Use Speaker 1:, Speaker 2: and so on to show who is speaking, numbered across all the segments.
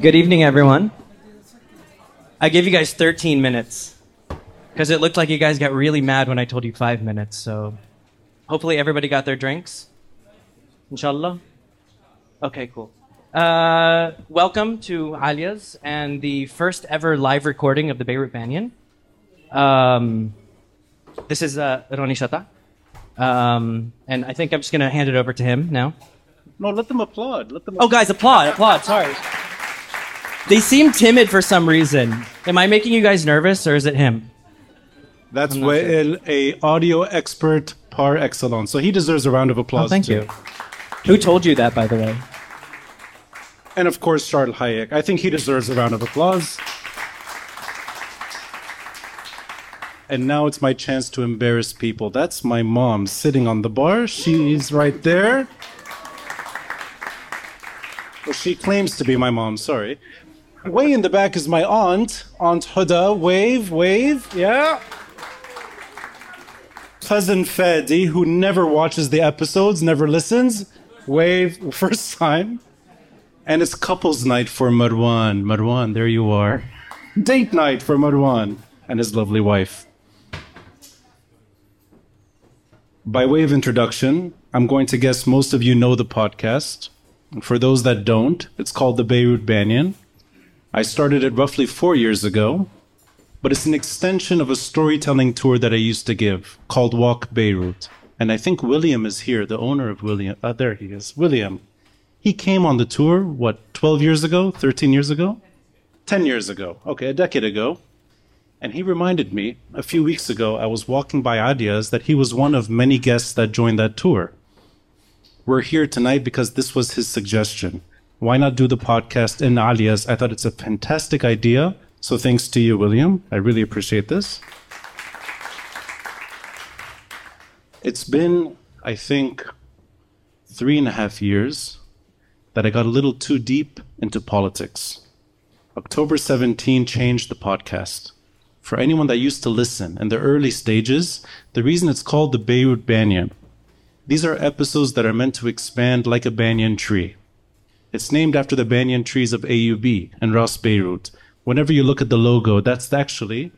Speaker 1: Good evening, everyone. I gave you guys 13 minutes because it looked like you guys got really mad when I told you five minutes. So hopefully everybody got their drinks. Inshallah. Okay, cool. Uh, welcome to Aaliya's and the first ever live recording of the Beirut Banyan. Um, this is uh, Ronnie Chatah. Um, and I think I'm just going to hand it over to him now.
Speaker 2: No, let them applaud. Let them.
Speaker 1: Oh, guys, applaud, applaud. Sorry. They seem timid for some reason. Am I making you guys nervous, or is it him?
Speaker 2: That's
Speaker 1: I'm not
Speaker 2: Wael, a audio expert par excellence. So he deserves a round of applause.
Speaker 1: Oh, thank
Speaker 2: too.
Speaker 1: you. Who told you that, by the way?
Speaker 2: And of course, Charles Hayek. I think he deserves a round of applause. And now it's my chance to embarrass people. That's my mom sitting on the bar. She's right there. Well, she claims to be my mom, sorry. Way in the back is my aunt, Aunt Huda. Wave, wave, yeah. Cousin Fadi, who never watches the episodes, never listens. Wave, first time. And it's couples night for Marwan. Marwan, there you are. Date night for Marwan and his lovely wife. By way of introduction, I'm going to guess most of you know the podcast. For those that don't, it's called the Beirut Banyan. I started it roughly four years ago, but it's an extension of a storytelling tour that I used to give called Walk Beirut. And I think William is here, the owner of William. Uh, there he is. William. He came on the tour, what, 12 years ago? 13 years ago? 10 years ago. Okay, a decade ago. And he reminded me a few weeks ago, I was walking by Aaliya's, that he was one of many guests that joined that tour. We're here tonight because this was his suggestion. Why not do the podcast in Aaliya's? I thought it's a fantastic idea. So thanks to you, William. I really appreciate this. It's been, I think, three and a half years that I got a little too deep into politics. October 17 changed the podcast for anyone that used to listen in the early stages, the reason it's called the Beirut Banyan. These are episodes that are meant to expand like a banyan tree. It's named after the banyan trees of AUB and Ras Beirut. Whenever you look at the logo, that's actually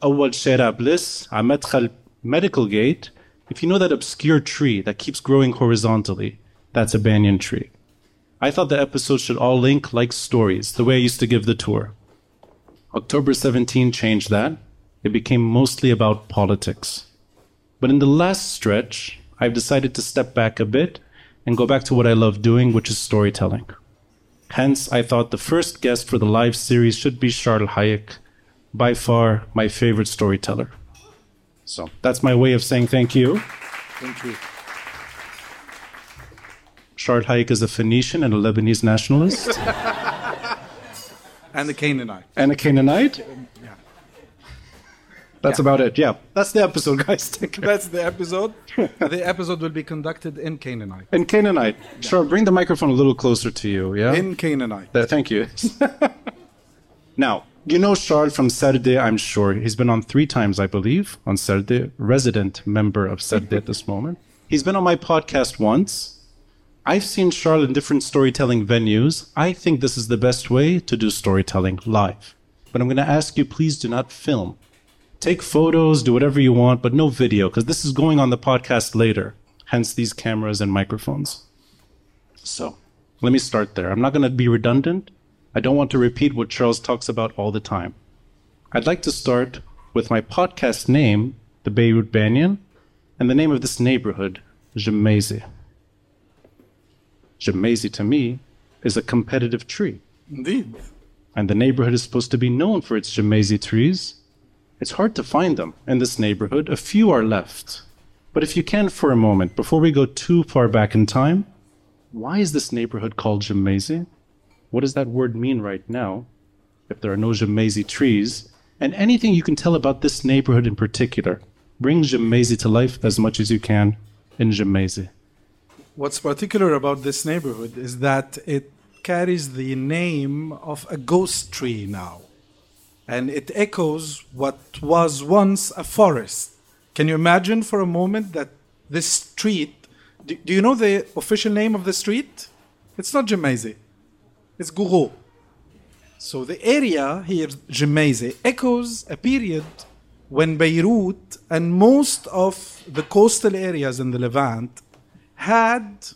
Speaker 2: Awad Shera Bliss, Amadkhal Medical Gate. If you know that obscure tree that keeps growing horizontally, that's a banyan tree. I thought the episodes should all link like stories, the way I used to give the tour. October 17 changed that. It became mostly about politics. But in the last stretch, I've decided to step back a bit and go back to what I love doing, which is storytelling. Hence, I thought the first guest for the live series should be Charles Hayek, by far my favorite storyteller. So that's my way of saying thank you.
Speaker 3: thank you
Speaker 2: Charles Hayek is a Phoenician and a Lebanese nationalist
Speaker 3: and the Canaanite
Speaker 2: and a Canaanite. Yeah. That's
Speaker 3: Yeah.
Speaker 2: about it. Yeah, that's the episode, guys.
Speaker 3: That's the episode the episode will be conducted in Canaanite
Speaker 2: In Canaanite. Sure, bring the microphone a little closer to you. Yeah.
Speaker 3: in Canaanite
Speaker 2: There, thank you. now, you know Charles from Sarde, I'm sure. He's been on three times, I believe, on Sarde, resident member of Sarde at this moment. He's been on my podcast once. I've seen Charles in different storytelling venues. I think this is the best way to do storytelling live. But I'm going to ask you, please do not film. Take photos, do whatever you want, but no video, because this is going on the podcast later. Hence these cameras and microphones. So let me start there. I'm not going to be redundant. I don't want to repeat what Charles talks about all the time. I'd like to start with my podcast name, the Beirut Banyan, and the name of this neighborhood, Gemmayze. Gemmayze to me is a competitive tree,
Speaker 3: indeed
Speaker 2: and the neighborhood is supposed to be known for its Gemmayze trees. It's hard to find them in this neighborhood. A few are left. But if you can for a moment, before we go too far back in time, why is this neighborhood called Gemmayze? What does that word mean right now if there are no Gemmayze trees? And anything you can tell about this neighborhood in particular. Bring Gemmayze to life as much as you can in Gemmayze.
Speaker 3: What's particular about this neighborhood is that it carries the name of a ghost tree now. And it echoes what was once a forest. Can you imagine for a moment that this street Do, do you know the official name of the street? It's not Gemmayze. It's Gouraud. So the area here, Gemmayze, echoes a period when Beirut and most of the coastal areas in the Levant had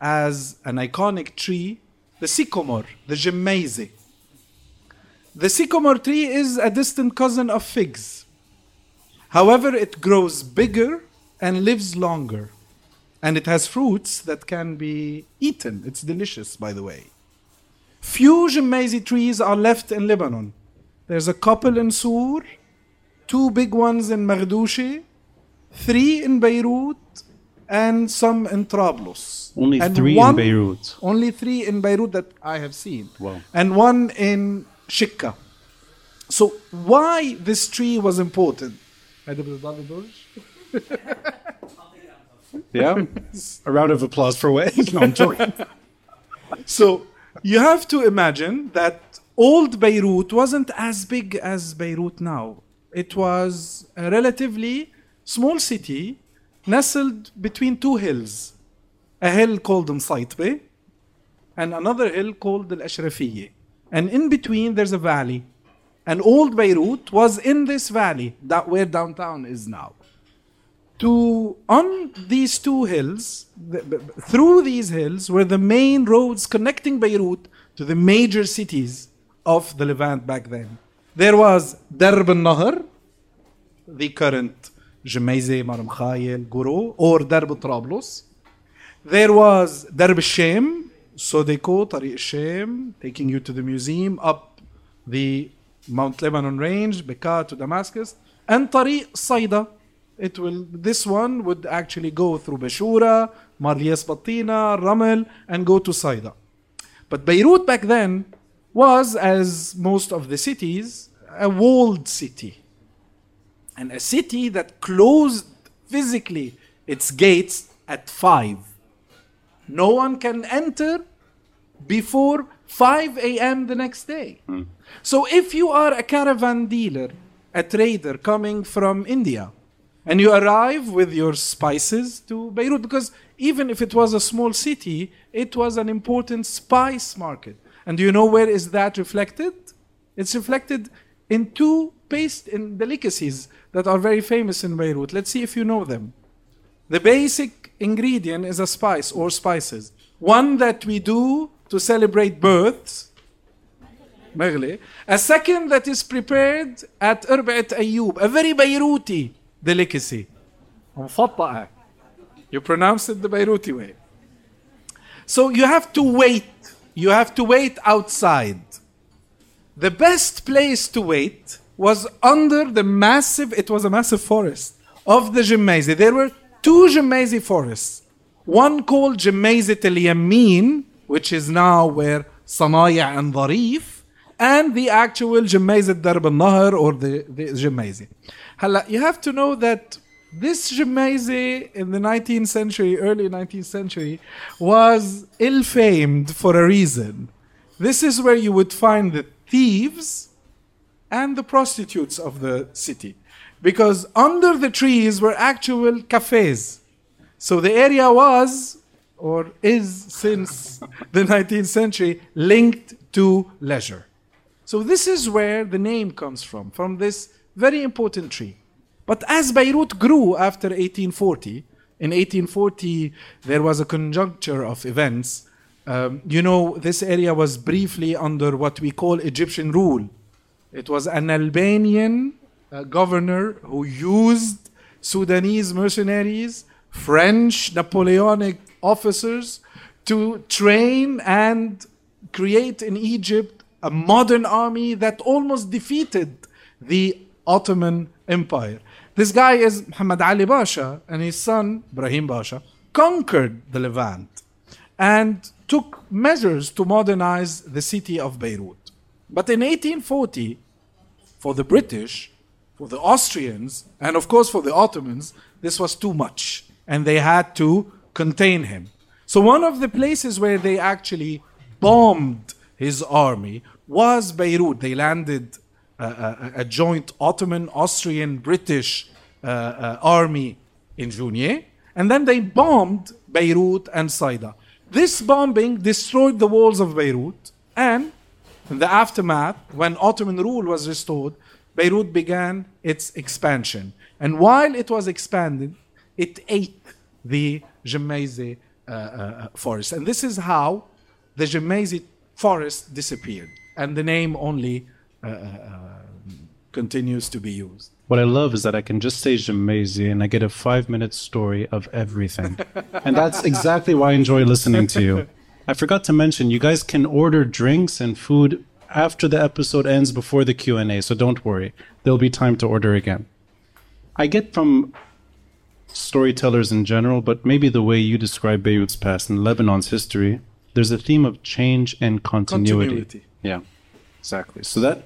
Speaker 3: as an iconic tree the sycamore, the Gemmayze. The sycamore tree is a distant cousin of figs. However, it grows bigger and lives longer. And it has fruits that can be eaten. It's delicious, by the way. Few Gemmayze trees are left in Lebanon. There's a couple in Sur, two big ones in Maghdouche, three in Beirut, and some in Trablus.
Speaker 2: Only
Speaker 3: and
Speaker 2: three
Speaker 3: one,
Speaker 2: in Beirut.
Speaker 3: Only three in Beirut that I have seen.
Speaker 2: Wow.
Speaker 3: And one in Shikka. So why this tree was important?
Speaker 2: yeah. A round of applause for Wade. no, I'm joking.
Speaker 3: so you have to imagine that old Beirut wasn't as big as Beirut now. It was a relatively small city nestled between two hills. A hill called Msaitbe and another hill called Al Ashrafiyye. And in between there's a valley. And old Beirut was in this valley, that where downtown is now. to on these two hills th- b- b- through these hills were the main roads connecting beirut to the major cities of the levant back then there was darb al-nahr the current There was Darb al-Shem, Sodeco, Tariq al-Shem, taking you to the museum, up the Mount Lebanon range, Bekaa to Damascus, and. It will. This one would actually go through Bashura, Marlias Batina, Ramel, and go to Saida. But Beirut back then was, as most of the cities, a walled city and a city that closed physically its gates at 5. No one can enter before 5 a.m. the next day. Hmm. So if you are a caravan dealer, a trader coming from India, and you arrive with your spices to Beirut, because even if it was a small city, it was an important spice market. And do you know where is that reflected? It's reflected in two based in delicacies that are very famous in Beirut. Let's see if you know them. The basic ingredient is a spice or spices. One that we do to celebrate births, Maghli. A second that is prepared at Urbat Ayyub, a very Beiruti delicacy. You pronounce it the Beiruti way. So you have to wait. You have to wait outside. The best place to wait was under the massive, it was a massive forest of the Gemmayze. There were two Gemmayze forests. One called Gemmayze Tel Yamin, which is now where Sanaya and Dharif, and the actual Gemmayze Darb al Nahar or the, the Gemmayze. Hala, you have to know that this Gemmayze in the 19th century, early 19th century, was ill famed for a reason. This is where you would find the thieves and the prostitutes of the city. Because under the trees were actual cafes. So the area was, or is since the 19th century, linked to leisure. So this is where the name comes from, from this very important tree. But as Beirut grew after 1840, in 1840 there was a conjuncture of events. Um, you know, this area was briefly under what we call Egyptian rule. It was an Albanian uh, governor who used Sudanese mercenaries, French Napoleonic officers to train and create in Egypt a modern army that almost defeated the Ottoman Empire. This guy is Muhammad Ali Pasha, and his son, Ibrahim Pasha, conquered the Levant and took measures to modernize the city of Beirut. But in 1840, for the British, for the Austrians, and of course for the Ottomans, this was too much, and they had to contain him. So, one of the places where they actually bombed his army was Beirut. They landed a, a, a joint Ottoman, Austrian, British uh, uh, army in Jounieh, and then they bombed Beirut, and Saida. This bombing destroyed the walls of Beirut, and in the aftermath, when Ottoman rule was restored, Beirut began its expansion. And while it was expanding, it ate the Gemmayze uh, uh, forest. And this is how the Gemmayze forest disappeared. And the name only uh, uh, continues to be used.
Speaker 2: What I love is that I can just say Gemmayze and I get a five minute story of everything. and that's exactly why I enjoy listening to you. I forgot to mention you guys can order drinks and food after the episode ends before the Q&A, so don't worry. There'll be time to order again. I get from storytellers in general, but maybe the way you describe Beirut's past and Lebanon's history, there's a theme of change and continuity.
Speaker 3: Continuity.
Speaker 2: Yeah, exactly. So that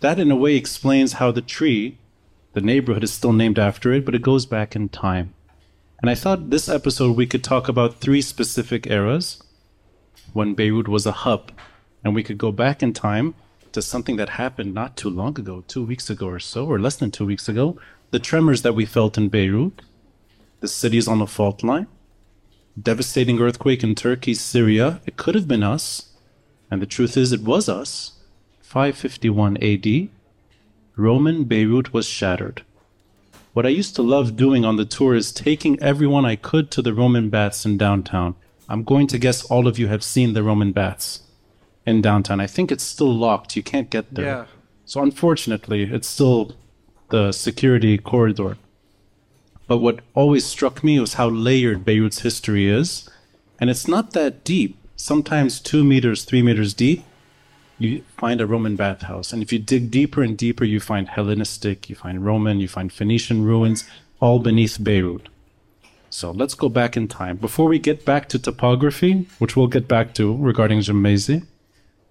Speaker 2: that in a way explains how the tree, the neighborhood is still named after it, but it goes back in time. And I thought this episode we could talk about three specific eras when Beirut was a hub, and we could go back in time to something that happened not too long ago, two weeks ago or so, or less than two weeks ago, the tremors that we felt in Beirut, the cities on the fault line, devastating earthquake in Turkey, Syria. It could have been us, and the truth is, it was us. 551 AD, Roman Beirut was shattered. What I used to love doing on the tour is taking everyone I could to the Roman baths in downtown. I'm going to guess all of you have seen the Roman baths in downtown. I think it's still locked. You can't get there.
Speaker 3: Yeah.
Speaker 2: So unfortunately, it's still the security corridor. But what always struck me was how layered Beirut's history is. And it's not that deep. Sometimes two meters, three meters deep, you find a Roman bathhouse. And if you dig deeper and deeper, you find Hellenistic, you find Roman, you find Phoenician ruins, all beneath Beirut. So let's go back in time. Before we get back to topography, which we'll get back to regarding Gemmayze,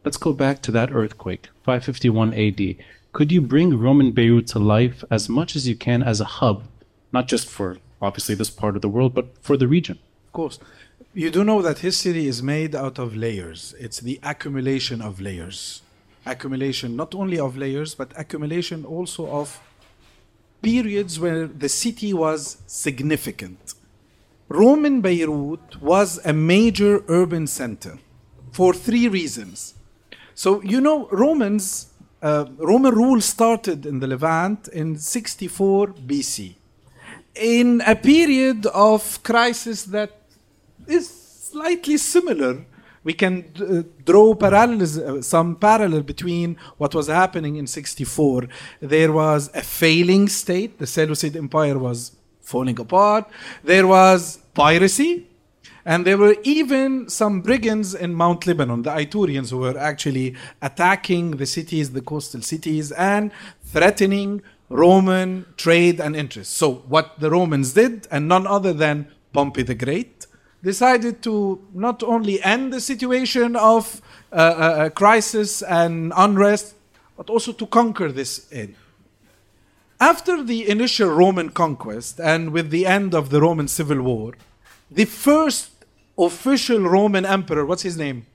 Speaker 2: let's go back to that earthquake, 551 AD. Could you bring Roman Beirut to life as much as you can as a hub, not just for obviously this part of the world, but for the region?
Speaker 3: Of course. You do know that history is made out of layers. It's the accumulation of layers. Accumulation not only of layers, but accumulation also of periods where the city was significant. Roman Beirut was a major urban center for three reasons. So, you know, Romans, uh, Roman rule started in the Levant in 64 BC in a period of crisis that is slightly similar. We can uh, draw parallels, uh, some parallel between what was happening in 64. There was a failing state. The Seleucid Empire was falling apart. There was piracy. And there were even some brigands in Mount Lebanon, the Ituraeans, who were actually attacking the cities, the coastal cities, and threatening Roman trade and interests. So, what the Romans did, and none other than Pompey the Great, decided to not only end the situation of uh, uh, uh, crisis and unrest, but also to conquer this area. After the initial Roman conquest and with the end of the Roman Civil War, the first official Roman emperor, what's his name?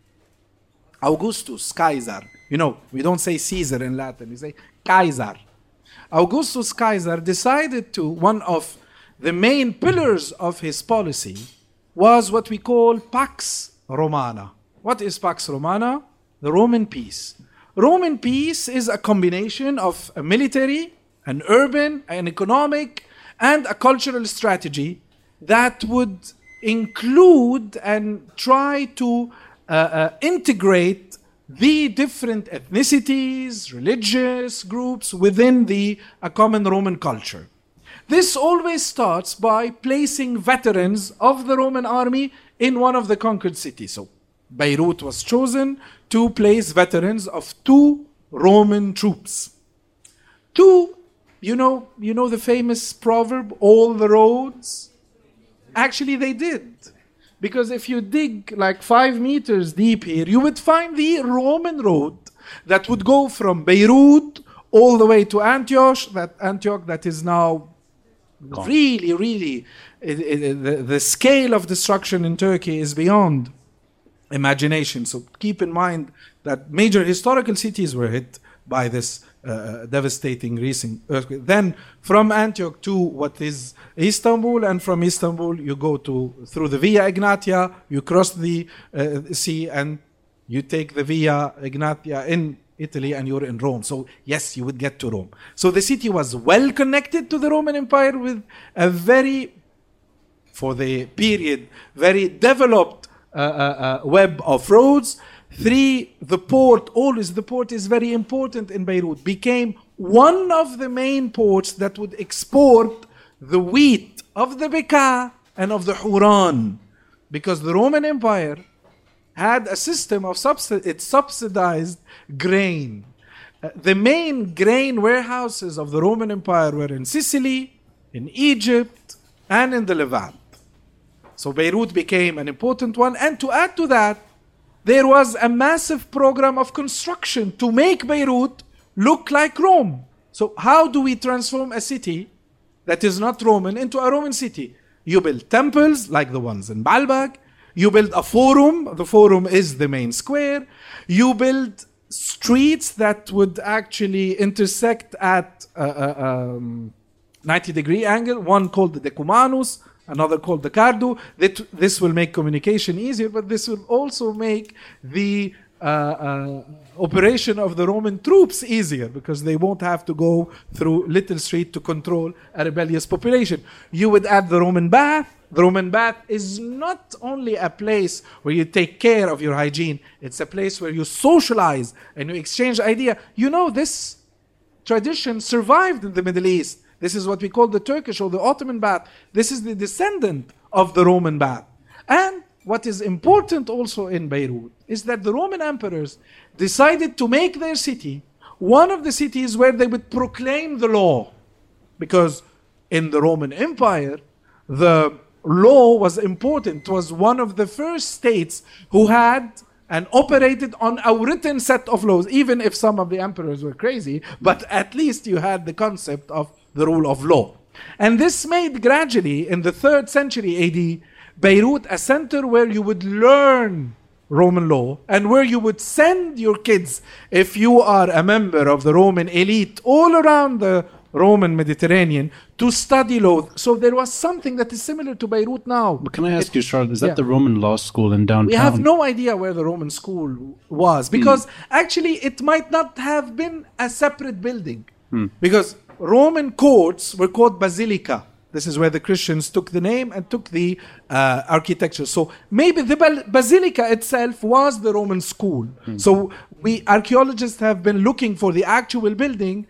Speaker 3: Augustus, Caesar. You know, we don't say Caesar in Latin, we say Caesar. Augustus Caesar decided to, one of the main pillars of his policy was what we call Pax Romana. What is Pax Romana? The Roman peace. Roman peace is a combination of a military, an urban, an economic, and a cultural strategy that would include and try to uh, uh, integrate the different ethnicities, religious groups within the a common Roman culture. This always starts by placing veterans of the Roman army in one of the conquered cities. So Beirut was chosen to place veterans of two Roman troops. Two, you know, you know the famous proverb, all the roads? Actually, they did. Because if you dig like five meters deep here, you would find the Roman road that would go from Beirut all the way to Antioch, that Antioch that is now
Speaker 2: Gone.
Speaker 3: really, really, it, it, the, the scale of destruction in Turkey is beyond imagination. So keep in mind that major historical cities were hit by this uh, devastating recent earthquake. Then from Antioch to what is Istanbul, and from Istanbul you go to through the Via Egnatia, you cross the uh, sea, and you take the Via Egnatia in Italy, and you're in Rome. So yes, you would get to Rome. So the city was well connected to the Roman Empire with a very, for the period, very developed uh, uh, uh, web of roads Three, the port, always the port is very important in Beirut, became one of the main ports that would export the wheat of the Bekaa and of the Hauran. Because the Roman Empire had a system of it subsidized grain. Uh, the main grain warehouses of the Roman Empire were in Sicily, in Egypt, and in the Levant. So Beirut became an important one. And to add to that, there was a massive program of construction to make Beirut look like Rome. So, how do we transform a city that is not Roman into a Roman city? You build temples like the ones in Baalbek. You build a forum. The forum is the main square. You build streets that would actually intersect at a, a, um, 90 degree angle, one called the Decumanus, another called the. That this will make communication easier, but this will also make the uh, uh, operation of the Roman troops easier because they won't have to go through Little Street to control a rebellious population. You would add the Roman bath. The Roman bath is not only a place where you take care of your hygiene, it's a place where you socialize and you exchange idea. You know, this tradition survived in the Middle East this is what we call the Turkish or the Ottoman bath. This is the descendant of the Roman bath. And what is important also in Beirut is that the Roman emperors decided to make their city one of the cities where they would proclaim the law. Because in the Roman Empire, the law was important. It was one of the first states who had and operated on a written set of laws, even if some of the emperors were crazy, but at least you had the concept of the rule of law. And this made gradually, in the third century AD, Beirut a center where you would learn Roman law and where you would send your kids, if you are a member of the Roman elite all around the Roman Mediterranean, to study law. So there was something that is similar to Beirut now.
Speaker 2: But can I ask
Speaker 3: It-
Speaker 2: you, Charlotte, is that
Speaker 3: yeah.
Speaker 2: the Roman law school in downtown?
Speaker 3: we have no idea where the Roman school was because hmm. actually it might not have been a separate building. Hmm. Because Roman courts were called basilica. This is where the Christians took the name and took the uh, architecture. So maybe the basilica itself was the Roman school. So we archaeologists have been looking for the actual building.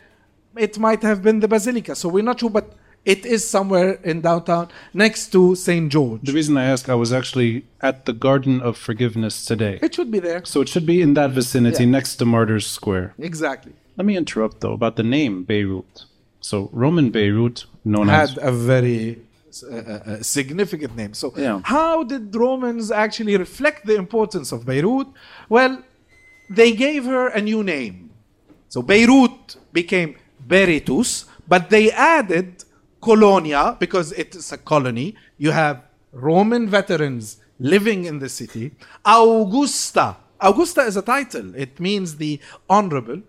Speaker 3: It might have been the basilica. So we're not sure, but it is somewhere in downtown next to St. George.
Speaker 2: The reason I ask, I was actually at the Garden of Forgiveness today.
Speaker 3: It should be there.
Speaker 2: So it should be in that vicinity
Speaker 3: Yeah.
Speaker 2: next to Martyrs Square.
Speaker 3: Exactly.
Speaker 2: Let me interrupt though about the name Beirut. So Roman Beirut, known
Speaker 3: had
Speaker 2: as
Speaker 3: a very uh, uh, significant name. So,
Speaker 2: Yeah.
Speaker 3: how did Romans actually reflect the importance of Beirut? Well, they gave her a new name. So, Beirut became Berytus, but they added Colonia because it is a colony. You have Roman veterans living in the city. Augusta. Augusta is a title, it means the honorable.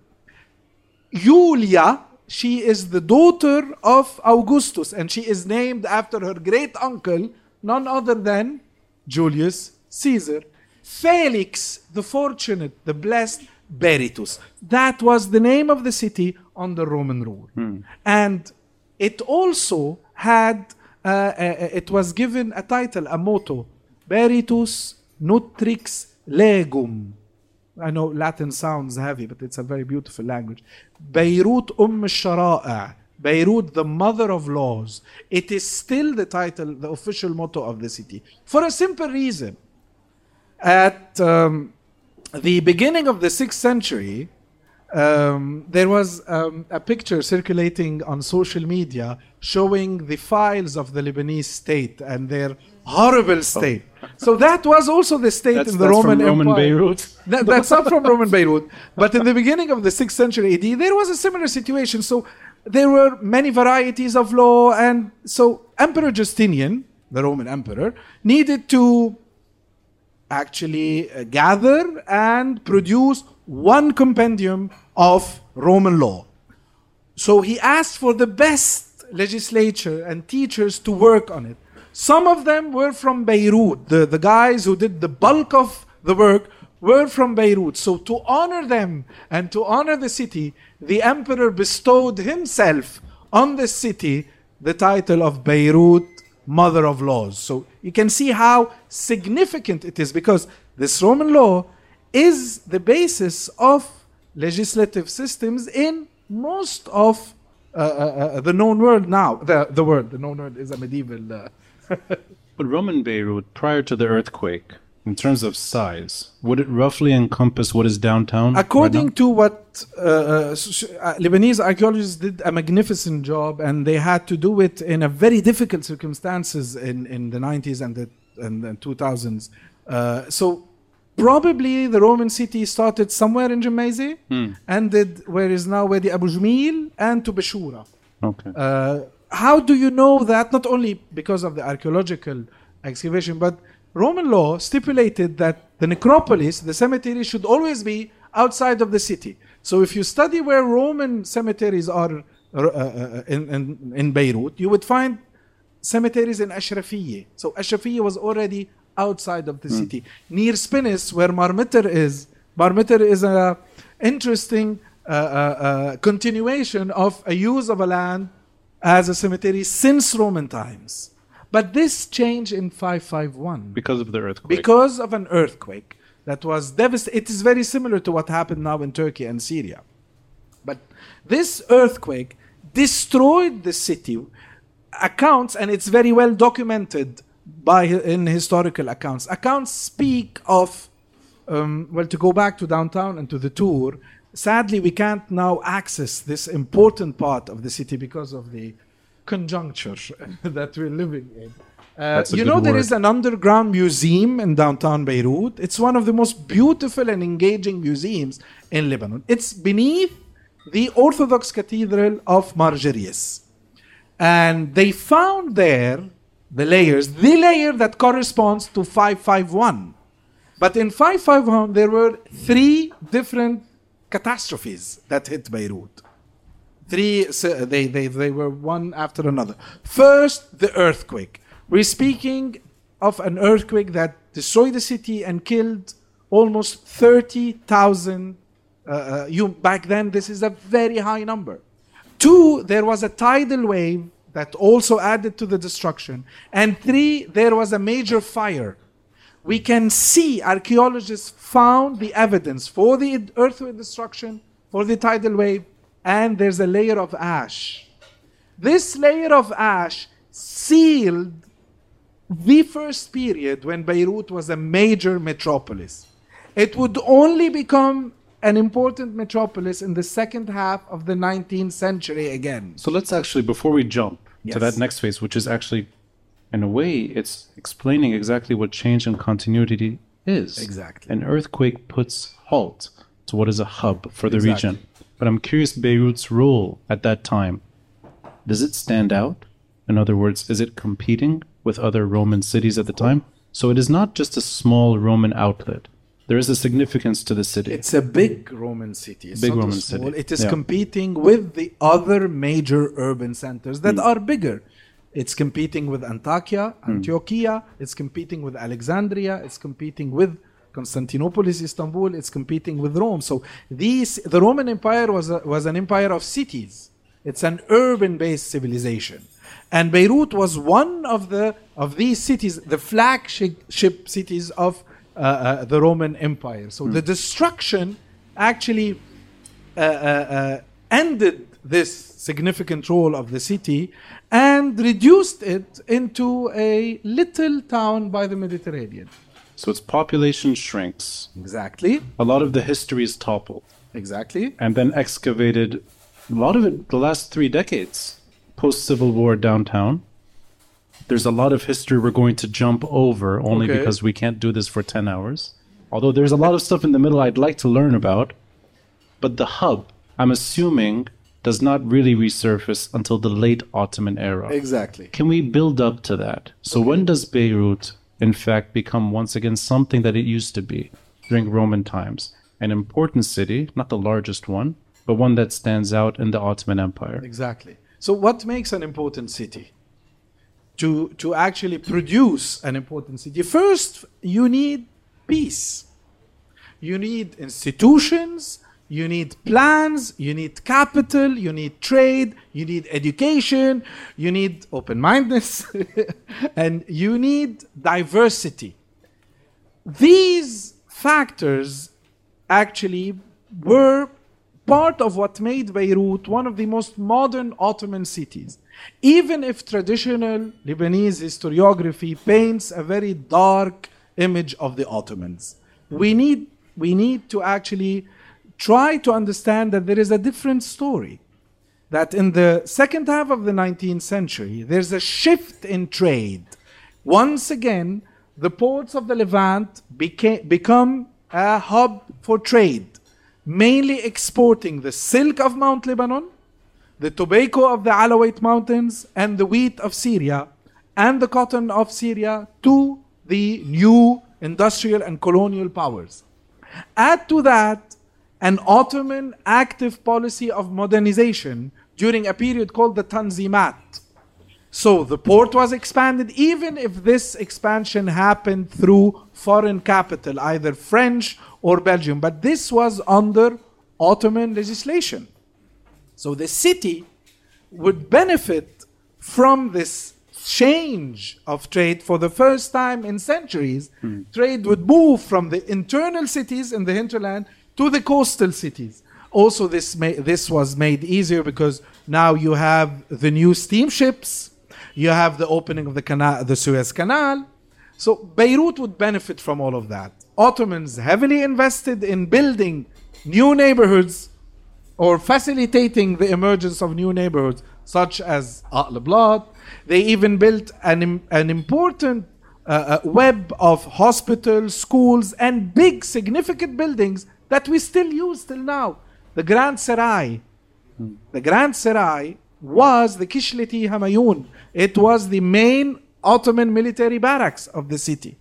Speaker 3: Julia, she is the daughter of Augustus, and she is named after her great uncle, none other than Julius Caesar. Felix, the fortunate, the blessed, Berytus. That was the name of the city under Roman rule. And it also had, uh, uh, it was given a title, a motto, Berytus Nutrix Legum. I know Latin sounds heavy, but it's a very beautiful language. Beirut Umm al-Shara'a. Beirut, the mother of laws. It is still the title, the official motto of the city. For a simple reason. At um, the beginning of the 6th century, um, there was um, a picture circulating on social media showing the files of the Lebanese state and their horrible state. So that was also the state
Speaker 2: that's,
Speaker 3: in the
Speaker 2: that's
Speaker 3: Roman
Speaker 2: from Roman
Speaker 3: Empire.
Speaker 2: Beirut.
Speaker 3: That, that's not from Roman Beirut. But in the beginning of the 6th century AD, there was a similar situation. So there were many varieties of law. And so Emperor Justinian, the Roman emperor, needed to actually uh, gather and produce one compendium of Roman law. So he asked for the best legislature and teachers to work on it. Some of them were from Beirut. The, the guys who did the bulk of the work were from Beirut. So to honor them and to honor the city, the emperor bestowed himself on the city the title of Beirut, Mother of Laws. So you can see how significant it is because this Roman law is the basis of legislative systems in most of uh, uh, uh, the known world now. The, the world, the known world is a medieval. Uh,
Speaker 2: But Roman Beirut, prior to the earthquake, in terms of size, would it roughly encompass what is downtown?
Speaker 3: According
Speaker 2: now?
Speaker 3: to what uh, uh, uh, Lebanese archaeologists did a magnificent job, and they had to do it in a very difficult circumstances in, in the 90s and the, and the 2000s. Uh, so probably the Roman city started somewhere in Gemmayze, ended where is now Wadi Abu Jmil and to Beshura.
Speaker 2: Okay.
Speaker 3: Uh, how do you know that? Not only because of the archaeological excavation, but Roman law stipulated that the necropolis, the cemetery, should always be outside of the city. So if you study where Roman cemeteries are uh, uh, in, in, in Beirut, you would find cemeteries in Ashrafiyeh. So Ashrafiyeh was already outside of the city. Near Spinneys, where Mar Mitr is, Mar Mitr is an interesting uh, uh, uh, continuation of a use of a land as a cemetery since Roman times. But this changed in 551
Speaker 2: because of the earthquake.
Speaker 3: because of an earthquake that was devastating. It is very similar to what happened now in Turkey and Syria. But this earthquake destroyed the city. Accounts, and it's very well documented by in historical accounts. Accounts speak of, um, well, to go back to downtown and to the tour. Sadly, we can't now access this important part of the city because of the conjuncture that we're living in. Uh, you know, there
Speaker 2: word.
Speaker 3: is an underground museum in downtown Beirut. It's one of the most beautiful and engaging museums in Lebanon. It's beneath the Orthodox Cathedral of Margerius. And they found there the layers, the layer that corresponds to 551. But in 551, there were three different catastrophes that hit Beirut. Three, they, they, they were one after another. First, the earthquake. We're speaking of an earthquake that destroyed the city and killed almost 30,000. Uh, uh, you, back then, this is a very high number. Two, there was a tidal wave that also added to the destruction. And three, there was a major fire. We can see archaeologists found the evidence for the earthquake destruction, for the tidal wave, and there's a layer of ash. This layer of ash sealed the first period when Beirut was a major metropolis. It would only become an important metropolis in the second half of the 19th century again.
Speaker 2: So let's actually, before we jump
Speaker 3: Yes.
Speaker 2: to that next phase, which is actually, in a way, it's explaining exactly what change and continuity is.
Speaker 3: Exactly.
Speaker 2: An earthquake puts halt to what is a hub for the
Speaker 3: Exactly.
Speaker 2: region. But I'm curious Beirut's role at that time. Does it stand out? In other words, is it competing with other Roman cities at the time? So it is not just a small Roman outlet. There is a significance to the city.
Speaker 3: It's a big Roman city. It's
Speaker 2: Big Roman
Speaker 3: small-
Speaker 2: city.
Speaker 3: It is
Speaker 2: Yeah.
Speaker 3: competing with the other major urban centers that
Speaker 2: Hmm.
Speaker 3: are bigger. It's competing with Antakya, Antiochia. It's competing with Alexandria. It's competing with Constantinopolis, Istanbul. It's competing with Rome. So these, the Roman Empire was a, was an empire of cities. It's an urban-based civilization, and Beirut was one of the of these cities, the flagship cities of uh, uh, the Roman Empire. So the destruction actually uh, uh, uh, ended this significant role of the city and reduced it into a little town by the Mediterranean.
Speaker 2: so its population shrinks.
Speaker 3: Exactly.
Speaker 2: A lot of the history is toppled.
Speaker 3: Exactly.
Speaker 2: and then excavated a lot of it the last three decades post civil war downtown there's a lot of history we're going to jump over only
Speaker 3: Okay.
Speaker 2: because we can't do this for 10 hours although there's a lot of stuff in the middle i'd like to learn about but the hub i'm assuming does not really resurface until the late ottoman era
Speaker 3: Exactly.
Speaker 2: can we build up to that so when does beirut in fact become once again something that it used to be during roman times an important city not the largest one but one that stands out in the Ottoman Empire.
Speaker 3: Exactly. So, what makes an important city? To, to actually produce an important city, first, you need peace. You need institutions, you need plans, you need capital, you need trade, you need education, you need open mindedness, and you need diversity. These factors actually were part of what made Beirut one of the most modern Ottoman cities. Even if traditional Lebanese historiography paints a very dark image of the Ottomans, we need, we need to actually try to understand that there is a different story. That in the second half of the 19th century, there's a shift in trade. Once again, the ports of the Levant became, become a hub for trade mainly exporting the silk of Mount Lebanon, the tobacco of the Alawite Mountains, and the wheat of Syria, and the cotton of Syria to the new industrial and colonial powers. Add to that an Ottoman active policy of modernization during a period called the Tanzimat. So the port was expanded, even if this expansion happened through foreign capital, either French or Belgium. But this was under Ottoman legislation. So the city would benefit from this change of trade for the first time in centuries. Mm. Trade would move from the internal cities in the hinterland to the coastal cities. Also, this, may, this was made easier because now you have the new steamships, you have the opening of the, canal, the Suez Canal. So Beirut would benefit from all of that. Ottomans heavily invested in building new neighborhoods or facilitating the emergence of new neighborhoods, such as Al Blad. They even built an, an important uh, uh, web of hospitals, schools, and big, significant buildings that we still use till now. The Grand Serai. The Grand Serai was the Kishleti Hamayun. It was the main Ottoman military barracks of the city.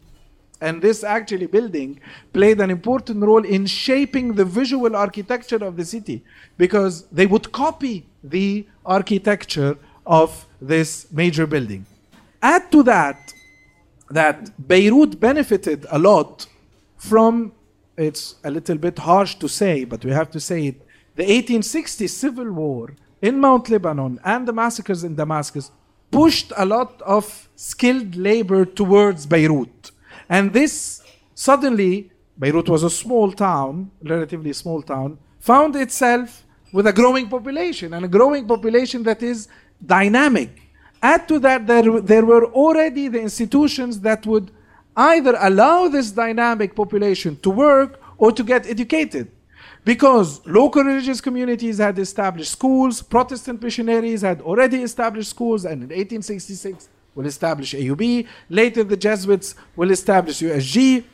Speaker 3: And this actually building played an important role in shaping the visual architecture of the city because they would copy the architecture of this major building. Add to that that Beirut benefited a lot from, it's a little bit harsh to say, but we have to say it, the 1860 civil war in Mount Lebanon and the massacres in Damascus pushed a lot of skilled labor towards Beirut. And this suddenly, Beirut was a small town, relatively small town, found itself with a growing population and a growing population that is dynamic. Add to that, there, there were already the institutions that would either allow this dynamic population to work or to get educated. Because local religious communities had established schools, Protestant missionaries had already established schools, and in 1866, will establish AUB. Later, the Jesuits will establish USJ.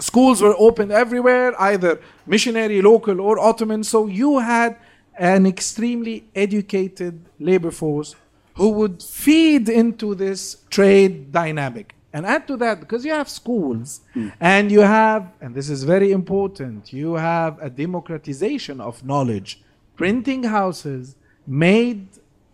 Speaker 3: Schools were opened everywhere, either missionary, local, or Ottoman. So you had an extremely educated labor force who would feed into this trade dynamic. And add to that, because you have schools mm. and you have, and this is very important, you have a democratization of knowledge. Printing houses made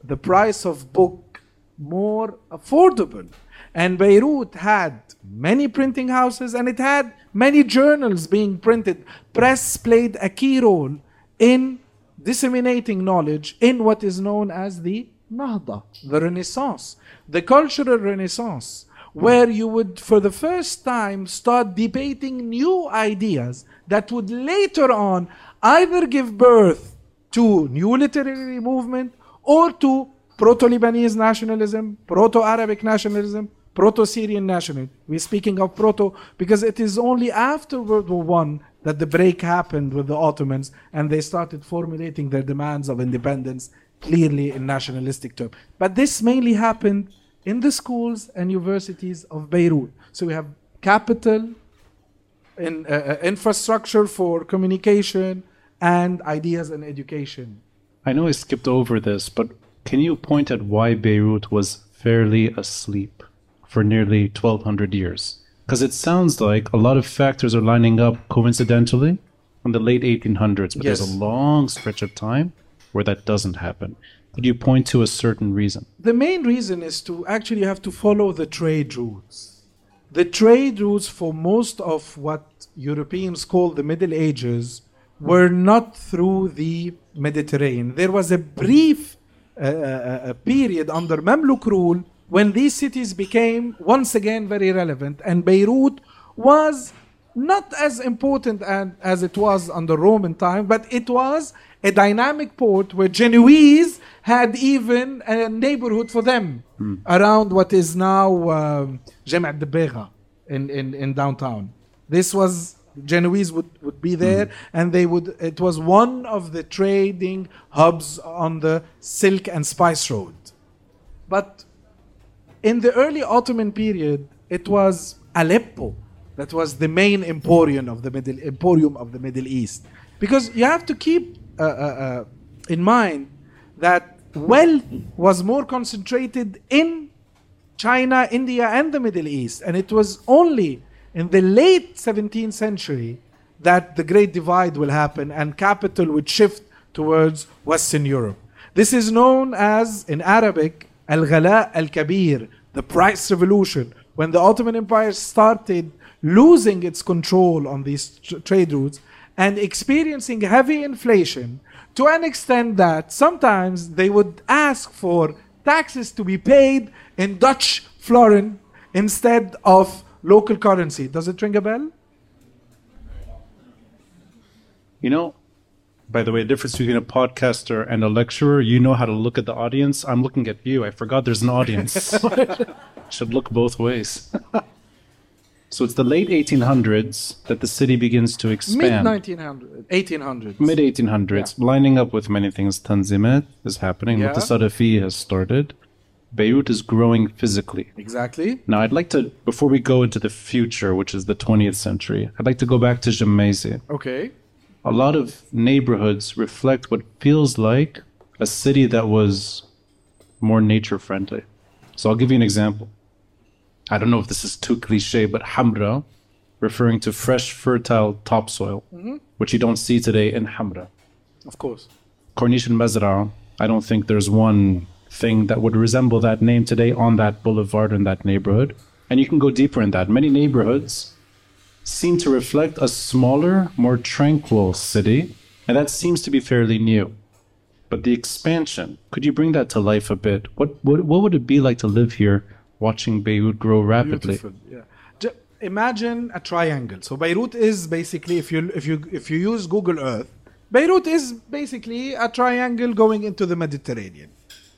Speaker 3: the price of book more affordable. And Beirut had many printing houses and it had many journals being printed. Press played a key role in disseminating knowledge in what is known as the Nahda, the Renaissance, the cultural Renaissance, where you would, for the first time, start debating new ideas that would later on either give birth to new literary movement or to proto-Lebanese nationalism, proto-Arabic nationalism, proto-Syrian nationalism. We're speaking of proto because it is only after World War One that the break happened with the Ottomans and they started formulating their demands of independence clearly in nationalistic terms. But this mainly happened in the schools and universities of Beirut. So we have capital, in, uh, uh infrastructure for communication, and ideas and education.
Speaker 2: I know I skipped over this, but can you point at why Beirut was fairly asleep for nearly 1200 years? Because it sounds like a lot of factors are lining up coincidentally in the late 1800s, but there's a long stretch of time where that doesn't happen. Could you point to a certain reason?
Speaker 3: The main reason is to actually have to follow the trade routes. The trade routes for most of what Europeans call the Middle Ages were not through the Mediterranean. There was a brief uh, uh, uh, period under Mamluk rule when these cities became once again very relevant, and Beirut was not as important an- as it was under Roman time, but it was a dynamic port where Genoese had even a neighborhood for them around what is now um, Jam' Debega in, in, in downtown. This was Genoese would, would be there, and they would. It was one of the trading hubs on the Silk and Spice Road. But in the early Ottoman period, it was Aleppo that was the main emporium of the Middle emporium of the Middle East, because you have to keep uh, uh, uh, in mind that wealth was more concentrated in China, India, and the Middle East, and it was only in the late 17th century that the Great Divide will happen and capital would shift towards Western Europe. This is known as, in Arabic, Al Ghala Al Kabir, the price revolution, when the Ottoman Empire started losing its control on these tr- trade routes and experiencing heavy inflation to an extent that sometimes they would ask for taxes to be paid in Dutch florin instead of local currency. Does it ring a bell?
Speaker 2: You know, by the way, the difference between a podcaster and a lecturer, you know how to look at the audience. I'm looking at you. I forgot there's an audience. Should look both ways. so it's the late 1800s that the city begins to expand.
Speaker 3: Mid
Speaker 2: expand.
Speaker 3: 1900, 1800s.
Speaker 2: Mid 1800s, lining up with many things. Tanzimat is happening.
Speaker 3: Yeah.
Speaker 2: Mutasarafi has started. Beirut is growing physically.
Speaker 3: Exactly.
Speaker 2: Now, I'd like to, before we go into the future, which is the 20th century, I'd like to go back to Gemmayze.
Speaker 3: Okay.
Speaker 2: A lot of neighborhoods reflect what feels like a city that was more nature friendly. So I'll give you an example. I don't know if this is too cliche, but Hamra, referring to fresh, fertile topsoil, mm-hmm. which you don't see today in Hamra.
Speaker 3: Of course.
Speaker 2: Corniche and Mazra, I don't think there's one thing that would resemble that name today on that boulevard in that neighborhood. And you can go deeper in that. Many neighborhoods seem to reflect a smaller, more tranquil city, and that seems to be fairly new. But the expansion, could you bring that to life a bit? What what, what would it be like to live here watching Beirut grow rapidly?
Speaker 3: Beautiful. Yeah. Imagine a triangle. So Beirut is basically, if you if you if you use Google Earth, Beirut is basically a triangle going into the Mediterranean.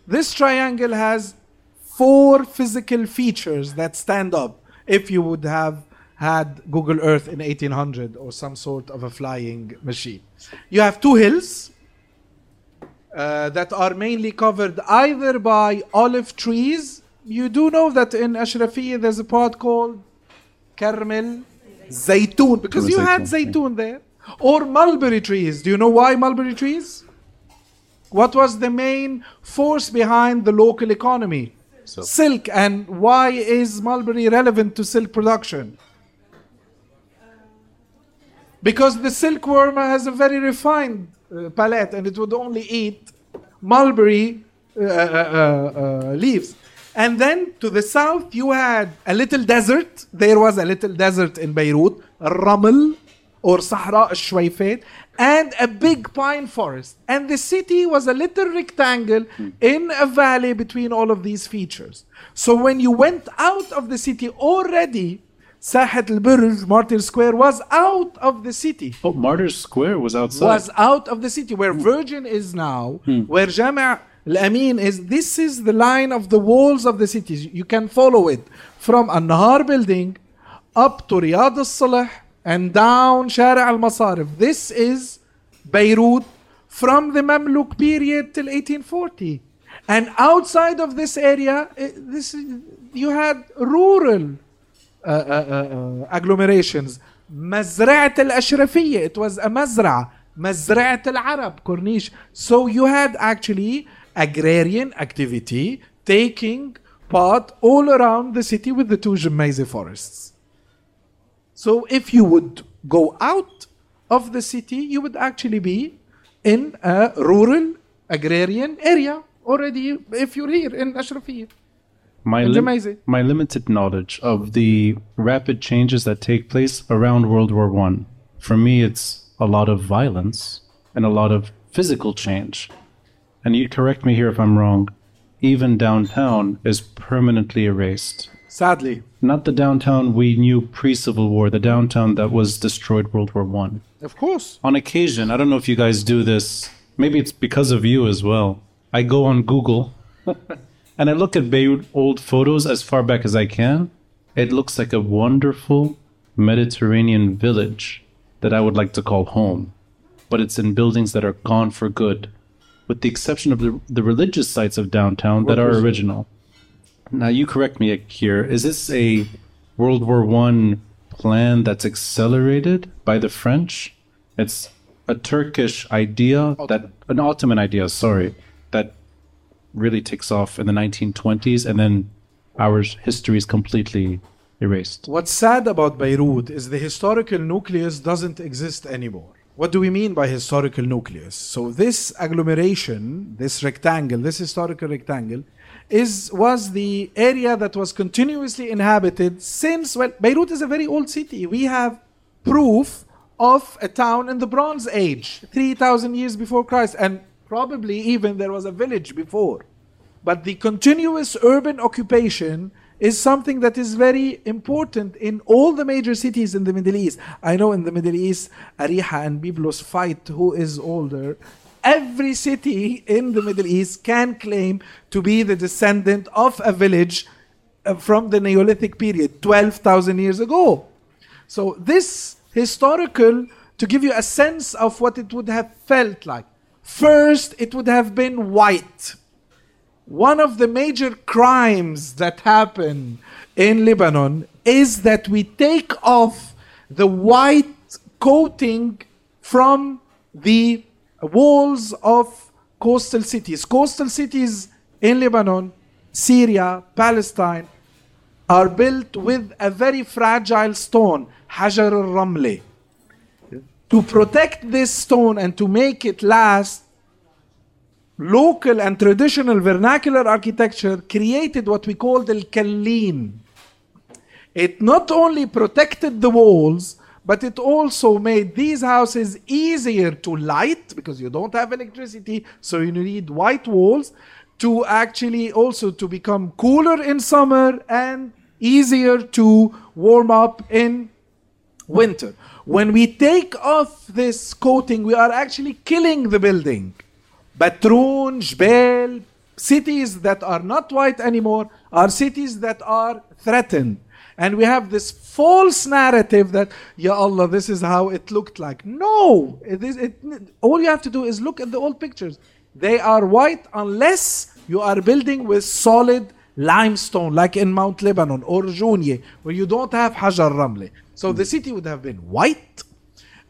Speaker 3: This triangle has four physical features that stand up if you would have had Google Earth in 1800 or some sort of a flying machine. You have two hills uh, that are mainly covered either by olive trees. You do know that in Ashrafiyya there's a part called Karm el Zaytun because you had
Speaker 2: Zaytun,
Speaker 3: there. Or mulberry trees. Do you know why mulberry trees? What was the main force behind the local economy?
Speaker 2: Silk.
Speaker 3: Silk. And why is mulberry relevant to silk production? Because the silkworm has a very refined uh, palate and it would only eat mulberry uh, uh, uh, uh, leaves. And then to the south, you had a little desert. There was a little desert in Beirut, Raml or Sahara al-Shwayfat, and a big pine forest. And the city was a little rectangle hmm. in a valley between all of these features. So when you went out of the city already, Sahat al-Burj, Martyr Square, was out of the city
Speaker 2: Oh, Martyrs Square was outside.
Speaker 3: was out of the city where hmm. Virgin is now, hmm. where Jama' I mean, is this is the line of the walls of the cities. You can follow it from An-Nahar building up to Riyadh al-Salih and down Shara al-Masarif. This is Beirut from the Mamluk period till 1840. And outside of this area, eh, this you had rural uh, uh, uh, uh agglomerations. مزرعة الأشرفية, it was a مزرعة. مزرعة العرب, Corniche. So you had actually agrarian activity taking part all around the city with the two Jemaise forests so if you would go out of the city, you would actually be in a rural agrarian area already if you're here in Ashrafiyya.
Speaker 2: My, lim- my limited knowledge of the rapid changes that take place around World War One, for me, it's a lot of violence and a lot of physical change. And you correct me here if I'm wrong. Even downtown is permanently erased.
Speaker 3: Sadly,
Speaker 2: Not the downtown we knew pre-Civil War, the downtown that was destroyed World War One.
Speaker 3: of course.
Speaker 2: On occasion, I don't know if you guys do this. Maybe it's because of you as well. I go on Google and I look at Beirut old photos as far back as I can. It looks like a wonderful Mediterranean village that I would like to call home. But it's in buildings that are gone for good, with the exception of the, the religious sites of downtown that are original. Now, you correct me here. Is this a World War One plan that's accelerated by the French? It's a Turkish idea that an Ottoman idea, sorry, that really takes off in the 1920s, and then our history is completely erased.
Speaker 3: What's sad about Beirut is the historical nucleus doesn't exist anymore. What do we mean by historical nucleus? So this agglomeration, this rectangle, this historical rectangle, is was the area that was continuously inhabited since well Beirut is a very old city. We have proof of a town in the Bronze Age, 3000 years before Christ and probably even there was a village before. But the continuous urban occupation is something that is very important in all the major cities in the Middle East. I know in the Middle East, Ariha and Byblos fight who is older. Every city in the Middle East can claim to be the descendant of a village uh, from the Neolithic period, 12,000 years ago. So this historical, to give you a sense of what it would have felt like. First, it would have been white. One of the major crimes that happen in Lebanon is that we take off the white coating from the walls of coastal cities. Coastal cities in Lebanon, Syria, Palestine are built with a very fragile stone, Hajar al-Ramli. To protect this stone and to make it last, local and traditional vernacular architecture created what we call the Kalleen. It not only protected the walls, but it also made these houses easier to light because you don't have electricity, so you need white walls to actually also to become cooler in summer and easier to warm up in winter. When we take off this coating, we are actually killing the building. Batroun, Jbel, cities that are not white anymore are cities that are threatened. And we have this false narrative that, Ya Allah, this is how it looked like. No! It is, it, all you have to do is look at the old pictures. They are white unless you are building with solid limestone, like in Mount Lebanon or Jounieh, where you don't have Hajar Ramle. So the city would have been white,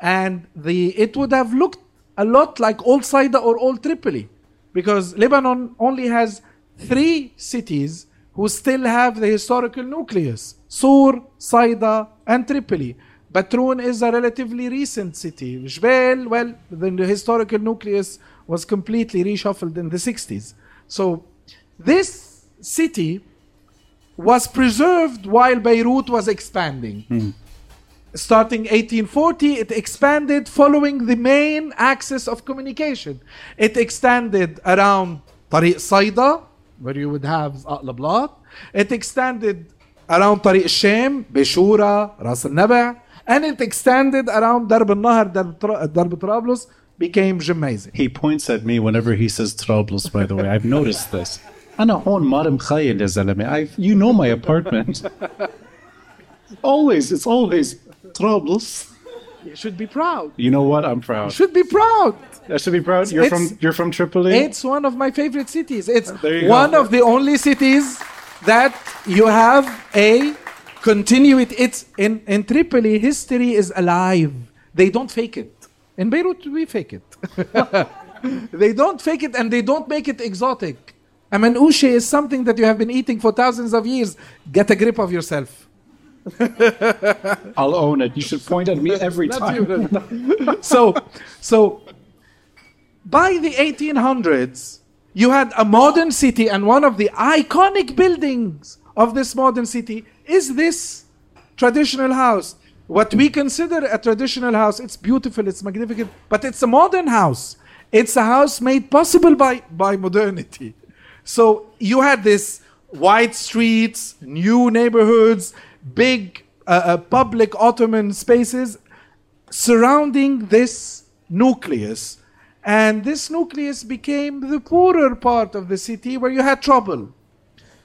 Speaker 3: and the it would have looked a lot like Old Saida or Old Tripoli, because Lebanon only has three cities who still have the historical nucleus: Sur, Saida, and Tripoli. Batroun is a relatively recent city. Jbel, well, the historical nucleus was completely reshuffled in the 60s. So this city was preserved while Beirut was expanding. Hmm Starting 1840, it expanded following the main axis of communication. It extended around Tariq Saida, where you would have Aqlablat. It extended around Tariq Shem, Beshura, Ras al Naba, and it extended around Darb al Nahar, Darb Tra- Darb Trablus, became Jemaizi.
Speaker 2: He points at me whenever he says Trablus, by the way. I've noticed this. أنا هون ما مخيل يا زلمة. I You know my apartment. always, it's always Trablus.
Speaker 3: You should be proud.
Speaker 2: You know what? I'm proud.
Speaker 3: You should be proud.
Speaker 2: I should be proud. You're
Speaker 3: It's-
Speaker 2: from you're from Tripoli.
Speaker 3: It's one of my favorite cities. It's one
Speaker 2: go.
Speaker 3: of the only cities that you have a continuity. It's in, in Tripoli, history is alive. They don't fake it. In Beirut, we fake it. they don't fake it and they don't make it exotic. I mean, ushe is something that you have been eating for thousands of years. Get a grip of yourself.
Speaker 4: I'll own it. You should point at me every time.
Speaker 3: so, so by the 1800s, you had a modern city, and one of the iconic buildings of this modern city is this traditional house. What we consider a traditional house, it's beautiful, it's magnificent, but it's a modern house. It's a house made possible by, by modernity. So you had this wide streets, new neighborhoods, big uh, uh, public Ottoman spaces surrounding this nucleus. And this nucleus became the poorer part of the city where you had trouble.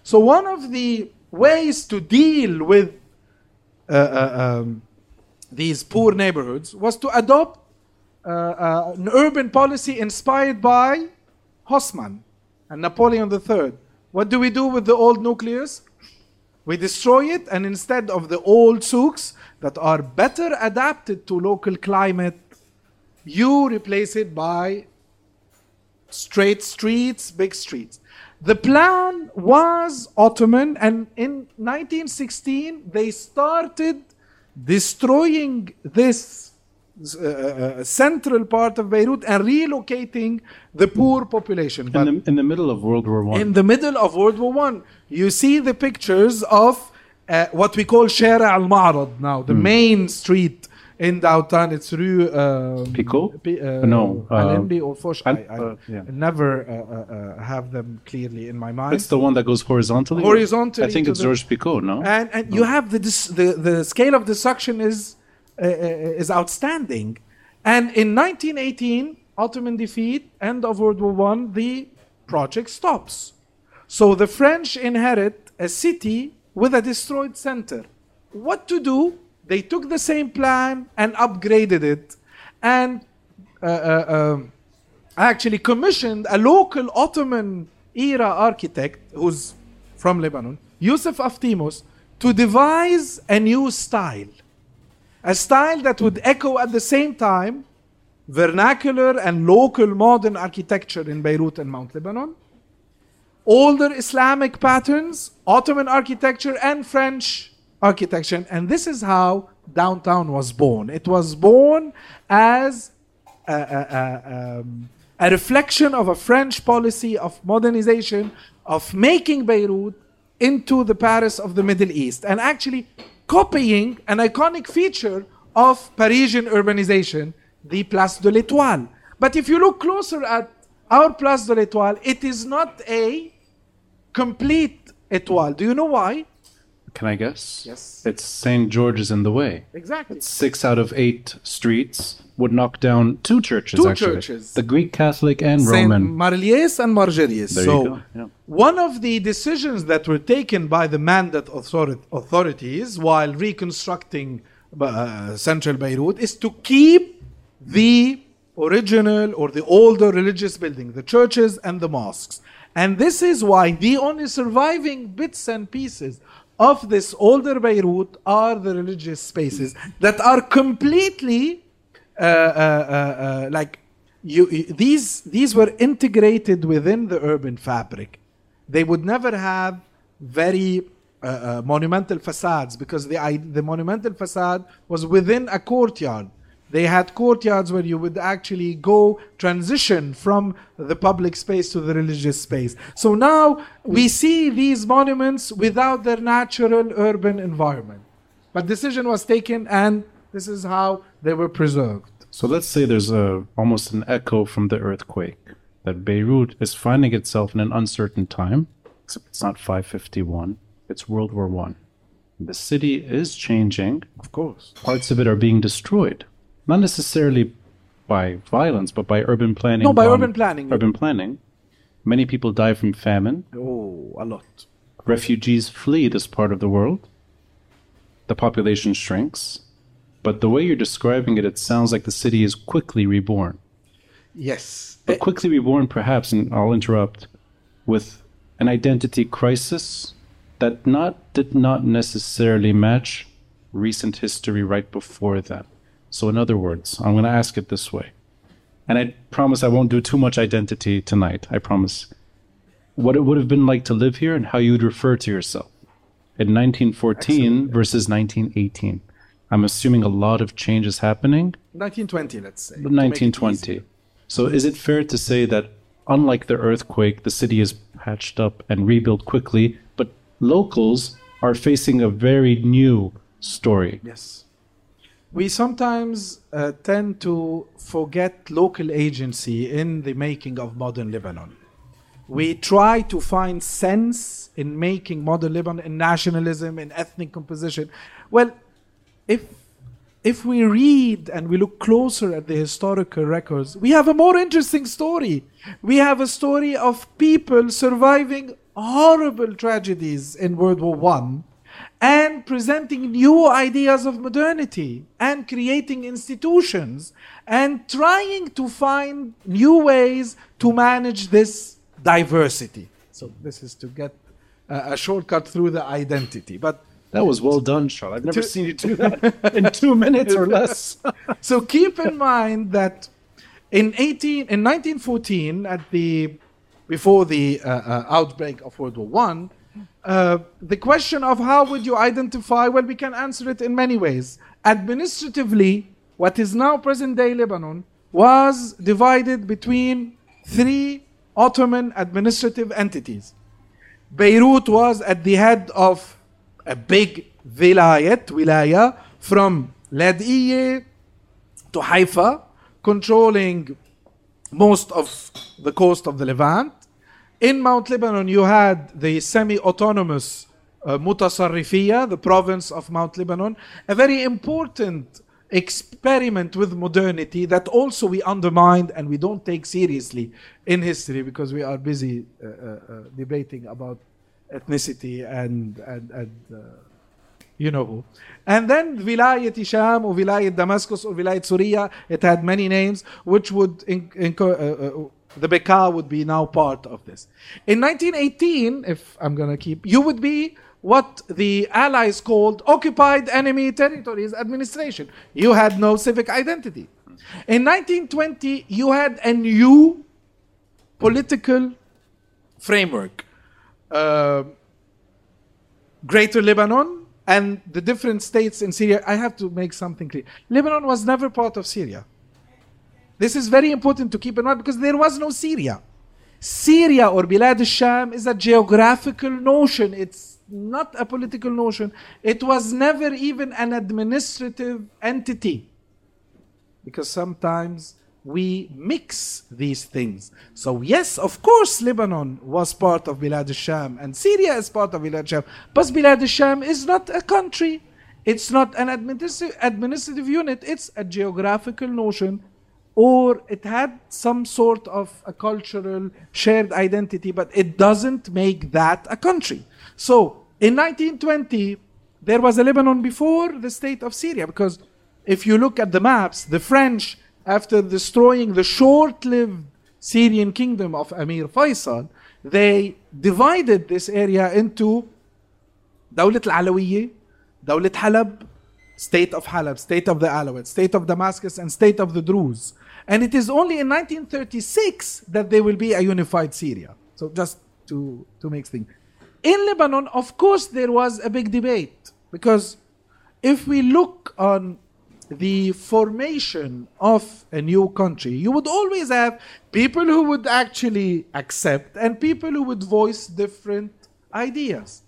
Speaker 3: So, one of the ways to deal with uh, uh, um, these poor neighborhoods was to adopt uh, uh, an urban policy inspired by Haussmann and Napoleon III. What do we do with the old nucleus? We destroy it, and instead of the old souks that are better adapted to local climate, you replace it by straight streets, big streets. The plan was Ottoman, and in 1916 they started destroying this uh, uh, central part of Beirut and relocating the poor population. But
Speaker 2: In the, in the middle of World War One.
Speaker 3: in the middle of World War One, you see the pictures of uh, what we call Shara al Ma'rad now, the main street in downtown. It's Rue um,
Speaker 2: Picot?
Speaker 3: P- uh,
Speaker 2: No, uh,
Speaker 3: or Foch. I, I
Speaker 2: uh, yeah.
Speaker 3: never uh, uh, uh, have them clearly in my mind.
Speaker 2: It's the one that goes horizontally.
Speaker 3: Horizontally
Speaker 2: I think it's
Speaker 3: the-
Speaker 2: Georges Picot. No.
Speaker 3: and and you have the, dis- the the scale of destruction is uh, uh, is outstanding. And in 1918, Ottoman defeat, end of World War One, the project stops. So the French inherit a city with a destroyed center. What to do? They took the same plan and upgraded it, and uh, uh, um, actually commissioned a local Ottoman era architect who's from Lebanon, Yusuf Aftimos, to devise a new style. A style that would echo at the same time vernacular and local modern architecture in Beirut and Mount Lebanon, older Islamic patterns, Ottoman architecture, and French architecture. And this is how downtown was born. It was born as a, a- a- um, a reflection of a French policy of modernization, of making Beirut into the Paris of the Middle East, and actually copying an iconic feature of Parisian urbanization, the Place de l'Étoile. But if you look closer at our Place de l'Étoile, it is not a complete étoile. Do you know why?
Speaker 2: Can I guess?
Speaker 3: Yes.
Speaker 2: It's St. George's in the Way.
Speaker 3: Exactly.
Speaker 2: Six out of eight streets would knock down two churches.
Speaker 3: Two
Speaker 2: actually.
Speaker 3: churches.
Speaker 2: The Greek Catholic and
Speaker 3: Saint
Speaker 2: Roman.
Speaker 3: Mar Elias and Mar Gerius.
Speaker 2: There
Speaker 3: so.
Speaker 2: Yeah.
Speaker 3: one of the decisions that were taken by the Mandate authori- authorities while reconstructing uh, central Beirut is to keep the original or the older religious building, the churches and the mosques. And this is why the only surviving bits and pieces of this older Beirut are the religious spaces that are completely like you, you- these these were integrated within the urban fabric. They would never have very uh, uh, monumental facades because the i- the monumental facade was within a courtyard. They had courtyards where you would actually go transition from the public space to the religious space. So now we see these monuments without their natural urban environment. But decision was taken, and this is how they were preserved.
Speaker 2: So let's say there's a almost an echo from the earthquake that Beirut is finding itself in an uncertain time. Except it's not 551; it's World War One. The city is changing.
Speaker 3: Of course.
Speaker 2: Parts of it are being destroyed, not necessarily by violence, but by urban planning.
Speaker 3: No, by urban planning.
Speaker 2: Urban planning. Many people die from famine.
Speaker 3: Oh, a lot.
Speaker 2: Refugees flee this part of the world. The population shrinks. But the way you're describing it, it sounds like the city is quickly reborn.
Speaker 3: Yes.
Speaker 2: But quickly reborn, perhaps, and I'll interrupt, with an identity crisis that not did not necessarily match recent history right before that. So, in other words, I'm going to ask it this way, and I promise I won't do too much identity tonight. I promise. What it would have been like to live here and how you would refer to yourself. in 1914 versus 1918? I'm assuming a lot of change is happening.
Speaker 3: 1920, let's say. to make it
Speaker 2: 1920. So is it fair to say that unlike the earthquake, the city is patched up and rebuilt quickly, but locals are facing a very new story?
Speaker 3: Yes. We sometimes uh, tend to forget local agency in the making of modern Lebanon. We try to find sense in making modern Lebanon in nationalism, in ethnic composition. Well, if if we read and we look closer at the historical records, we have a more interesting story. We have a story of people surviving horrible tragedies in World War One and presenting new ideas of modernity and creating institutions and trying to find new ways to manage this diversity. So this is to get a, a shortcut through the identity. But
Speaker 2: That was well done, Charles. I've never
Speaker 3: To-
Speaker 2: seen you do that in two minutes or less.
Speaker 3: so keep in mind that in 18 in 1914 at the before the uh, uh, outbreak of World War One, uh, the question of how would you identify? Well, we can answer it in many ways. Administratively, what is now present-day Lebanon was divided between three Ottoman administrative entities. Beirut was at the head of a big vilayet, wilaya, from Ladiyeh to Haifa, controlling most of the coast of the Levant. In Mount Lebanon, you had the semi autonomous uh, the province of Mount Lebanon, a very important experiment with modernity that also we undermined and we don't take seriously in history because we are busy uh, uh, uh, debating about ethnicity and, and, and uh, you know who. And then Vilayet Isham or Vilayet Damascus or Vilayet Surya, it had many names, which would, uh, uh, the Bekaa would be now part of this. In 1918, if I'm going to keep, you would be what the Allies called occupied enemy territories administration. You had no civic identity. In 1920, you had a new political framework. Uh, Greater Lebanon and the different states in Syria. I have to make something clear. Lebanon was never part of Syria. This is very important to keep in mind because there was no Syria. Syria or Bilad al-Sham is a geographical notion. It's not a political notion. It was never even an administrative entity. Because sometimes we mix these things. So yes, of course, Lebanon was part of Bilad al-Sham and Syria is part of Bilad al-Sham. But Bilad al-Sham is not a country. It's not an administrative, administrative unit. It's a geographical notion or it had some sort of a cultural shared identity, but it doesn't make that a country. So in 1920, there was a Lebanon before the state of Syria, because if you look at the maps, the French, after destroying the short lived Syrian kingdom of Amir Faisal, they divided this area into دولة العلوية, دولة Halab, state of Halab, state of the Alawites, state of Damascus, and state of the Druze. And it is only in 1936 that there will be a unified Syria. So just to, to make things. In Lebanon, of course, there was a big debate because if we look on the formation of a new country, you would always have people who would actually accept and people who would voice different ideas.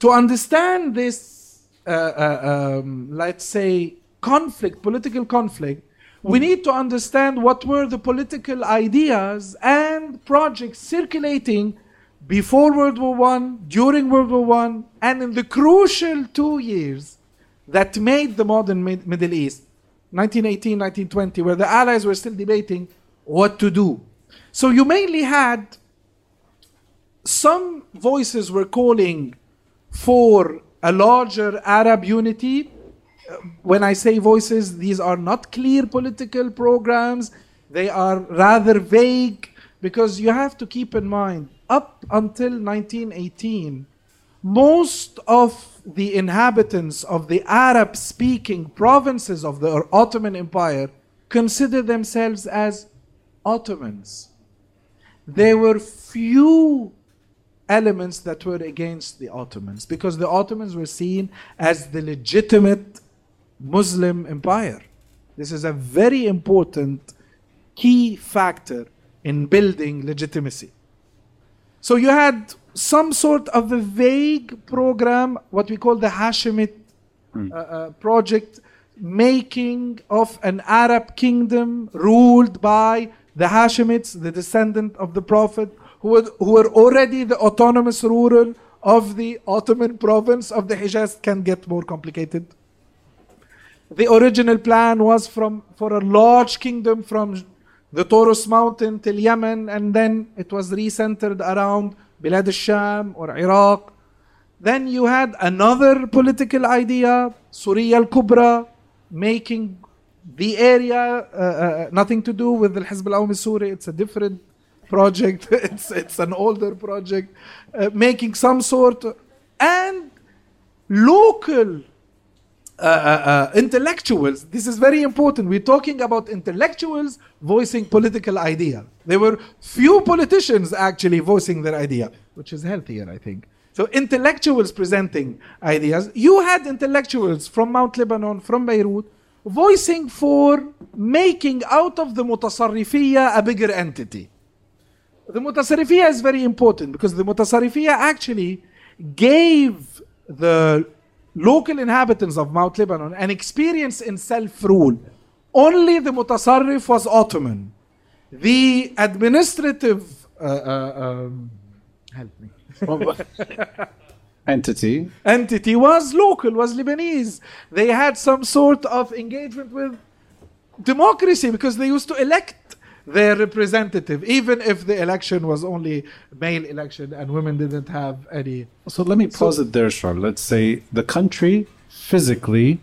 Speaker 3: To understand this, uh, uh, um, let's say, conflict, political conflict, we need to understand what were the political ideas and projects circulating before World War One, during World War One, and in the crucial two years that made the modern Mid- Middle East, 1918, 1920, where the Allies were still debating what to do. So you mainly had some voices were calling for a larger Arab unity. Uh, When I say voices, these are not clear political programs. They are rather vague because you have to keep in mind, up until 1918, most of the inhabitants of the Arab speaking provinces of the Ottoman Empire consider themselves as Ottomans. There were few elements that were against the Ottomans because the Ottomans were seen as the legitimate Muslim empire. This is a very important key factor in building legitimacy. So you had some sort of a vague program, what we call the Hashemite uh, uh, project, making of an Arab kingdom ruled by the Hashemites, the descendant of the Prophet, who were, who were already the autonomous ruler of the Ottoman province of the Hijaz. Can get more complicated. The original plan was from for a large kingdom from the Taurus mountain till Yemen, and then it was recentered around Bilad al-Sham or Iraq. Then you had another political idea, Surya al-Kubra, making the area uh, uh, nothing to do with the Hizb al-Awmi Suri. It's a different project. it's it's an older project, uh, making some sort and local uh, uh, uh, intellectuals. This is very important. We're talking about intellectuals voicing political idea. There were few politicians actually voicing their idea, which is healthier, I think. So intellectuals presenting ideas. You had intellectuals from Mount Lebanon, from Beirut, voicing for making out of the Mutasarrifiyya a bigger entity. The Mutasarrifiyya is very important because the Mutasarrifiyya actually gave the local inhabitants of Mount Lebanon an experience in self-rule. Only the Mutasarrif was Ottoman. The administrative uh, uh, um, help me
Speaker 4: Entity.
Speaker 3: entity was local, was Lebanese. They had some sort of engagement with democracy because they used to elect their representative, even if the election was only male election and women didn't have any.
Speaker 2: So let me pause it there, Charles. Let's say the country physically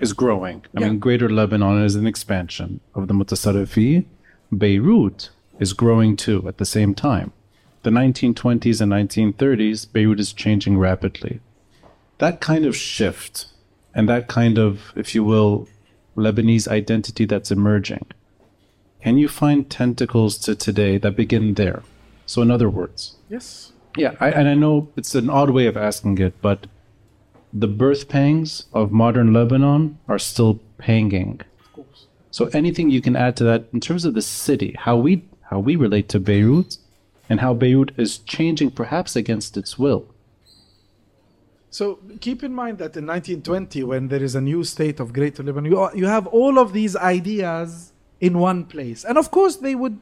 Speaker 2: is growing. I
Speaker 3: Yeah.
Speaker 2: mean, Greater Lebanon is an expansion of the Mutasarrifi. Beirut is growing too at the same time. The 1920s and 1930s, Beirut is changing rapidly. That kind of shift and that kind of, if you will, Lebanese identity that's emerging, can you find tentacles to today that begin there? So, in other words,
Speaker 3: Yes.
Speaker 2: yeah, I, and I know it's an odd way of asking it, but the birth pangs of modern Lebanon are still panging. Of course. So anything you can add to that in terms of the city, how we how we relate to Beirut, and how Beirut is changing perhaps against its will.
Speaker 3: So keep in mind that in 1920, when there is a new state of Greater Lebanon, you, you have all of these ideas in one place. And of course, they would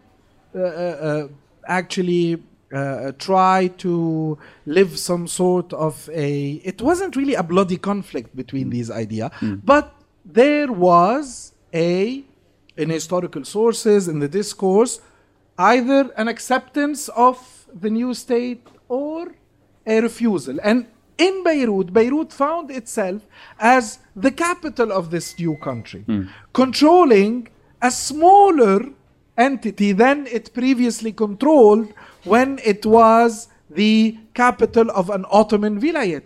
Speaker 3: uh, uh, uh, actually uh, try to live some sort of a. It wasn't really a bloody conflict between these ideas, but there was a, in historical sources, in the discourse, either an acceptance of the new state or a refusal. And in Beirut, Beirut found itself as the capital of this new country, controlling a smaller entity than it previously controlled when it was the capital of an Ottoman vilayet.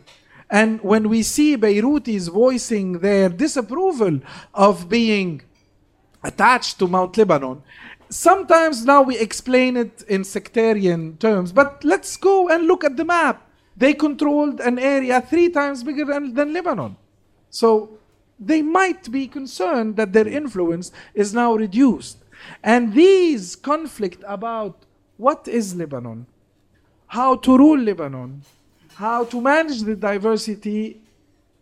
Speaker 3: And when we see Beirutis voicing their disapproval of being attached to Mount Lebanon. Sometimes now we explain it in sectarian terms, but let's go and look at the map. They controlled an area three times bigger than, than Lebanon. So they might be concerned that their influence is now reduced. And these conflict about what is Lebanon, how to rule Lebanon, how to manage the diversity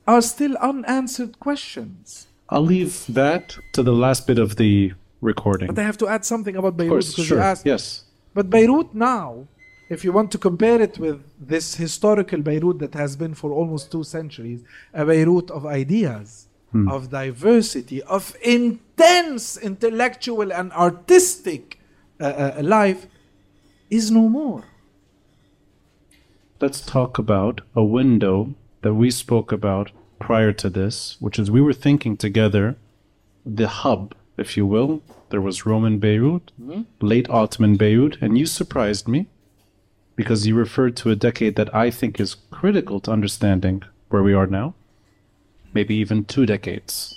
Speaker 3: are still unanswered questions.
Speaker 2: I'll leave that to the last bit of the recording.
Speaker 3: But I have to add something about Beirut
Speaker 2: course,
Speaker 3: because you asked.
Speaker 2: Yes.
Speaker 3: But Beirut now, if you want to compare it with this historical Beirut that has been for almost two centuries, a Beirut of ideas, of diversity, of intense intellectual and artistic uh, uh, life, is no more.
Speaker 2: let's talk about a window that we spoke about prior to this, which is we were thinking together the hub, if you will. There was Roman Beirut, late Ottoman Beirut, and you surprised me because you referred to a decade that I think is critical to understanding where we are now. Maybe even two decades.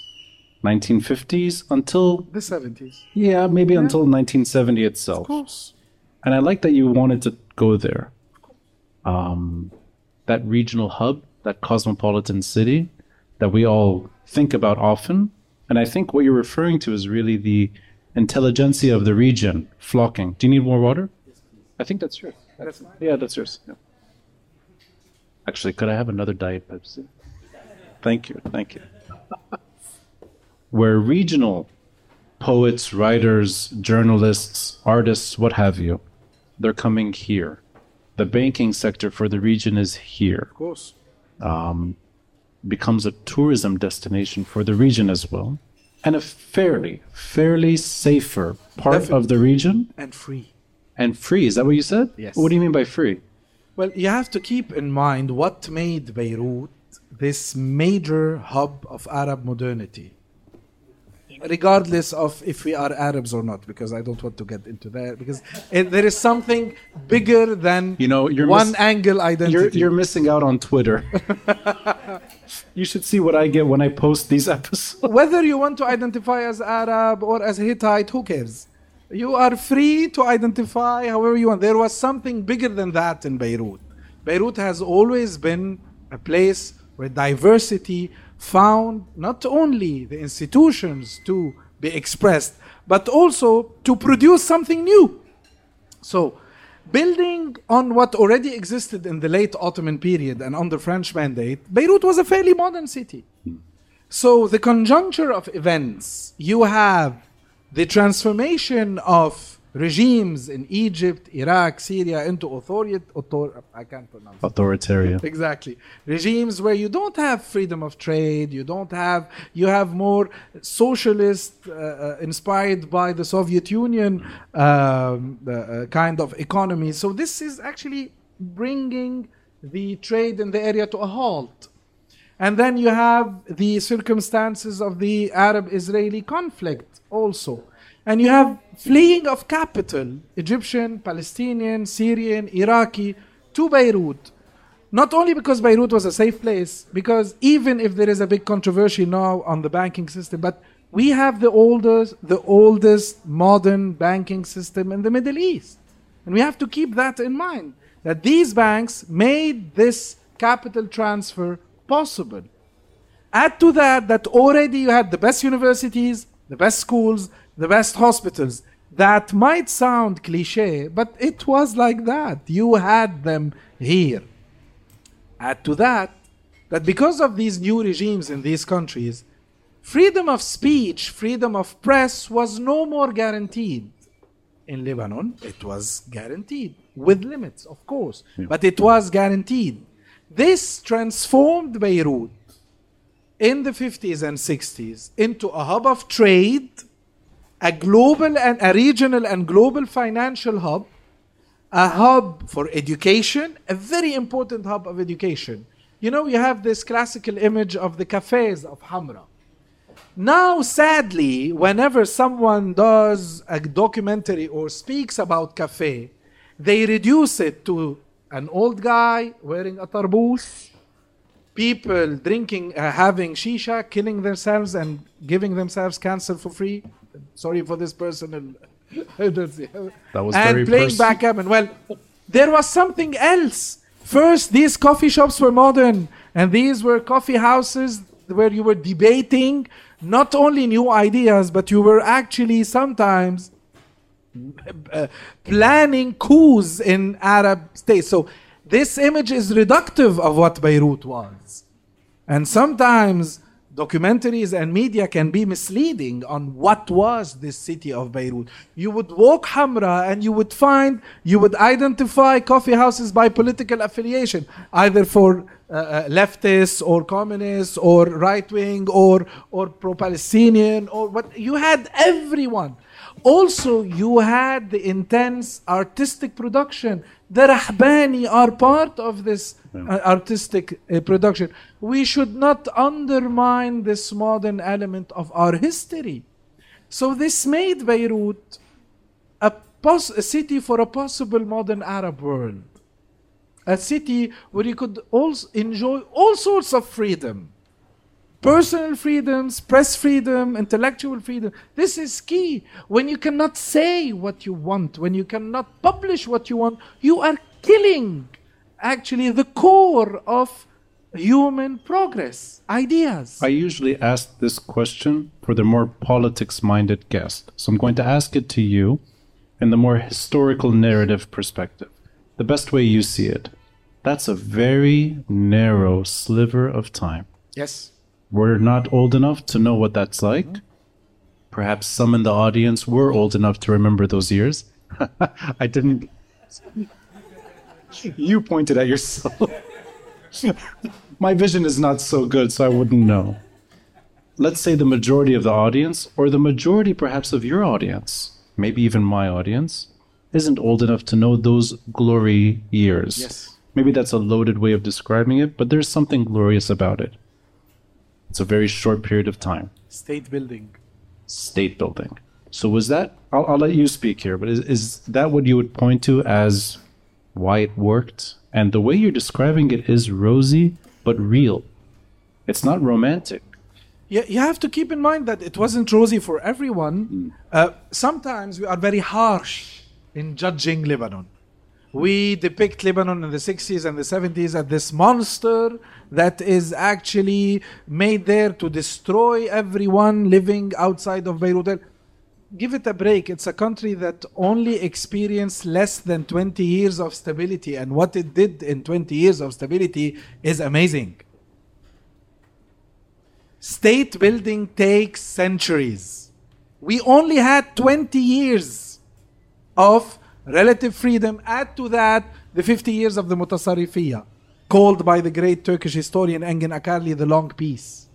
Speaker 2: 1950s until,
Speaker 3: The 70s.
Speaker 2: yeah, maybe until 1970 itself.
Speaker 3: Of course.
Speaker 2: And I like that you wanted to go there. um, that regional hub, that cosmopolitan city that we all think about often. And I think what you're referring to is really the intelligentsia of the region flocking. Do you need more water? I think that's yours. yeah, that's yours. Yeah. Actually, could I have another Diet Pepsi? Thank you. Thank you. Where regional poets, writers, journalists, artists, what have you, they're coming here. The banking sector for the region is here.
Speaker 3: Of course.
Speaker 2: Um, becomes a tourism destination for the region as well, and a fairly, fairly safer part
Speaker 3: Definitely.
Speaker 2: of the region
Speaker 3: And free.
Speaker 2: and free. Is that what you said?
Speaker 3: Yes.
Speaker 2: What do you mean by free?
Speaker 3: Well, you have to keep in mind what made Beirut this major hub of Arab modernity. Regardless of if we are Arabs or not, because I don't want to get into that, because it, there is something bigger than
Speaker 2: You know, you're
Speaker 3: one
Speaker 2: miss-
Speaker 3: angle identity.
Speaker 2: You're, you're missing out on Twitter. you should see what I get when I post these episodes.
Speaker 3: Whether you want to identify as Arab or as Hittite, who cares? You are free to identify however you want. There was something bigger than that in Beirut. Beirut has always been a place where diversity found not only the institutions to be expressed, but also to produce something new. So, building on what already existed in the late Ottoman period and under French mandate, Beirut was a fairly modern city. So, the conjuncture of events, you have the transformation of regimes in Egypt, Iraq, Syria into authority, author, I can't pronounce it.
Speaker 2: Authoritarian.
Speaker 3: Exactly. Regimes where you don't have freedom of trade, you don't have, you have more socialist, uh, uh, inspired by the Soviet Union um, uh, kind of economy. So this is actually bringing the trade in the area to a halt. And then you have the circumstances of the Arab Israeli conflict also. And you have fleeing of capital, Egyptian, Palestinian, Syrian, Iraqi, to Beirut. Not only because Beirut was a safe place, because even if there is a big controversy now on the banking system, but we have the oldest, the oldest modern banking system in the Middle East. And we have to keep that in mind that these banks made this capital transfer possible. Add to that that already you had the best universities, the best schools, the best hospitals. That might sound cliche, but it was like that. You had them here. Add to that that because of these new regimes in these countries, freedom of speech, freedom of press was no more guaranteed. In Lebanon, it was guaranteed with limits, of course, but it was guaranteed. This transformed Beirut in the 50s and 60s into a hub of trade, a global and a regional and global financial hub, a hub for education, a very important hub of education. You know, you have this classical image of the cafes of Hamra. Now, sadly, whenever someone does a documentary or speaks about cafe, they reduce it to an old guy wearing a tarbous, people drinking, uh, having shisha, killing themselves and giving themselves cancer for free. Sorry for this personal. that
Speaker 2: was
Speaker 3: and
Speaker 2: very
Speaker 3: playing
Speaker 2: personal.
Speaker 3: backgammon. Well, there was something else. First, these coffee shops were modern, and these were coffee houses where you were debating not only new ideas, but you were actually sometimes uh, planning coups in Arab states. So this image is reductive of what Beirut was. And sometimes documentaries and media can be misleading on what was this city of Beirut. You would walk Hamra and you would find, you would identify coffee houses by political affiliation, either for uh, uh, leftists or communists or right wing or, or pro Palestinian or what. You had everyone. Also, you had the intense artistic production. The Rahbani are part of this uh, artistic uh, production. We should not undermine this modern element of our history. So, this made Beirut a, pos- a city for a possible modern Arab world. A city where you could also enjoy all sorts of freedom personal freedoms, press freedom, intellectual freedom. This is key. When you cannot say what you want, when you cannot publish what you want, you are killing actually the core of human progress, ideas.
Speaker 2: I usually ask this question for the more politics minded guest. So I'm going to ask it to you in the more historical narrative perspective, the best way you see it. That's a very narrow sliver of time.
Speaker 3: yes.
Speaker 2: We're not old enough to know what that's like. Perhaps some in the audience were old enough to remember those years. I didn't. You pointed at yourself. My vision is not so good, so I wouldn't know. Let's say the majority of the audience, or the majority perhaps of your audience, maybe even my audience, isn't old enough to know those glory years.
Speaker 3: Yes.
Speaker 2: Maybe that's a loaded way of describing it, but there's something glorious about it. It's a very short period of time.
Speaker 3: State building.
Speaker 2: State building. So was that? I'll, I'll let you speak here, but is, is that what you would point to as why it worked? And the way you're describing it is rosy but real. It's not romantic.
Speaker 3: Yeah, you have to keep in mind that it wasn't rosy for everyone. Uh, sometimes we are very harsh in judging Lebanon. We depict Lebanon in the 60s and the 70s as this monster that is actually made there to destroy everyone living outside of Beirut. Give it a break. It's a country that only experienced less than 20 years of stability, and what it did in 20 years of stability is amazing. State building takes centuries. We only had 20 years of relative freedom. Add to that the 50 years of the Mutasarrifiyya, called by the great Turkish historian Engin Akarli the long peace.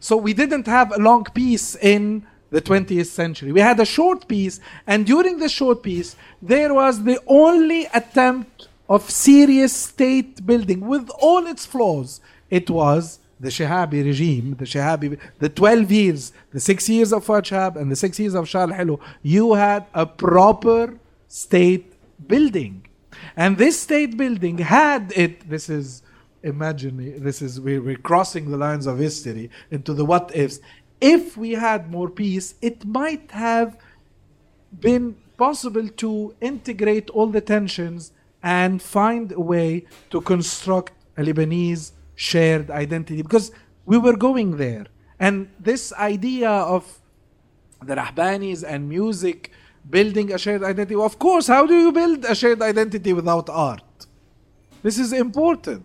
Speaker 3: So we didn't have a long peace in the 20th century. We had a short peace, and during the short peace, there was the only attempt of serious state building with all its flaws. It was the Shahabi regime, the Shahabi, the 12 years, the six years of Fuad and the six years of Shah al-Hilo. You had a proper state building. And this state building had it, this is, imagine, this is, we're, crossing the lines of history into the what ifs. If we had more peace, it might have been possible to integrate all the tensions and find a way to construct a Lebanese shared identity because we were going there. And this idea of the Rahbanis and music building a shared identity, of course, how do you build a shared identity without art? This is important.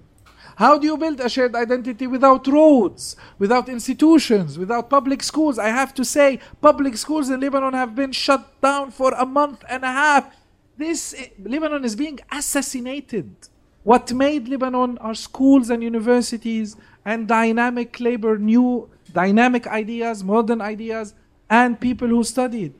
Speaker 3: How do you build a shared identity without roads, without institutions, without public schools? I have to say, public schools in Lebanon have been shut down for a month and a half. This eh, Lebanon is being assassinated. What made Lebanon are schools and universities and dynamic labor, new dynamic ideas, modern ideas, and people who studied.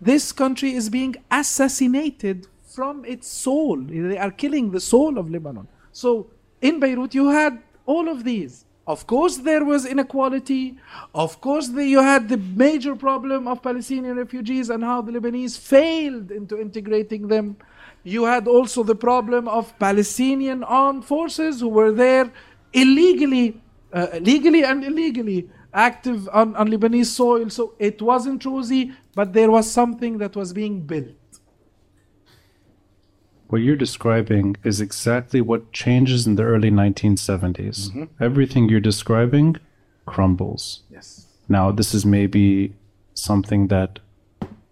Speaker 3: This country is being assassinated from its soul. They are killing the soul of Lebanon. So in Beirut, you had all of these. Of course, there was inequality. Of course, the, you had the major problem of Palestinian refugees and how the Lebanese failed into integrating them. You had also the problem of Palestinian armed forces who were there illegally, uh, legally and illegally active on, on Lebanese soil. So it wasn't rosy, but there was something that was being built.
Speaker 2: What you're describing is exactly what changes in the early 1970s. Mm-hmm. Everything you're describing crumbles.
Speaker 3: Yes.
Speaker 2: Now, this is maybe something that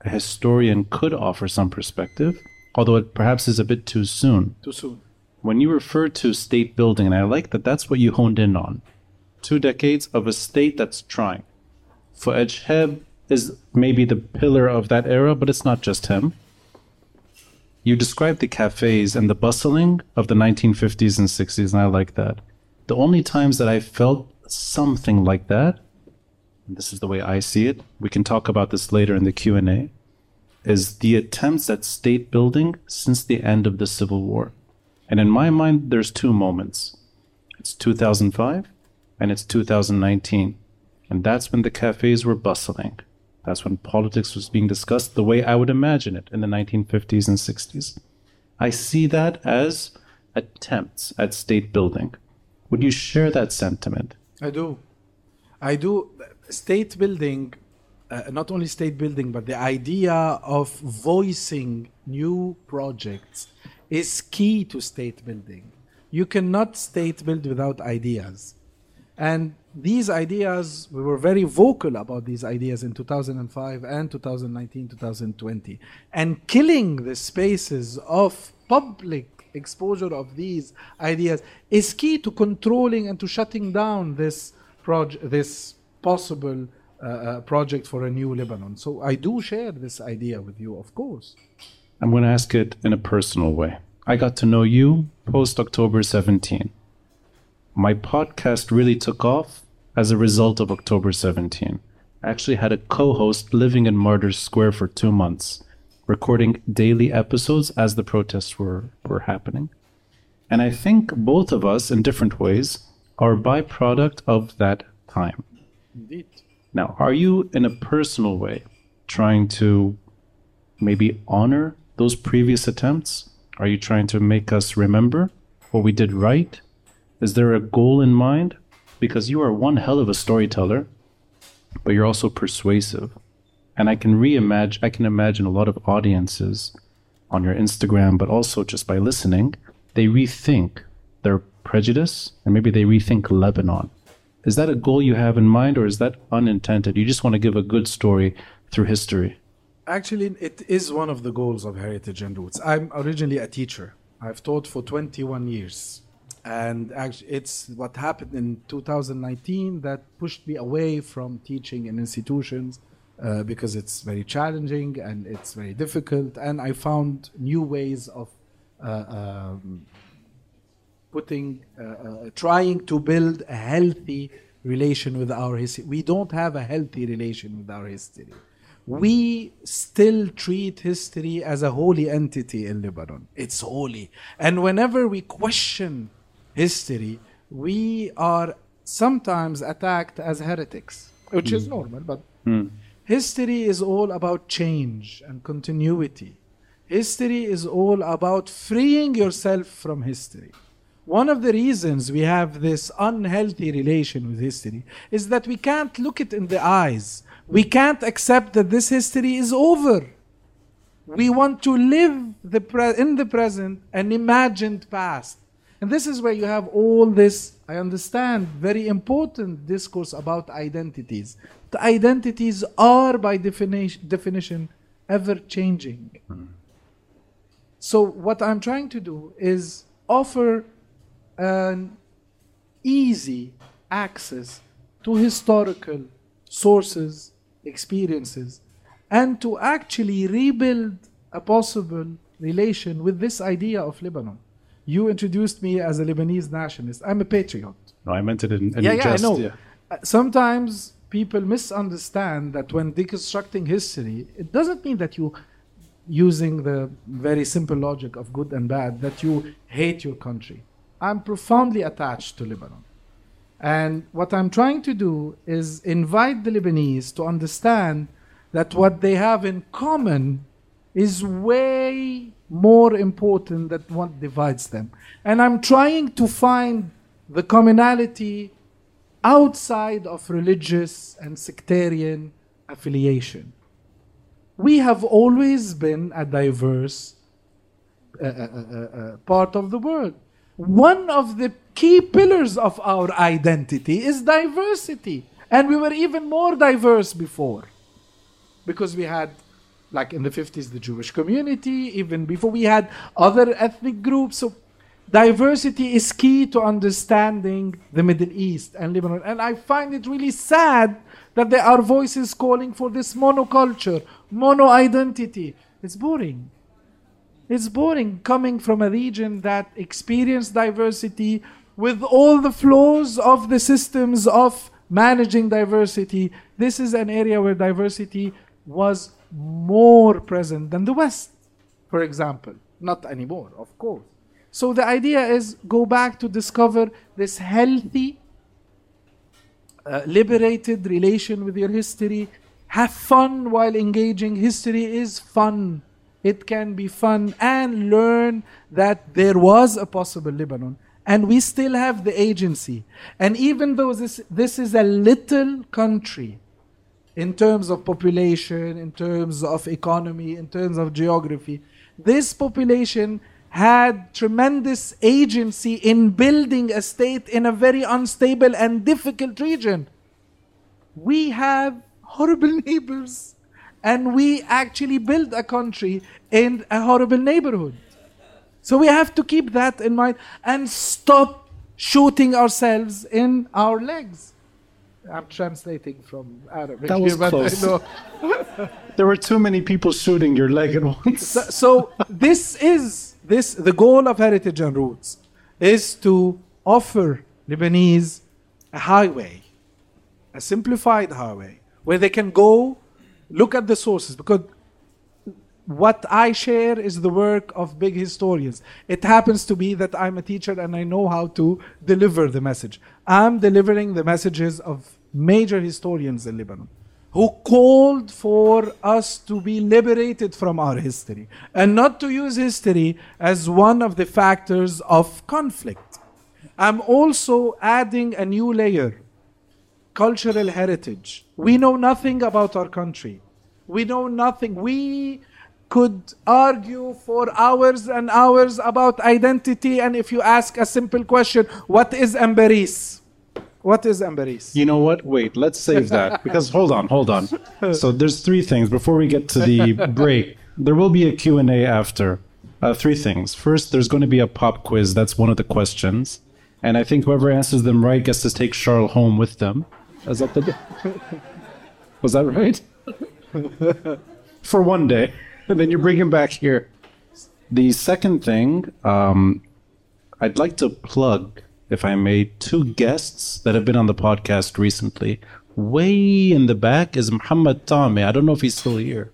Speaker 2: a historian could offer some perspective, although it perhaps is a bit too soon.
Speaker 3: Too soon.
Speaker 2: When you refer to state building, and I like that that's what you honed in on, two decades of a state that's trying. Fuad Shahab is maybe the pillar of that era, but it's not just him. You described the cafes and the bustling of the 1950s and 60s, and I like that. The only times that I felt something like that, this is the way I see it, we can talk about this later in the Q&A, is the attempts at state building since the end of the Civil War. And in my mind, there's two moments. It's 2005 and it's 2019. And that's when the cafes were bustling. That's when politics was being discussed the way I would imagine it in the 1950s and 60s. I see that as attempts at state building. Would you share that sentiment?
Speaker 3: I do. I do. State building, uh, not only state building, but the idea of voicing new projects is key to state building. you cannot state build without ideas. And these ideas, we were very vocal about these ideas in 2005 and 2019, 2020. And killing the spaces of public exposure of these ideas is key to controlling and to shutting down this proj- this possible uh, uh, project for a new Lebanon. So I do share this idea with you, of course.
Speaker 2: I'm going to ask it in a personal way. I got to know you post October 17. My podcast really took off as a result of October 17. I actually had a co host living in Martyrs Square for two months, recording daily episodes as the protests were, were happening. And I think both of us, in different ways, are byproduct of that time.
Speaker 3: Indeed.
Speaker 2: Now, are you, in a personal way, trying to maybe honor those previous attempts? Are you trying to make us remember what we did right? Is there a goal in mind? Because you are one hell of a storyteller, but you're also persuasive. And I can reimagine, I can imagine a lot of audiences on your Instagram, but also just by listening, they rethink their prejudice and maybe they rethink Lebanon. Is that a goal you have in mind, or is that unintended? You just want to give a good story through history.
Speaker 3: Actually, it is one of the goals of Heritage and Roots. I'm originally a teacher. I've taught for 21 years. And actually, it's what happened in 2019 that pushed me away from teaching in institutions uh, because it's very challenging and it's very difficult. And I found new ways of uh, um, putting, uh, uh, trying to build a healthy relation with our history. We don't have a healthy relation with our history. We still treat history as a holy entity in Lebanon. It's holy. And whenever we question history, we are sometimes attacked as heretics, which is hmm. normal, but hmm. history is all about change and continuity. History is all about freeing yourself from history. One of the reasons we have this unhealthy relation with history is that we can't look it in the eyes. We can't accept that this history is over. We want to live the pre- in the present an imagined past. And this is where you have all this, I understand, very important discourse about identities. The identities are, by definition, definition ever changing. So, what I'm trying to do is offer an easy access to historical sources, experiences, and to actually rebuild a possible relation with this idea of Lebanon. You introduced me as a Lebanese nationalist. I'm a patriot.
Speaker 2: No, I meant it in, in
Speaker 3: yeah, yeah,
Speaker 2: jest.
Speaker 3: I know. Uh, Sometimes people misunderstand that when deconstructing history, it doesn't mean that you, using the very simple logic of good and bad, that you hate your country. I'm profoundly attached to Lebanon. And what I'm trying to do is invite the Lebanese to understand that what they have in common is way more important than what divides them. And I'm trying to find the commonality outside of religious and sectarian affiliation. We have always been a diverse uh, uh, uh, uh, part of the world. One of the key pillars of our identity is diversity. And we were even more diverse before because we had like in the 50s the jewish community even before we had other ethnic groups. So diversity is key to understanding the middle east and lebanon. And i find it really sad that there are voices calling for this monoculture mono identity it's boring. It's boring coming from a region that experienced diversity with all the flaws of the systems of managing diversity. This is an area where diversity was more present than the West, for example. Not anymore, of course. So the idea is go back to discover this healthy, uh, liberated relation with your history. Have fun while engaging. History is fun. It can be fun and learn that there was a possible Lebanon and we still have the agency. And even though this, this is a little country in terms of population, in terms of economy, in terms of geography, this population had tremendous agency in building a state in a very unstable and difficult region. We have horrible neighbors, and we actually build a country in a horrible neighborhood. So we have to keep that in mind and stop shooting ourselves in our legs. I'm translating from Arabic.
Speaker 2: That was
Speaker 3: here, but I
Speaker 2: close.
Speaker 3: know-
Speaker 2: There were too many people shooting your leg at once.
Speaker 3: so, so this is this the goal of heritage and roots is to offer lebanese a highway a simplified highway where they can go look at the sources because what i share is the work of big historians it happens to be that i'm a teacher and i know how to deliver the message i'm delivering the messages of major historians in lebanon who called for us to be liberated from our history and not to use history as one of the factors of conflict. I'm also adding a new layer cultural heritage. We know nothing about our country. We know nothing. We could argue for hours and hours about identity, and if you ask a simple question, what is Ambaris? What is Ambaris?
Speaker 2: You know what? Wait, let's save that because hold on, hold on. So there's three things before we get to the break. There will be a Q&A after. Uh, three things. First, there's going to be a pop quiz. That's one of the questions. And I think whoever answers them right gets to take Charles home with them. Is that the Was that right? For one day. And then you bring him back here. The second thing, um, I'd like to plug, if I may, two guests that have been on the podcast recently. Way in the back is Muhammad Tame. I don't know if he's still here.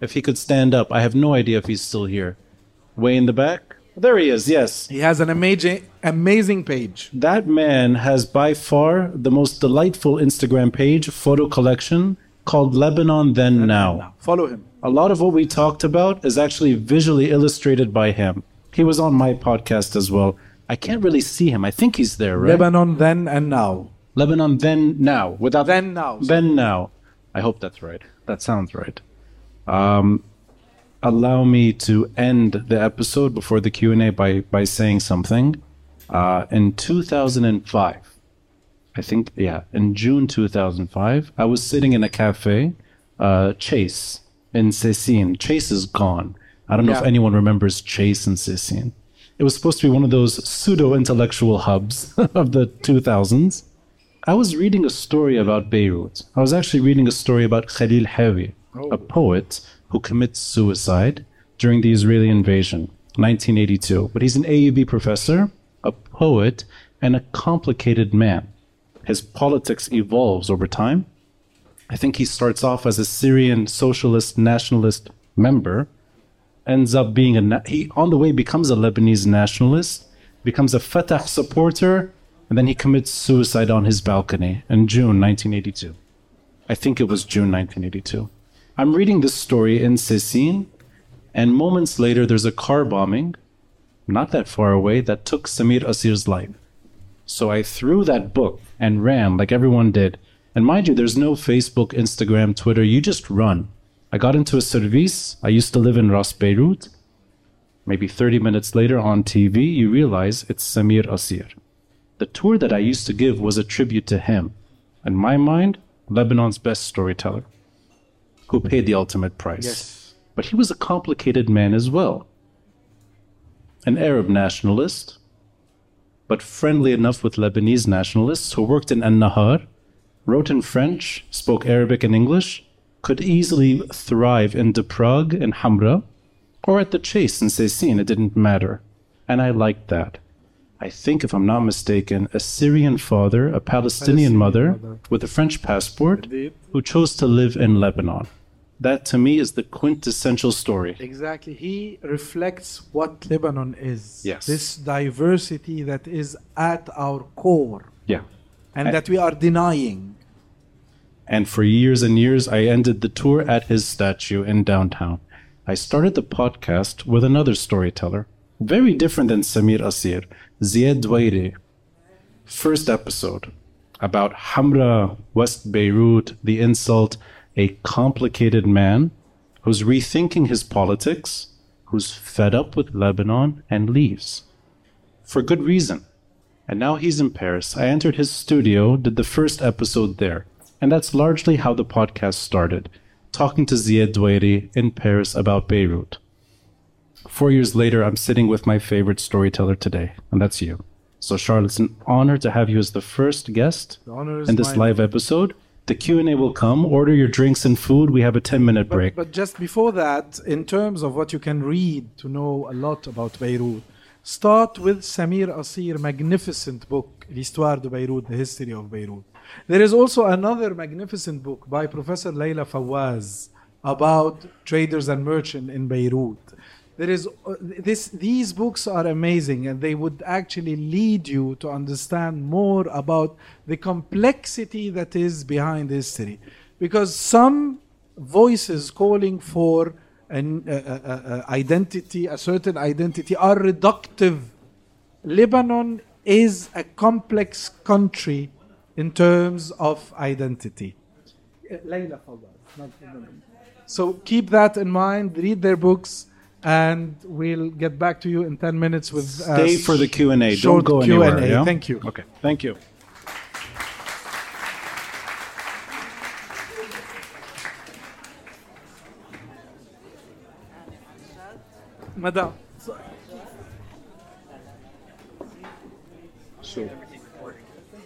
Speaker 2: If he could stand up, I have no idea if he's still here. Way in the back? There he is, yes.
Speaker 3: He has an amazing, amazing page.
Speaker 2: That man has by far the most delightful Instagram page, photo collection, called Lebanon Then Now.
Speaker 3: Follow him.
Speaker 2: A lot of what we talked about is actually visually illustrated by him. He was on my podcast as well. I can't really see him. I think he's there, right?
Speaker 3: Lebanon then and now.
Speaker 2: Lebanon then now without
Speaker 3: Then now.
Speaker 2: then now. I hope that's right. That sounds right. Um, allow me to end the episode before the Q and A by by saying something. Uh, in 2005, I think yeah, in June 2005, I was sitting in a cafe, uh, Chase in Sassine. Chase is gone. I don't know if anyone remembers Chase in Sassine. It was supposed to be one of those pseudo intellectual hubs of the 2000s. I was reading a story about Beirut. I was actually reading a story about Khalil Hawi, a oh. poet who commits suicide during the Israeli invasion, 1982. But he's an AUB professor, a poet, and a complicated man. His politics evolves over time. I think he starts off as a Syrian socialist nationalist member, ends up being a he on the way becomes a Lebanese nationalist, becomes a Fatah supporter, and then he commits suicide on his balcony in June 1982. I think it was June 1982. I'm reading this story in Sassine, and moments later there's a car bombing, not that far away, that took Samir Kassir's life. So I threw that book and ran like everyone did. And mind you, there's no Facebook, Instagram, Twitter. You just run. I got into a service. I used to live in Ras Beirut. Maybe 30 minutes later on TV, you realize it's Samir Kassir. The tour that I used to give was a tribute to him. In my mind, Lebanon's best storyteller, who paid the ultimate price.
Speaker 3: Yes.
Speaker 2: But he was a complicated man as well. An Arab nationalist, but friendly enough with Lebanese nationalists who worked in An Nahar, wrote in French, spoke Arabic and English, could easily thrive in De Prague and Hamra, or at the Chase in Sassine, it didn't matter. And I liked that. I think, if I'm not mistaken, a Syrian father, a Palestinian,
Speaker 3: Palestinian
Speaker 2: mother,
Speaker 3: mother.
Speaker 2: with a French passport
Speaker 3: Indeed.
Speaker 2: who chose to live in Lebanon. That to me is the quintessential story.
Speaker 3: Exactly. He reflects what Lebanon is.
Speaker 2: Yes.
Speaker 3: This diversity that is at our core
Speaker 2: Yeah.
Speaker 3: and
Speaker 2: I-
Speaker 3: that we are denying.
Speaker 2: And for years and years, I ended the tour at his statue in downtown. I started the podcast with another storyteller, very different than Samir Kassir, Ziad Doueiri. First episode about Hamra, West Beirut, the insult, a complicated man who's rethinking his politics, who's fed up with Lebanon and leaves. For good reason. And now he's in Paris. I entered his studio, did the first episode there. And that's largely how the podcast started, talking to Ziad Doueiri in Paris about Beirut. Four years later, I'm sitting with my favorite storyteller today, and that's you. So, Charles, it's an honor to have you as the first guest
Speaker 3: The
Speaker 2: in this
Speaker 3: mine.
Speaker 2: live episode. The Q&A will come. Order your drinks and food. We have a 10-minute break.
Speaker 3: But, but just before that, in terms of what you can read to know a lot about Beirut, start with Samir Kassir magnificent book, L'Histoire de Beirut, The History of Beirut. There is also another magnificent book by Professor Leila Fawaz about traders and merchants in Beirut. There is uh, this; these books are amazing, and they would actually lead you to understand more about the complexity that is behind history, because some voices calling for an uh, uh, uh, uh, identity, a certain identity, are reductive. Lebanon is a complex country in terms of identity. Leila Fawaz, not Lebanon. So keep that in mind. Read their books, and we'll get back to you in ten minutes with uh,
Speaker 2: Stay for the Q&A. Don't go
Speaker 3: Q&A.
Speaker 2: anywhere. yeah?
Speaker 3: Thank you.
Speaker 2: Okay. Thank you.
Speaker 3: Madam.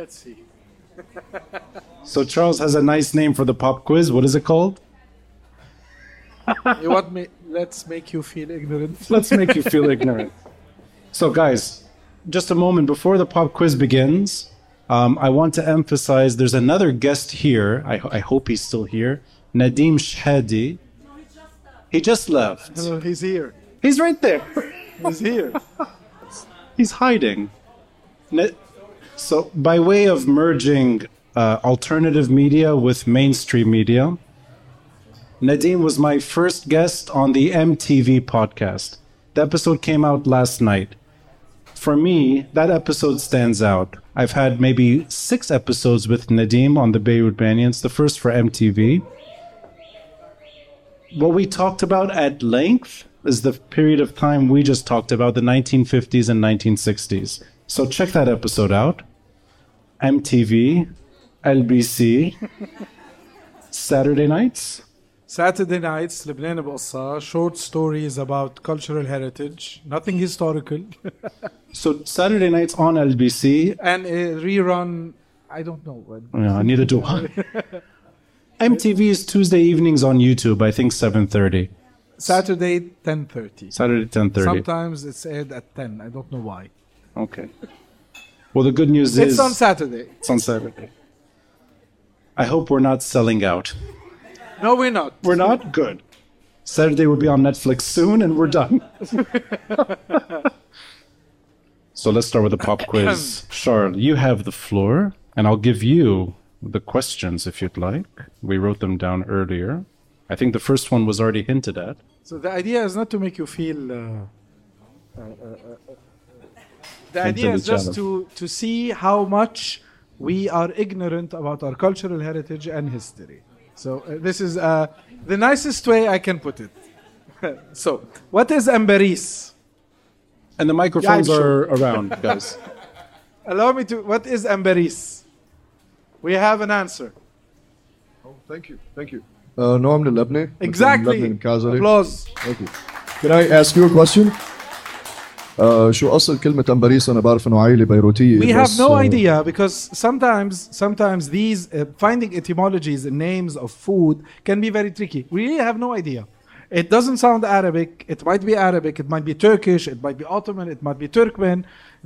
Speaker 3: Let's see.
Speaker 2: So Charles has a nice name for the pop quiz. What is it called?
Speaker 3: You want me? Let's make you feel ignorant.
Speaker 2: Let's make you feel ignorant. So, guys, just a moment before the pop quiz begins, um, I want to emphasize there's another guest here. I, I hope he's still here. Nadim Shehadi. He just left.
Speaker 3: Hello, he's here.
Speaker 2: He's right there.
Speaker 3: He's here.
Speaker 2: He's hiding. Ne- so, by way of merging uh, alternative media with mainstream media, Nadim was my first guest on the MTV podcast. The episode came out last night. For me, that episode stands out. I've had maybe six episodes with Nadim on the Beirut Banyans, the first for MTV. What we talked about at length is the period of time we just talked about, the 1950s and 1960s. So check that episode out. MTV, LBC, Saturday nights.
Speaker 3: Saturday nights, Lebanon بقصة, short stories about cultural heritage, nothing historical,
Speaker 2: So Saturday nights on LBC.
Speaker 3: and a rerun. I don't know when.
Speaker 2: Yeah, neither do I. MTV is Tuesday evenings on YouTube. I think 7:30.
Speaker 3: Saturday, 10.30.
Speaker 2: Saturday 10:30.
Speaker 3: Sometimes it's aired at 10. I don't know why.
Speaker 2: Okay. Well, the good news
Speaker 3: It's
Speaker 2: is It's
Speaker 3: on Saturday.
Speaker 2: it's on Saturday. I hope we're not selling out.
Speaker 3: No, we're not.
Speaker 2: We're not good. Saturday will be on Netflix soon, and we're done. so let's start with the pop quiz. Charles, you have the floor, and I'll give you the questions if you'd like. We wrote them down earlier. I think the first one was already hinted at.
Speaker 3: So the idea is not to make you feel. Uh, uh, uh, uh, the idea is just to, to see how much we are ignorant about our cultural heritage and history. So uh, this is uh, the nicest way I can put it. so what is amberis?
Speaker 2: And the microphones
Speaker 3: yeah, sure.
Speaker 2: are around, guys.
Speaker 3: Allow me to. What is amberis? We have an answer.
Speaker 5: Oh, thank you, thank you. Uh, Noam Labne.
Speaker 3: Exactly.
Speaker 5: Labne
Speaker 3: Applause.
Speaker 5: Thank you. Can I ask you a question? Uh, شو أصل كلمة أمباريس أنا بعرف إنه عائلة بيروتية
Speaker 3: We have
Speaker 5: بس,
Speaker 3: no
Speaker 5: uh,
Speaker 3: idea because sometimes, sometimes these uh, finding etymologies and names of food can be very tricky. We really have no idea. It doesn't sound Arabic. It might be Arabic. It might be Turkish. It might be Ottoman. It might be Turkmen.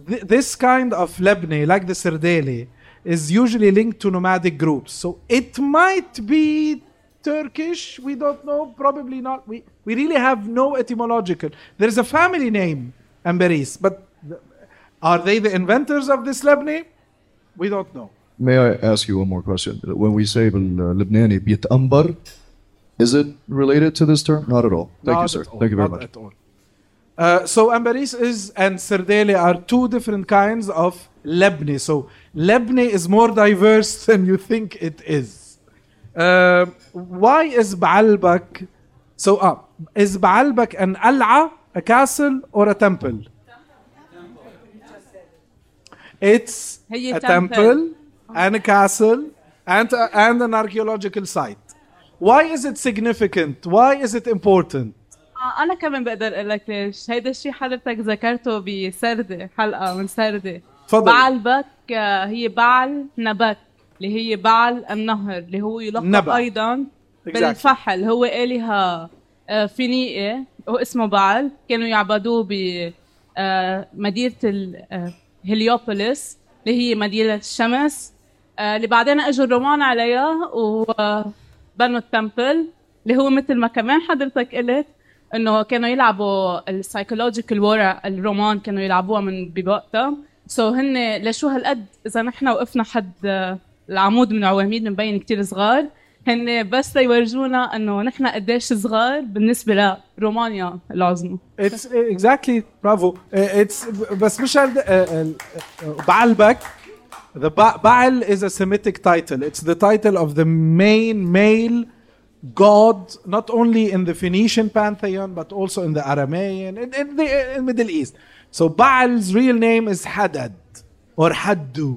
Speaker 3: Th- this kind of Lebni, like the Serdeli, is usually linked to nomadic groups. So it might be Turkish. We don't know. Probably not. We, we really have no etymological. There is a family name, Amberis. But are they the inventors of this lebni? We don't know.
Speaker 5: May I ask you one more question? When we say uh, Lebanese bit ambar, is it related to this term? Not at all. Thank
Speaker 3: Not you, sir.
Speaker 5: Thank you very
Speaker 3: Not
Speaker 5: much.
Speaker 3: At all. Uh, so ambaris is and serdele are two different kinds of lebni. So lebni is more diverse than you think it is. Uh, why is Baalbek? So uh, is Baalbek an al'a a castle, or a temple? It's a
Speaker 6: temple.
Speaker 3: and a castle and, a, and an archaeological site. Why is it significant? Why is it important?
Speaker 6: آه، أنا كمان بقدر أقول لك ليش هيدا الشيء حضرتك ذكرته بسردة حلقة من سردة
Speaker 3: تفضل.
Speaker 6: بعلبك آه، هي بعل نبك اللي هي بعل النهر اللي هو يلقب.
Speaker 3: أيضا.
Speaker 6: بالفحل هو آلهة آه، فينيقي هو اسمه بعل. كانوا يعبدوه ب آه، آه، هليوبوليس اللي هي مدينة الشمس. آه، اللي بعدين إجوا الرومان عليها وبنوا التمبل اللي هو مثل ما كمان حضرتك قلت إنه كانوا يلعبوا السايكولوجيكال وورا الرومان كانوا يلعبوها من بوقتها. سو so هن لشو هالقد إذا نحن وقفنا حد العمود من عواميد بنبين كتير صغار. هن بس ليورجونا انه نحن قديش صغار بالنسبة لرومانيا العظمى
Speaker 3: uh, exactly bravo. Uh, it's بس مش uh, uh, Baalbek. The ba- Baal is a Semitic title. It's the title of the main male god, not only in the Phoenician pantheon but also in the Aramean in, in the in Middle East. So Baal's real name is Hadad or Haddu.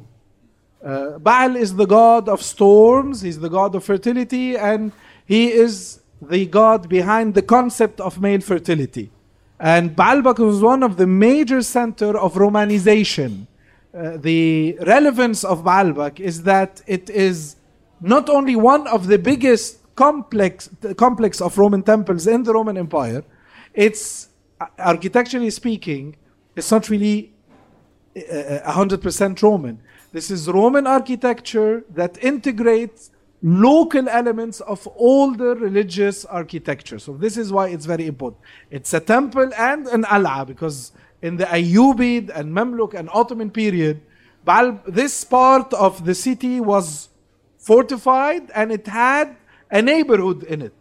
Speaker 3: Uh, Baal is the god of storms, he's the god of fertility, and he is the god behind the concept of male fertility. And Baalbek was one of the major center of Romanization. Uh, the relevance of Baalbek is that it is not only one of the biggest complex complex of Roman temples in the Roman Empire, it's uh, architecturally speaking, it's not really uh, 100% Roman. This is Roman architecture that integrates local elements of older religious architecture. So this is why it's very important. It's a temple and an al'a because in the Ayyubid and Mamluk and Ottoman period, this part of the city was fortified and it had a neighborhood in it.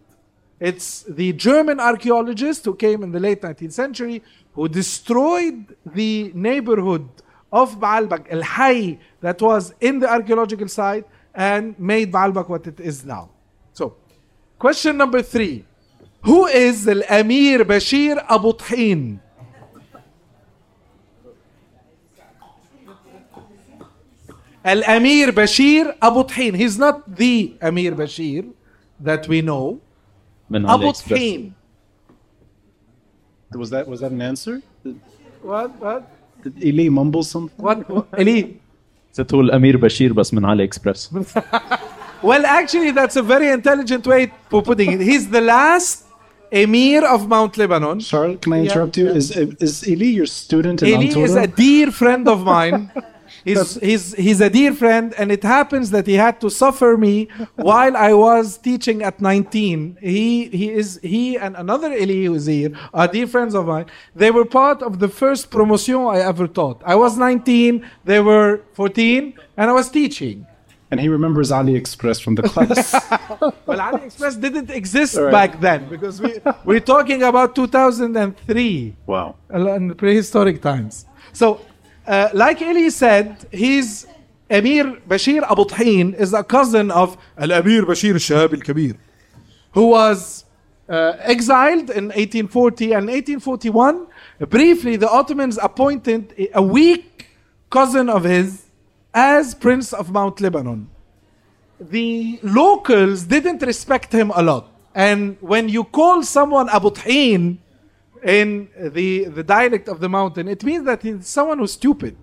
Speaker 3: It's the German archaeologist who came in the late 19th century who destroyed the neighborhood of Baalbek, El Hay, that was in the archaeological site and made Baalbek what it is now. So, question number three Who is Al Amir Bashir Abu Tahin? Al Amir Bashir Abu Tahin. He's not the Amir Bashir that we know.
Speaker 4: من
Speaker 3: Abu
Speaker 4: AliExpress.
Speaker 3: Thin.
Speaker 2: Was that was that an answer?
Speaker 3: What? What?
Speaker 2: Eli mumbles something.
Speaker 3: What? what? Eli?
Speaker 4: تقول أمير بشير بس من علي إكسبرس.
Speaker 3: well, actually, that's a very intelligent way of putting it. He's the last Emir of Mount Lebanon.
Speaker 2: Charles, can I interrupt
Speaker 3: yeah. you?
Speaker 2: Is is Eli your student in
Speaker 3: Eli Antoura?
Speaker 2: is
Speaker 3: a dear friend of mine. He's, he's, he's a dear friend, and it happens that he had to suffer me while I was teaching at 19. He, he, is, he and another Eli here are dear friends of mine. They were part of the first promotion I ever taught. I was 19, they were 14, and I was teaching.
Speaker 2: and he remembers AliExpress from the class.
Speaker 3: Well, AliExpress didn't exist
Speaker 2: right.
Speaker 3: back then because we, we're talking about 2003
Speaker 2: wow.
Speaker 3: in prehistoric times. So, uh, like Eli said, he's Emir Bashir Abu Tahin is a cousin of Al Amir Bashir Shahab al Kabir, who was uh, exiled in 1840 and 1841. Briefly, the Ottomans appointed a weak cousin of his as Prince of Mount Lebanon the locals didn't respect him a lot. And when you call someone Abu Tahin in the, the dialect of the mountain, it means that he's someone who's stupid.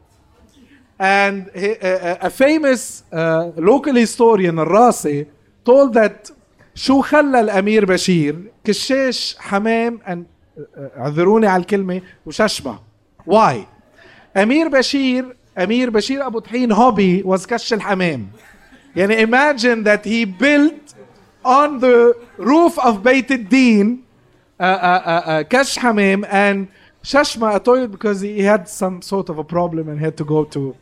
Speaker 3: And he- a, a- a famous uh, local historian, Rasi, told that شو خلى الامير بشير كشاش حمام أن اعذروني على الكلمه وششمه واي امير بشير امير بشير ابو طحين هوبي was كش الحمام يعني imagine that he built on the roof of بيت الدين uh, uh, uh, uh Kash Hamim and Shashma atoyed because he had some sort of a problem and had to go to.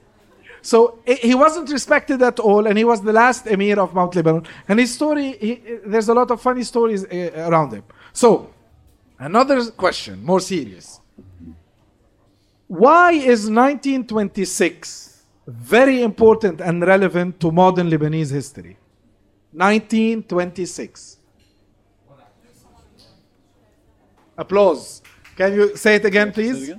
Speaker 3: So he wasn't respected at all, and he was the last emir of Mount Lebanon. And his story, he, there's a lot of funny stories around him. So, another question, more serious. Why is 1926 very important and relevant to modern Lebanese history? 1926. Applause. Can you say it again, please?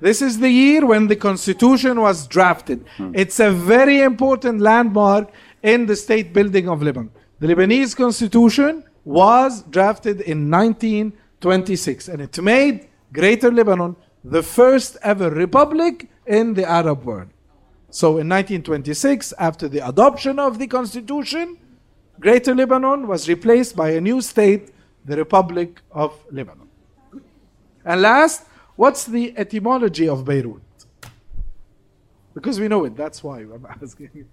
Speaker 3: This is the year when the Constitution was drafted. It's a very important landmark in the state building of Lebanon. The Lebanese Constitution was drafted in 1926, and it made Greater Lebanon the first ever republic in the Arab world. So in 1926, after the adoption of the Constitution, Greater Lebanon was replaced by a new state, the Republic of Lebanon. And last, what's the etymology of Beirut? Because we know it, that's why I'm asking you.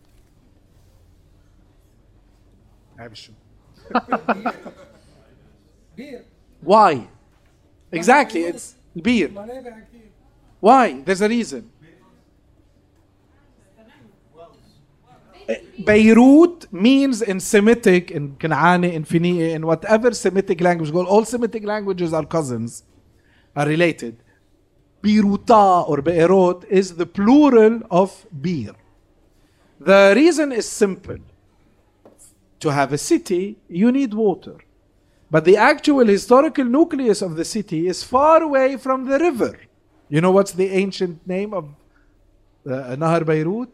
Speaker 3: I'm sure. why? Exactly, it's beer. Why? There's a reason. Beirut means in Semitic, in Kanani, in Fini, in whatever Semitic language, all Semitic languages are cousins, are related. Biruta or Beirut is the plural of Bir. The reason is simple. To have a city, you need water. But the actual historical nucleus of the city is far away from the river. You know what's the ancient name of uh, Nahar Beirut?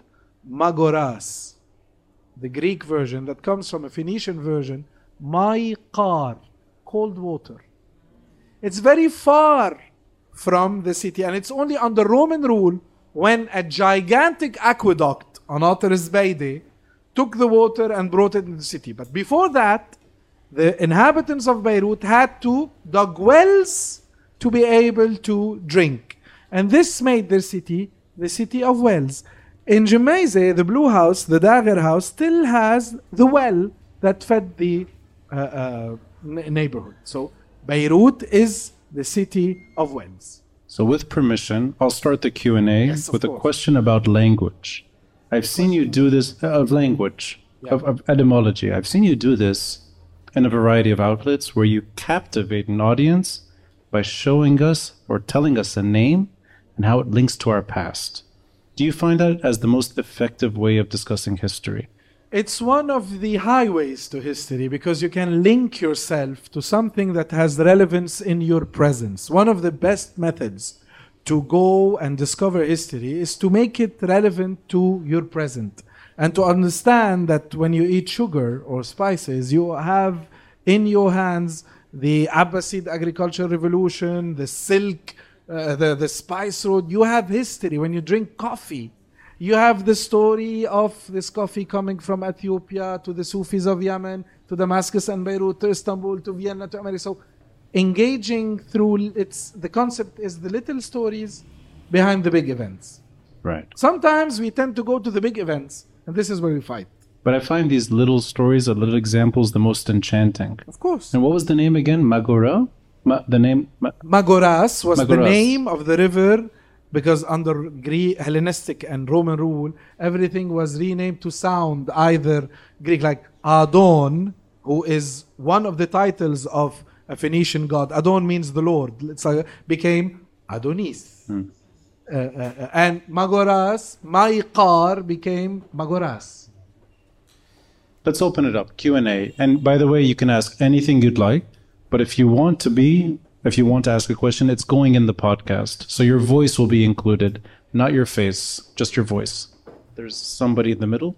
Speaker 3: Magoras. The Greek version that comes from a Phoenician version, Maiqar, cold water. It's very far from the city, and it's only under Roman rule when a gigantic aqueduct on Ateris Beide took the water and brought it into the city. But before that, the inhabitants of Beirut had to dug wells to be able to drink. And this made their city the city of wells. In Gemmayze, the Blue House, the Dagger House, still has the well that fed the uh, uh, neighborhood. So Beirut is the city of wells.
Speaker 2: So, with permission, I'll start the Q and A
Speaker 3: Yes,
Speaker 2: with a question about language. I've seen you do this uh, of language, of, of etymology. I've seen you do this in a variety of outlets where you captivate an audience by showing us or telling us a name and how it links to our past. Do you find that as the most effective way of discussing history?
Speaker 3: It's one of the highways to history because you can link yourself to something that has relevance in your presence. One of the best methods to go and discover history is to make it relevant to your present and to understand that when you eat sugar or spices, you have in your hands the Abbasid agricultural revolution, the silk, uh, the, the spice road. You have history. When you drink coffee, you have the story of this coffee coming from Ethiopia to the Sufis of Yemen to Damascus and Beirut to Istanbul to Vienna to America. So engaging through it's the concept is the little stories behind the big events.
Speaker 2: Right.
Speaker 3: Sometimes we tend to go to the big events, and this is where we fight.
Speaker 2: But I find these little stories or little examples the most enchanting.
Speaker 3: Of course.
Speaker 2: And what was the name again? Magora? Ma- the name? Ma-
Speaker 3: Magoras was the name of the river because under Greek, Hellenistic and Roman rule, everything was renamed to sound either Greek, like Adon, who is one of the titles of a Phoenician god. Adon means the Lord. It's like, became Adonis. Uh, uh, uh, and Magoras, Maiqar became Magoras.
Speaker 2: Let's open it up Q and A. And by the way, you can ask anything you'd like. But if you want to be, if you want to ask a question, it's going in the podcast. So your voice will be included, not your face, just your voice. There's somebody in the middle.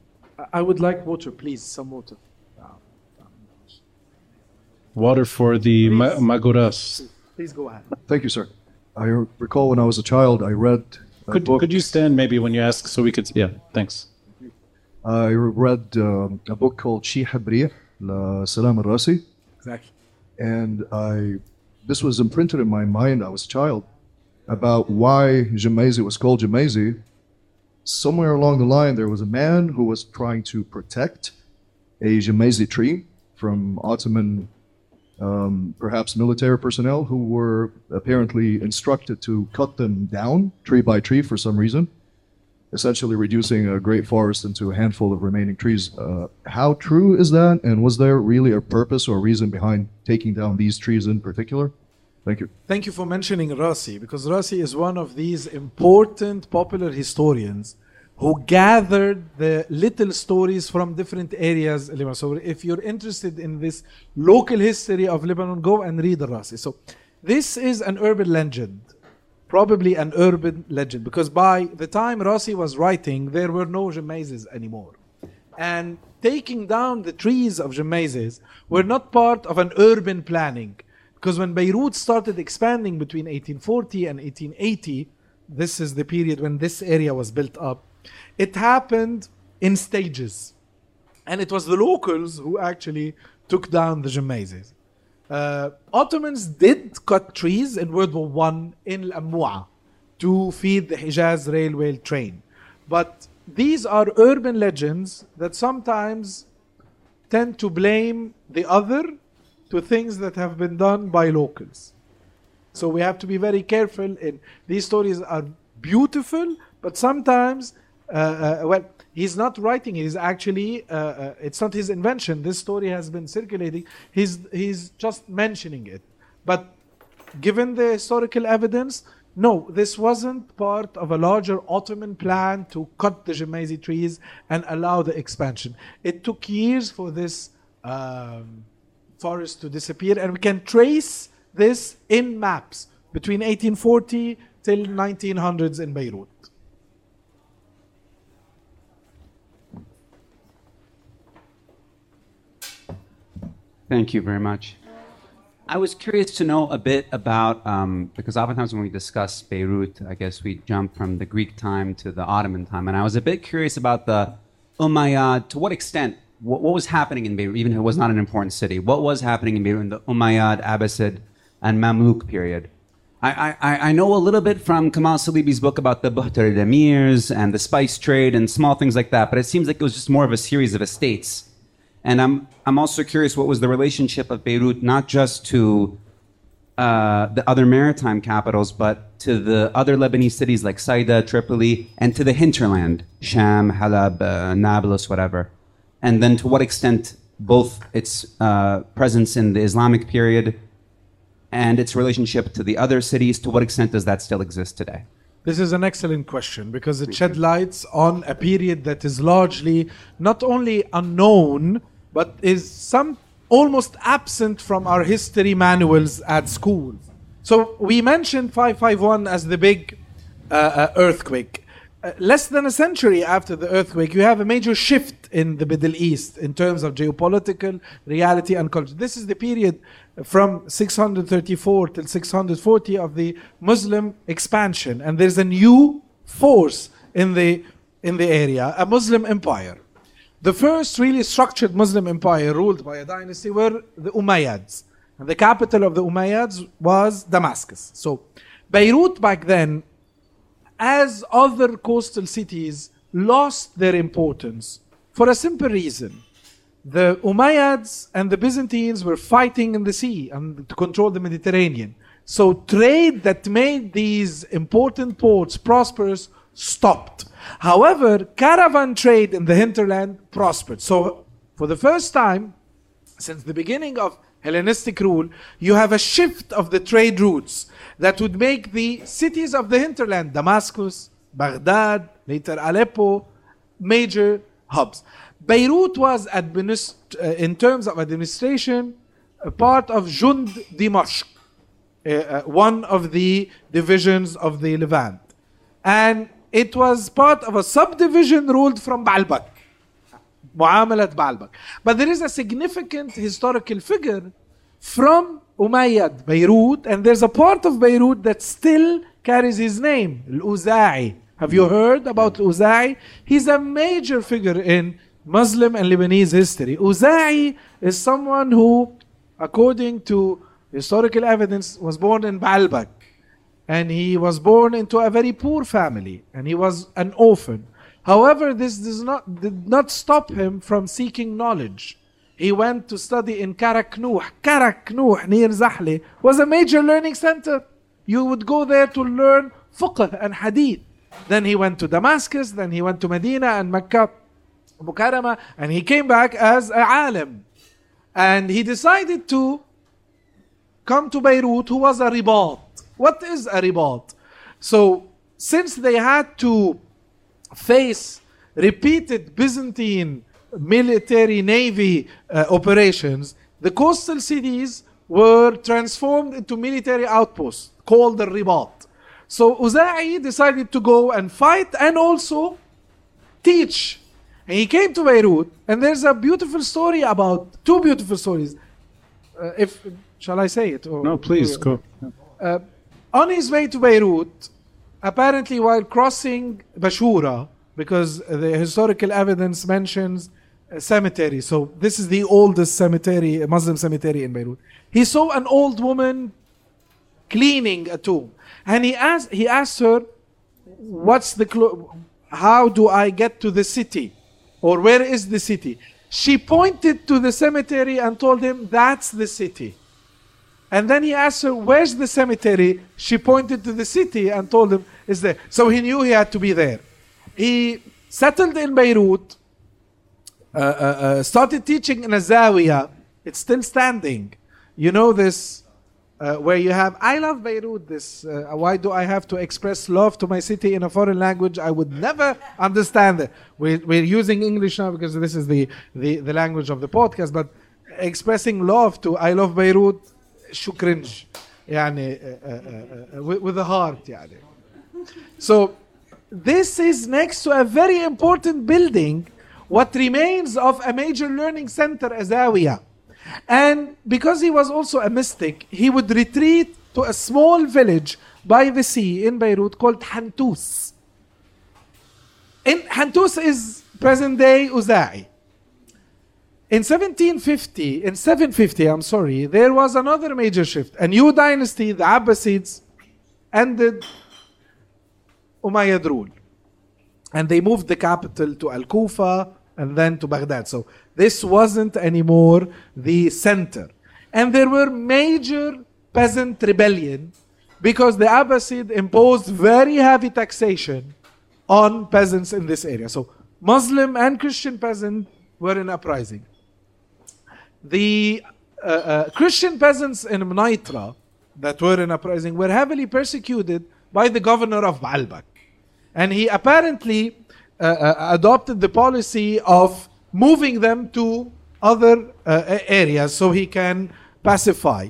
Speaker 3: I would like water, please. Some water.
Speaker 2: Water for the please, ma- Magoras.
Speaker 3: Please, please go ahead.
Speaker 5: Thank you, sir. I recall when I was a child, I read.
Speaker 2: Could,
Speaker 5: book.
Speaker 2: could you stand maybe when you ask so we could? Yeah, thanks.
Speaker 5: I read um, a book called Shi Habriya, La Salam al Rasi.
Speaker 3: Exactly
Speaker 5: and I this was imprinted in my mind. I was a child about why Gemmayze was called Gemmayze. Somewhere along the line, there was a man who was trying to protect a Jemezi tree from Ottoman, um, perhaps military personnel, who were apparently instructed to cut them down tree by tree for some reason, essentially reducing a great forest into a handful of remaining trees. Uh, how true is that? And was there really a purpose or reason behind taking down these trees in particular? Thank you.
Speaker 3: Thank you for mentioning Rasi because Rasi is one of these important popular historians who gathered the little stories from different areas. Lebanon. So if you're interested in this local history of Lebanon, go and read Rasi. So this is an urban legend, probably an urban legend because by the time Rossi was writing, there were no Jemazes anymore. And taking down the trees of Jemazes were not part of an urban planning. Because when Beirut started expanding between 1840 and 1880, this is the period when this area was built up, it happened in stages. And it was the locals who actually took down the Jemazes. Uh, Ottomans did cut trees in World War One in Al Amwa to feed the Hijaz railway train. But these are urban legends that sometimes tend to blame the other to things that have been done by locals. So we have to be very careful. In these stories are beautiful, but sometimes, uh, uh, well, he's not writing it. He's actually, uh, uh, it's not his invention. This story has been circulating. He's he's just mentioning it. But given the historical evidence, no, this wasn't part of a larger Ottoman plan to cut the Jemazi trees and allow the expansion. It took years for this. Um, forest to disappear, and we can trace this in maps between 1840 till 1900s in Beirut.
Speaker 7: Thank you very much. I was curious to know a bit about, um, because oftentimes when we discuss Beirut, I guess we jump from the Greek time to the Ottoman time. And I was a bit curious about the Umayyad, to what extent, what, what was happening in Beirut, even if it was not an important city, what was happening in Beirut in the Umayyad, Abbasid, and Mamluk period? I, I, I know a little bit from Kamal Salibi's book about the Buhtar emirs and the spice trade and small things like that, but it seems like it was just more of a series of estates. And I'm, I'm also curious what was the relationship of Beirut, not just to uh, the other maritime capitals, but to the other Lebanese cities like Saida, Tripoli, and to the hinterland, Sham, Halab, uh, Nablus, whatever. And then to what extent both its uh, presence in the Islamic period and its relationship to the other cities, to what extent does that still exist today?
Speaker 3: This is an excellent question because it shed lights on a period that is largely not only unknown, but is some almost absent from our history manuals at school. So we mentioned 551 as the big uh, uh, earthquake. Uh, less than a century after the earthquake, you have a major shift in the Middle East in terms of geopolitical reality and culture. This is the period from 634 till 640 of the Muslim expansion, and there's a new force in the in the area, a Muslim empire. The first really structured Muslim empire ruled by a dynasty were the Umayyads. And the capital of the Umayyads was Damascus. So Beirut back then, as other coastal cities, lost their importance for a simple reason. The Umayyads and the Byzantines were fighting in the sea and to control the Mediterranean. So trade that made these important ports prosperous stopped. However, caravan trade in the hinterland prospered. So, for the first time since the beginning of Hellenistic rule, you have a shift of the trade routes that would make the cities of the hinterland, Damascus, Baghdad, later Aleppo, major hubs. Beirut was administ- uh, in terms of administration a part of Jund Dimashq, uh, uh, one of the divisions of the Levant. And it was part of a subdivision ruled from Baalbek. معاملة Baalbek. But there is a significant historical figure from Umayyad, Beirut, and there's a part of Beirut that still carries his name, Al-Uza'i. Have you heard about Al-Uza'i? He's a major figure in Muslim and Lebanese history. Uza'i is someone who, according to historical evidence, was born in Baalbek. And he was born into a very poor family, and he was an orphan. However, this does not, did not stop him from seeking knowledge. He went to study in Karaknuh. Karaknuh, near Zahle, was a major learning center. You would go there to learn fiqh and hadith. Then he went to Damascus, then he went to Medina and Mecca, Mukarrama, and he came back as a alim. And he decided to come to Beirut, who was a ribat. What is a ribat? So, since they had to face repeated Byzantine military navy uh, operations, the coastal cities were transformed into military outposts called the Ribat. So Uza'i decided to go and fight and also teach. And he came to Beirut, and there's a beautiful story about two beautiful stories. Uh, if shall I say it? Or,
Speaker 2: No, please go.
Speaker 3: uh, on his way to Beirut, apparently while crossing Bashura, because the historical evidence mentions a cemetery, so this is the oldest cemetery, a Muslim cemetery in Beirut. He saw an old woman cleaning a tomb, and he asked he asked her, "What's the clo- how do I get to the city, or where is the city?" She pointed to the cemetery and told him, "That's the city." And then he asked her, Where's the cemetery? She pointed to the city and told him, It's there. So he knew he had to be there. He settled in Beirut, uh, uh, uh, started teaching in a zawiya. It's still standing. You know this, uh, where you have, I love Beirut. This, uh, why do I have to express love to my city in a foreign language? I would never understand it. We're, we're using English now because this is the, the, the language of the podcast, but expressing love to I love Beirut, شو cringe يعني uh, uh, uh, uh, with, with the heart يعني so this is next to a very important building what remains of a major learning center Azawiya and because he was also a mystic he would retreat to a small village by the sea in Beirut called Hantus in Hantus is present day Uza'i in 1750, in 750, I'm sorry, there was another major shift. A new dynasty, the Abbasids, ended Umayyad rule. And they moved the capital to Al Kufa and then to Baghdad. So this wasn't anymore the center. And there were major peasant rebellion because the Abbasid imposed very heavy taxation on peasants in this area. So Muslim and Christian peasants were in uprising the uh, uh, Christian peasants in Mnaitra that were in uprising were heavily persecuted by the governor of Baalbek. And he apparently uh, uh, adopted the policy of moving them to other uh, areas so he can pacify.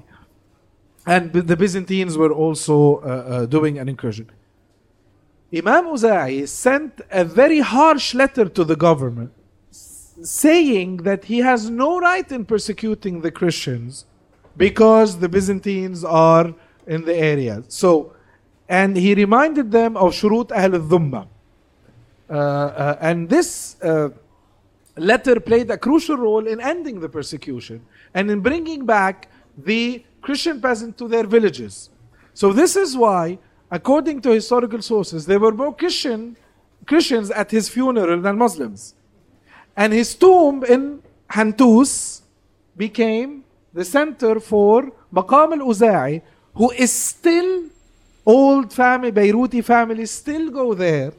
Speaker 3: And the Byzantines were also uh, doing an incursion. Imam Uza'i sent a very harsh letter to the government saying that he has no right in persecuting the Christians because the Byzantines are in the area. So, and he reminded them of Shurut Ahl al-Dhimma. Uh, uh, and this uh, letter played a crucial role in ending the persecution and in bringing back the Christian peasant to their villages. So this is why, according to historical sources, there were more Christian Christians at his funeral than Muslims. And his tomb in Hantus became the center for Maqam al-Uza'i, who is still old family, Beiruti families still go there.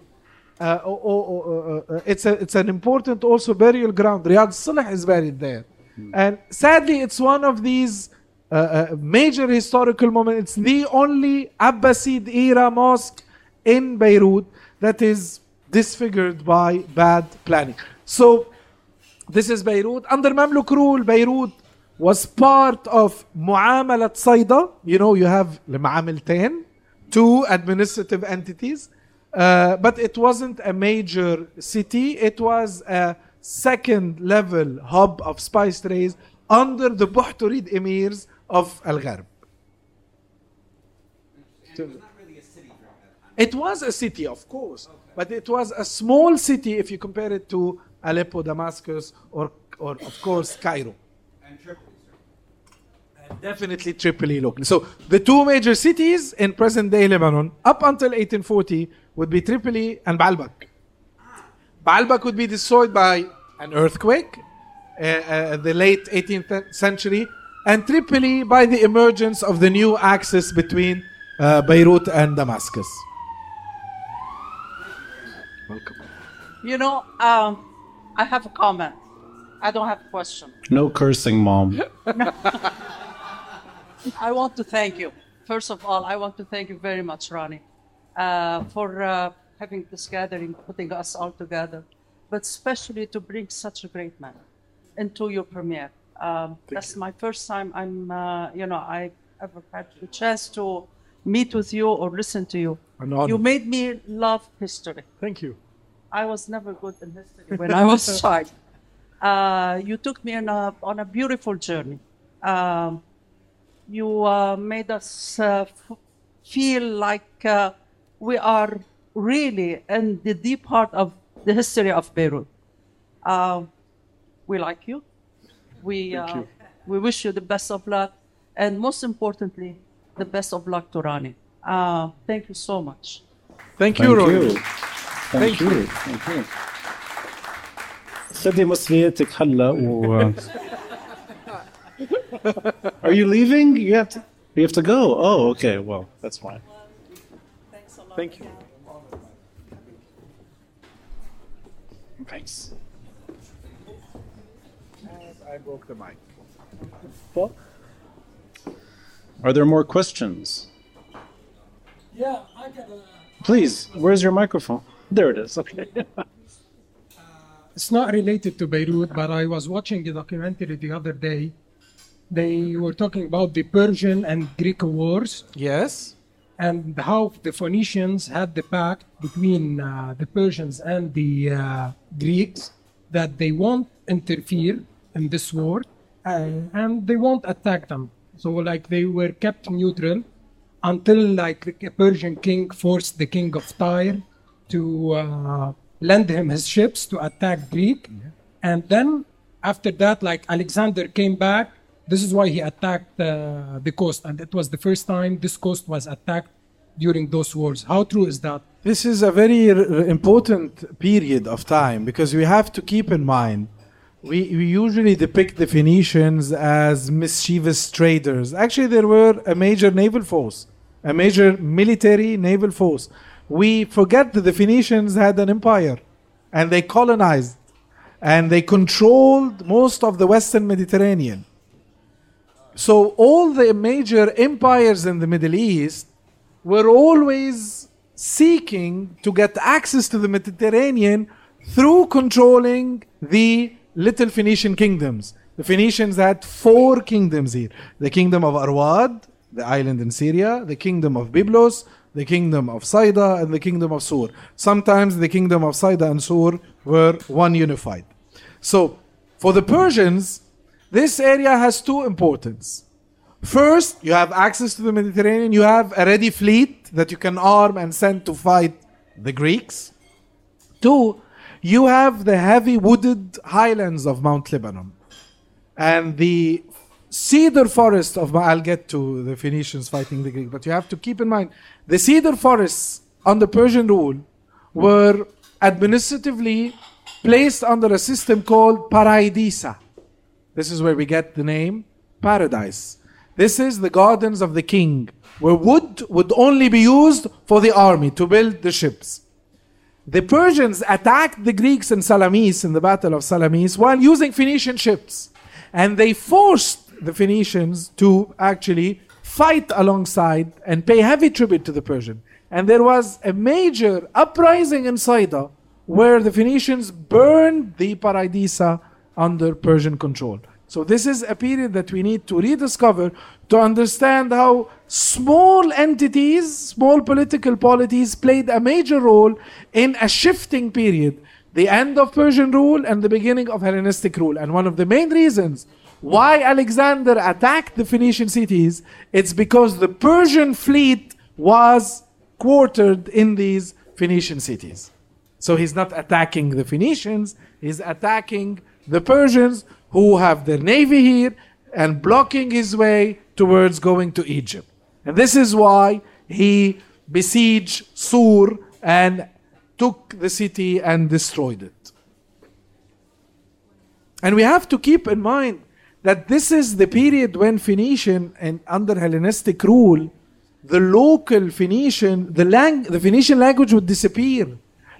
Speaker 3: Uh, oh, oh, oh, uh, it's, a, it's an important also burial ground. Riad Solh is buried there. And sadly, it's one of these uh, uh, major historical moments. It's the only Abbasid era mosque in Beirut that is disfigured by bad planning. So this is Beirut. Under Mamluk rule, Beirut was part of Muamalat Saida. You know, you have Muamaltain, two administrative entities. Uh, but it wasn't a major city. It was a second level hub of spice trades under the Buhturid emirs of Al Gharb. It was a city, of course, okay. but it was a small city if you compare it to Aleppo, Damascus, or, or of course, Cairo. And Tripoli. And definitely Tripoli locally. So the two major cities in present day Lebanon up until 1840 would be Tripoli and Baalbek. Baalbek would be destroyed by an earthquake uh, uh, the late 18th century, and Tripoli by the emergence of the new axis between uh, Beirut and Damascus. Welcome.
Speaker 8: You know, um, I have a comment. I don't have a question.
Speaker 2: No cursing, mom.
Speaker 8: I want to thank you. First of all, I want to thank you very much, Ronnie, uh, for uh, having this gathering, putting us all together, but especially to bring such a great man into your premiere. Um, that's my first time I'm, uh, you know, I ever had the chance to meet with you or listen to you.
Speaker 3: An honor.
Speaker 8: You made me love history.
Speaker 3: Thank you.
Speaker 8: I was never good in history when I was a child. Uh, you took me on a, on a beautiful journey. Um, you uh, made us uh, f- feel like uh, we are really in the deep heart of the history of Beirut. Uh, we like you. We, uh, we wish you the best of luck. And most importantly, the best of luck to Ronnie. Uh, thank you so much.
Speaker 3: Thank you,
Speaker 2: Thank Thank, Thank you. you. Thank you. Sadi Masliyatik halla. Are you leaving? You have to. You have to go. Oh, okay. Well, that's fine. Thanks a lot.
Speaker 3: Thank you. Thanks. I broke the mic. What?
Speaker 2: are there more questions?
Speaker 9: Yeah, I got a.
Speaker 2: Please, where's your microphone? There it is. Okay.
Speaker 9: It's not related to Beirut, but I was watching a documentary the other day. They were talking about the Persian and Greek wars
Speaker 3: Yes.
Speaker 9: and how the Phoenicians had the pact between uh, the Persians and the uh, Greeks that they won't interfere in this war uh, and they won't attack them. So, like, they were kept neutral until, like, a Persian king forced the king of Tyre to uh, lend him his ships to attack Greek. And then, after that, like, Alexander came back. This is why he attacked uh, the coast, and it was the first time this coast was attacked during those wars. How true is that?
Speaker 3: This is a very r- important period of time because we have to keep in mind we, we usually depict the Phoenicians as mischievous traders. Actually, there were a major naval force, a major military naval force. We forget that the Phoenicians had an empire and they colonized and they controlled most of the Western Mediterranean. So, all the major empires in the Middle East were always seeking to get access to the Mediterranean through controlling the little Phoenician kingdoms. The Phoenicians had four kingdoms here the kingdom of Arwad, the island in Syria, the kingdom of Byblos, the kingdom of Saida, and the kingdom of Sur. Sometimes the kingdom of Saida and Sur were one unified. So, for the Persians, this area has two importance. First, you have access to the Mediterranean, you have a ready fleet that you can arm and send to fight the Greeks. Two, you have the heavy wooded highlands of Mount Lebanon and the cedar forest of I'll get to the Phoenicians fighting the Greek, but you have to keep in mind the cedar forests under Persian rule were administratively placed under a system called Paraidisa. This is where we get the name paradise. This is the gardens of the king, where wood would only be used for the army to build the ships. The Persians attacked the Greeks in Salamis in the Battle of Salamis while using Phoenician ships. And they forced the Phoenicians to actually fight alongside and pay heavy tribute to the Persian. And there was a major uprising in Saida where the Phoenicians burned the Paradisa under Persian control. So this is a period that we need to rediscover to understand how small entities, small political polities played a major role in a shifting period, the end of Persian rule and the beginning of Hellenistic rule. And one of the main reasons why Alexander attacked the Phoenician cities, it's because the Persian fleet was quartered in these Phoenician cities. So he's not attacking the Phoenicians, He's attacking the Persians who have their navy here and blocking his way towards going to Egypt. And this is why he besieged Sur and took the city and destroyed it. And we have to keep in mind that this is the period when Phoenician and under Hellenistic rule, the local Phoenician, the, lang- the Phoenician language would disappear.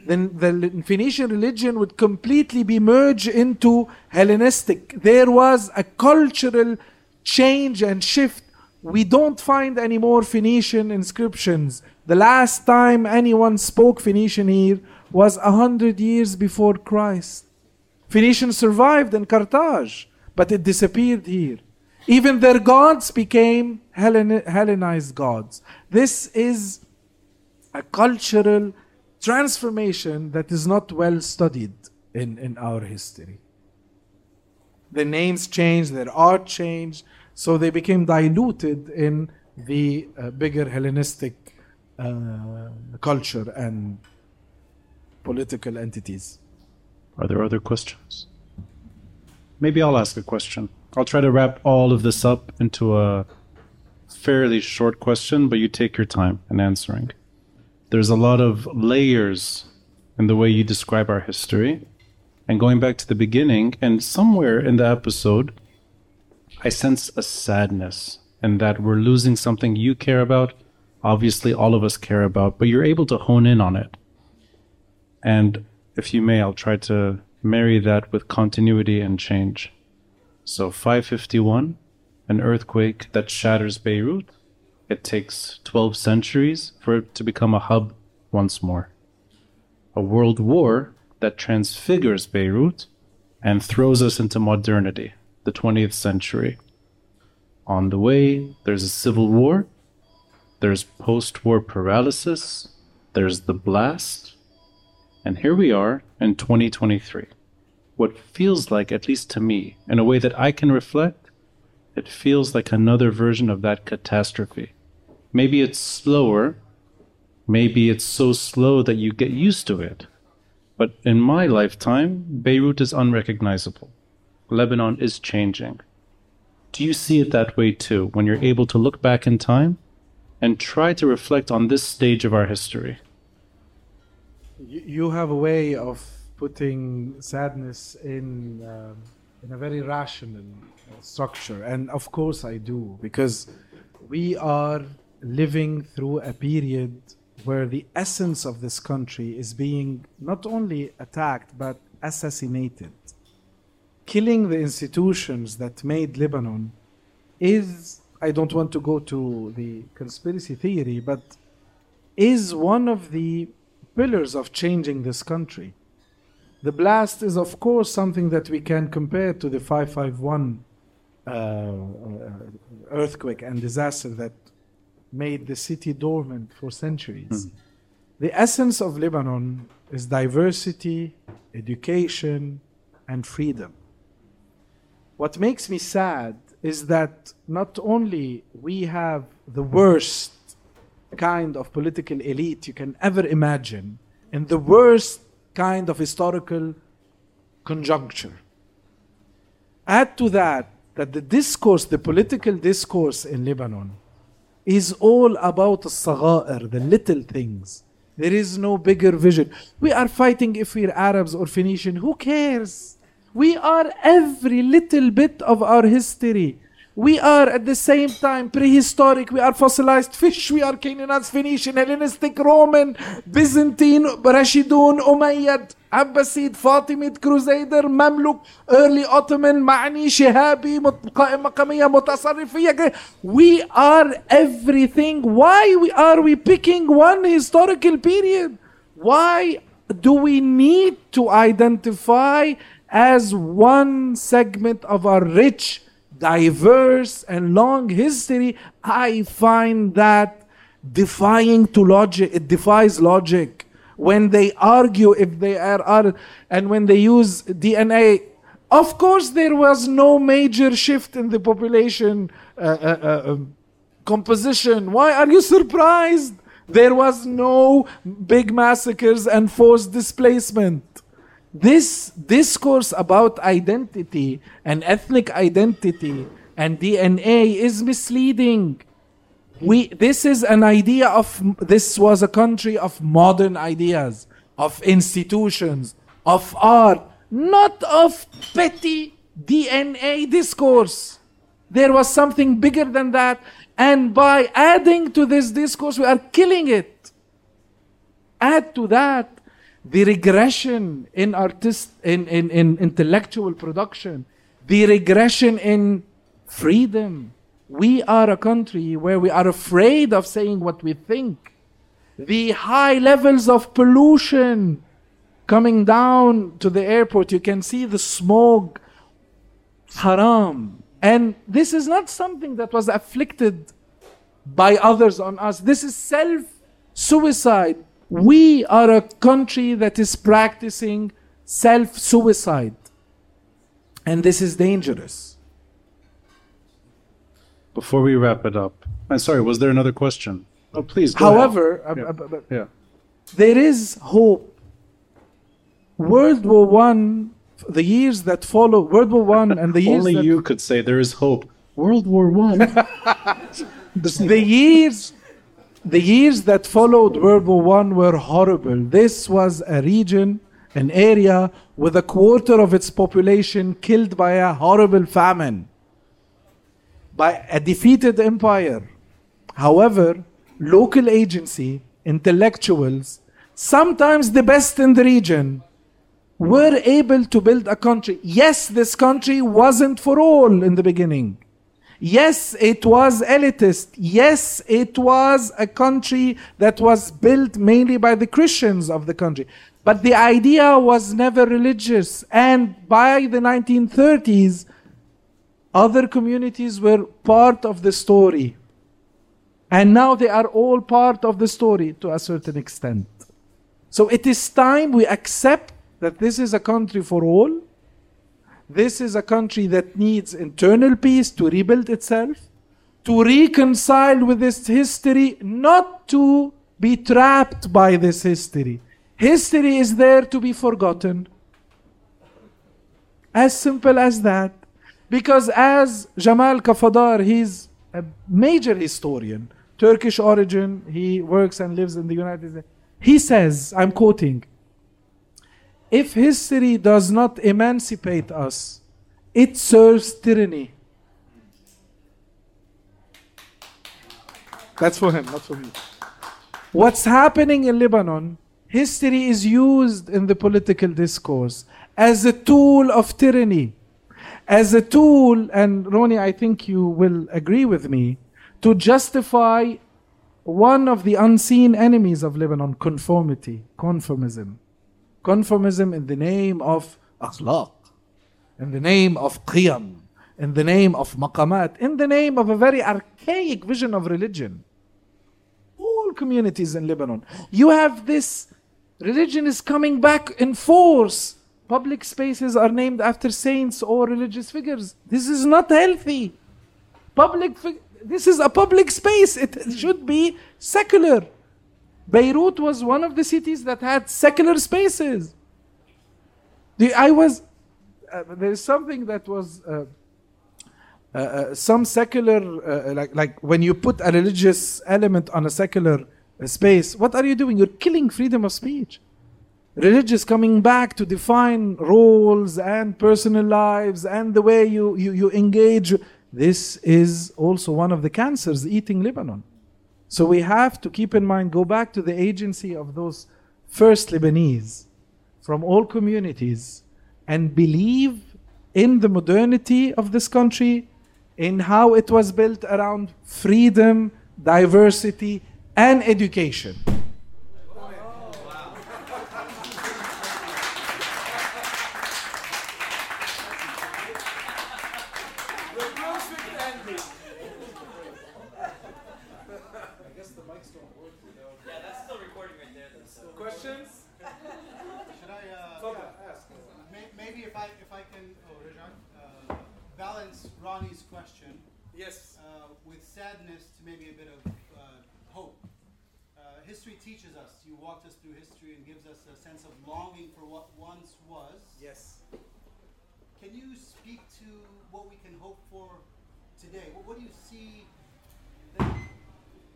Speaker 3: Then the Phoenician religion would completely be merged into Hellenistic. There was a cultural change and shift. We don't find any more Phoenician inscriptions. The last time anyone spoke Phoenician here was a hundred years before Christ. Phoenician survived in Carthage, but it disappeared here. Even their gods became Hellen- Hellenized gods. This is a cultural transformation that is not well studied in, in our history. The names changed, their art changed, so they became diluted in the uh, bigger Hellenistic uh, culture and political entities.
Speaker 2: Are there other questions? Maybe I'll ask a question. I'll try to wrap all of this up into a fairly short question, but you take your time in answering. There's a lot of layers in the way you describe our history. And going back to the beginning, and somewhere in the episode, I sense a sadness and that we're losing something you care about. Obviously, all of us care about, but you're able to hone in on it. And if you may, I'll try to marry that with continuity and change. So, 551, an earthquake that shatters Beirut. It takes 12 centuries for it to become a hub once more. A world war that transfigures Beirut and throws us into modernity, the 20th century. On the way, there's a civil war, there's post war paralysis, there's the blast, and here we are in 2023. What feels like, at least to me, in a way that I can reflect, it feels like another version of that catastrophe. Maybe it's slower, maybe it's so slow that you get used to it. But in my lifetime, Beirut is unrecognizable. Lebanon is changing. Do you see it that way too, when you're able to look back in time and try to reflect on this stage of our history?
Speaker 3: You have a way of putting sadness in um in a very rational uh, structure, and of course I do because we are living through a period where the essence of this country is being not only attacked but assassinated. Killing the institutions that made Lebanon is, I don't want to go to the conspiracy theory, but is one of the pillars of changing this country. The blast is, of course, something that we can compare to the 551 uh, uh, earthquake and disaster that made the city dormant for centuries. The essence of Lebanon is diversity, education, and freedom. What makes me sad is that not only we have the worst kind of political elite you can ever imagine in the worst kind of historical conjuncture. Add to that that the discourse, the political discourse in Lebanon, is all about الصغائر, the little things. There is no bigger vision. We are fighting if we're Arabs or Phoenician. Who cares? We are every little bit of our history. We are at the same time prehistoric, we are fossilized fish, we are Canaanites, Phoenician, Hellenistic, Roman, Byzantine, Rashidun, Umayyad, Abbasid, Fatimid, Crusader, Mamluk, early Ottoman, Ma'ani, Shihabi, Maqamiya, Mutasarrifiya. We are everything. Why are we picking one historical period? Why do we need to identify as one segment of our rich diverse, and long history? I find that defying to logic. It defies logic when they argue if they are, are and when they use DNA. Of course, there was no major shift in the population uh, uh, uh, um, composition. Why are you surprised? There was no big massacres and forced displacement. This discourse about identity and ethnic identity and DNA is misleading. We, this is an idea of, this was a country of modern ideas, of institutions, of art, not of petty DNA discourse. There was something bigger than that. And by adding to this discourse, we are killing it. Add to that the regression in artist in, in, in intellectual production, the regression in freedom. We are a country where we are afraid of saying what we think. The high levels of pollution coming down to the airport, you can see the smog, haram. And this is not something that was afflicted by others on us. This is self suicide. We are a country that is practicing self suicide. And this is dangerous.
Speaker 2: Before we wrap it up, I'm sorry, was there another question? Oh, please. Go
Speaker 3: However,
Speaker 2: ahead.
Speaker 3: uh, uh,
Speaker 2: yeah.
Speaker 3: there is hope. World War One, the years that follow, World War One and the years
Speaker 2: Only
Speaker 3: that
Speaker 2: you could say there is hope. World War One.
Speaker 3: the years the years that followed World War One were horrible. This was a region, an area with a quarter of its population killed by a horrible famine, by a defeated empire. However, local agency, intellectuals, sometimes the best in the region, were able to build a country. Yes, this country wasn't for all in the beginning. Yes, it was elitist. Yes, it was a country that was built mainly by the Christians of the country. But the idea was never religious. And by the 1930s, other communities were part of the story. And now they are all part of the story to a certain extent. So it is time we accept that this is a country for all this is a country that needs internal peace to rebuild itself, to reconcile with its history, not to be trapped by this history. History is there to be forgotten. As simple as that. Because as Cemal Kafadar, he's a major historian, Turkish origin, he works and lives in the United States. He says, I'm quoting, if history does not emancipate us, it serves tyranny. That's for him, not for me. What's happening in Lebanon, history is used in the political discourse as a tool of tyranny, as a tool, and Ronnie, I think you will agree with me, to justify one of the unseen enemies of Lebanon, conformity, conformism. Conformism in the name of akhlaq, in the name of qiyam, in the name of maqamat, in the name of a very archaic vision of religion. All communities in Lebanon. You have this religion is coming back in force. Public spaces are named after saints or religious figures. This is not healthy. Public this is a public space. It should be secular. Beirut was one of the cities that had secular spaces. The, I was, uh, there's something that was uh, uh, uh, some secular, uh, like, like when you put a religious element on a secular uh, space, what are you doing? You're killing freedom of speech. Religious coming back to define roles and personal lives and the way you, you, you engage. This is also one of the cancers eating Lebanon. So we have to keep in mind, go back to the agency of those first Lebanese from all communities and believe in the modernity of this country, in how it was built around freedom, diversity, and education. Questions?
Speaker 10: Should I, uh, may- maybe if I, if I can, oh, Rajan, uh, balance Ronnie's question.
Speaker 3: Yes.
Speaker 10: Uh, with sadness to maybe a bit of, uh, hope. Uh, history teaches us. You walked us through history and gives us a sense of longing for what once was.
Speaker 3: Yes.
Speaker 10: Can you speak to what we can hope for today? What, what do you see? That,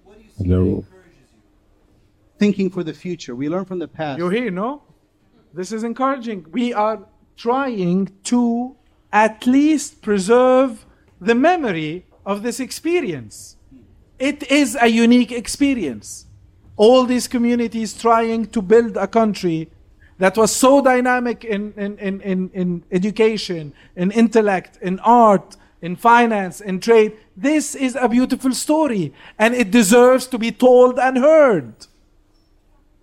Speaker 10: what do you see that
Speaker 2: Hello.
Speaker 10: encourages you? Thinking for the future. We learn from the past.
Speaker 3: You're here, no? This is encouraging. We are trying to at least preserve the memory of this experience. It is a unique experience. All these communities trying to build a country that was so dynamic in, in, in, in, in education, in intellect, in art, in finance, in trade. This is a beautiful story and it deserves to be told and heard.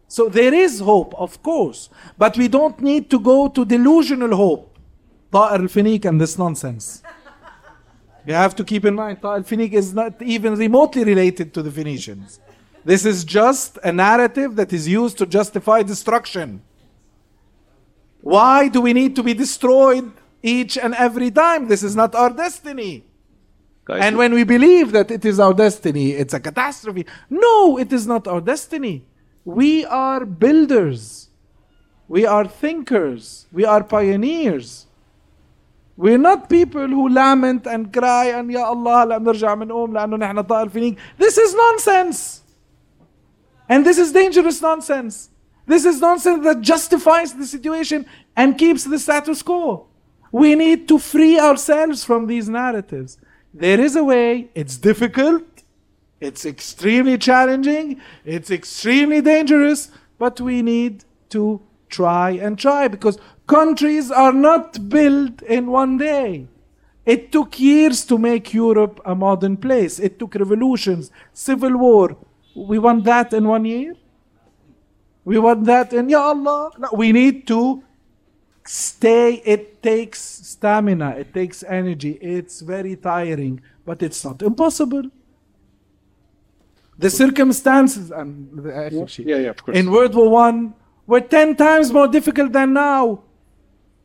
Speaker 3: So there is hope, of course, but we don't need to go to delusional hope. Ta'ar al-Finik and this nonsense. You have to keep in mind Ta'ar al-Finik is not even remotely related to the Phoenicians. This is just a narrative that is used to justify destruction. Why do we need to be destroyed each and every time? This is not our destiny.
Speaker 2: Guys,
Speaker 3: And when we believe that it is our destiny, it's a catastrophe. No, it is not our destiny. We are builders. We are thinkers. We are pioneers. We're not people who lament and cry and يا الله لا بنرجع بنقوم لأنه نحن طائر فينيك. This is nonsense. And this is dangerous nonsense. This is nonsense that justifies the situation and keeps the status quo. We need to free ourselves from these narratives. There is a way, it's difficult, it's extremely challenging, it's extremely dangerous, but we need to try and try because countries are not built in one day. It took years to make Europe a modern place. It took revolutions, civil war. We want that in one year? We want that in Ya Allah? No, we need to stay. It takes stamina, it takes energy. It's very tiring, but it's not impossible. The circumstances and the
Speaker 2: yeah, yeah, of course.
Speaker 3: in World War One were ten times more difficult than now.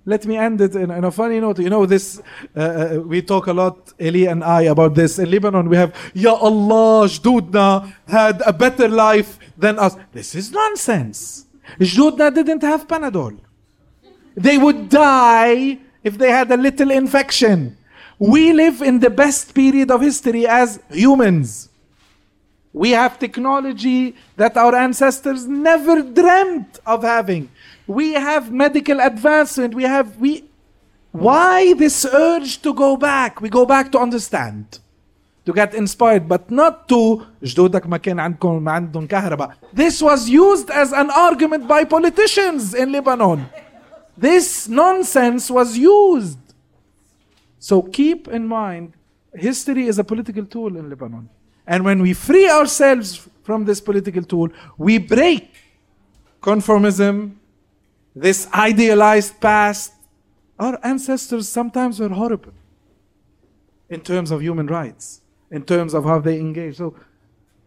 Speaker 3: Let me end it in, in a funny note. You know, this uh, uh, we talk a lot, Eli and I, about this. In Lebanon, we have Ya Allah, Jdudna had a better life than us. This is nonsense. Jdudna didn't have Panadol. They would die if they had a little infection. We live in the best period of history as humans. We have technology that our ancestors never dreamt of having We have medical advancement. We have we why this urge to go back? We go back to understand. To get inspired, but not to جدودك ما كان عندكم ما عندهم كهرباء. This was used as an argument by politicians in Lebanon. This nonsense was used. So keep in mind, history is a political tool in Lebanon. And when we free ourselves from this political tool, we break conformism, this idealized past. Our ancestors sometimes were horrible in terms of human rights, in terms of how they engage. So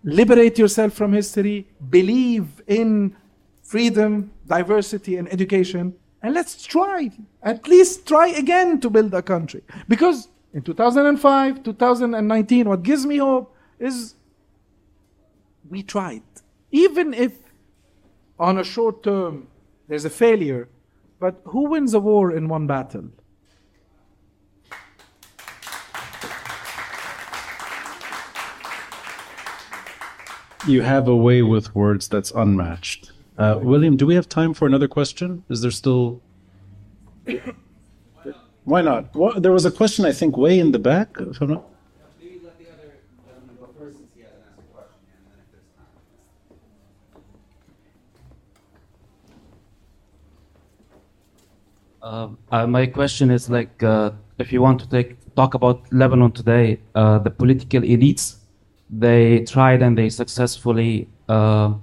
Speaker 3: liberate yourself from history, believe in freedom, diversity, and education, and let's try, at least try again to build a country. Because in 2005, 2019, what gives me hope is we tried. Even if on a short term there's a failure, but who wins a war in one battle?
Speaker 2: You have a way with words that's unmatched. Uh, William, do we have time for another question? Is there still. Why not? Well, there was a question, I think, way in the back. If I'm not...
Speaker 11: Uh, uh, my question is like, uh, if you want to take talk about Lebanon today, uh, the political elites, they tried and they successfully uh,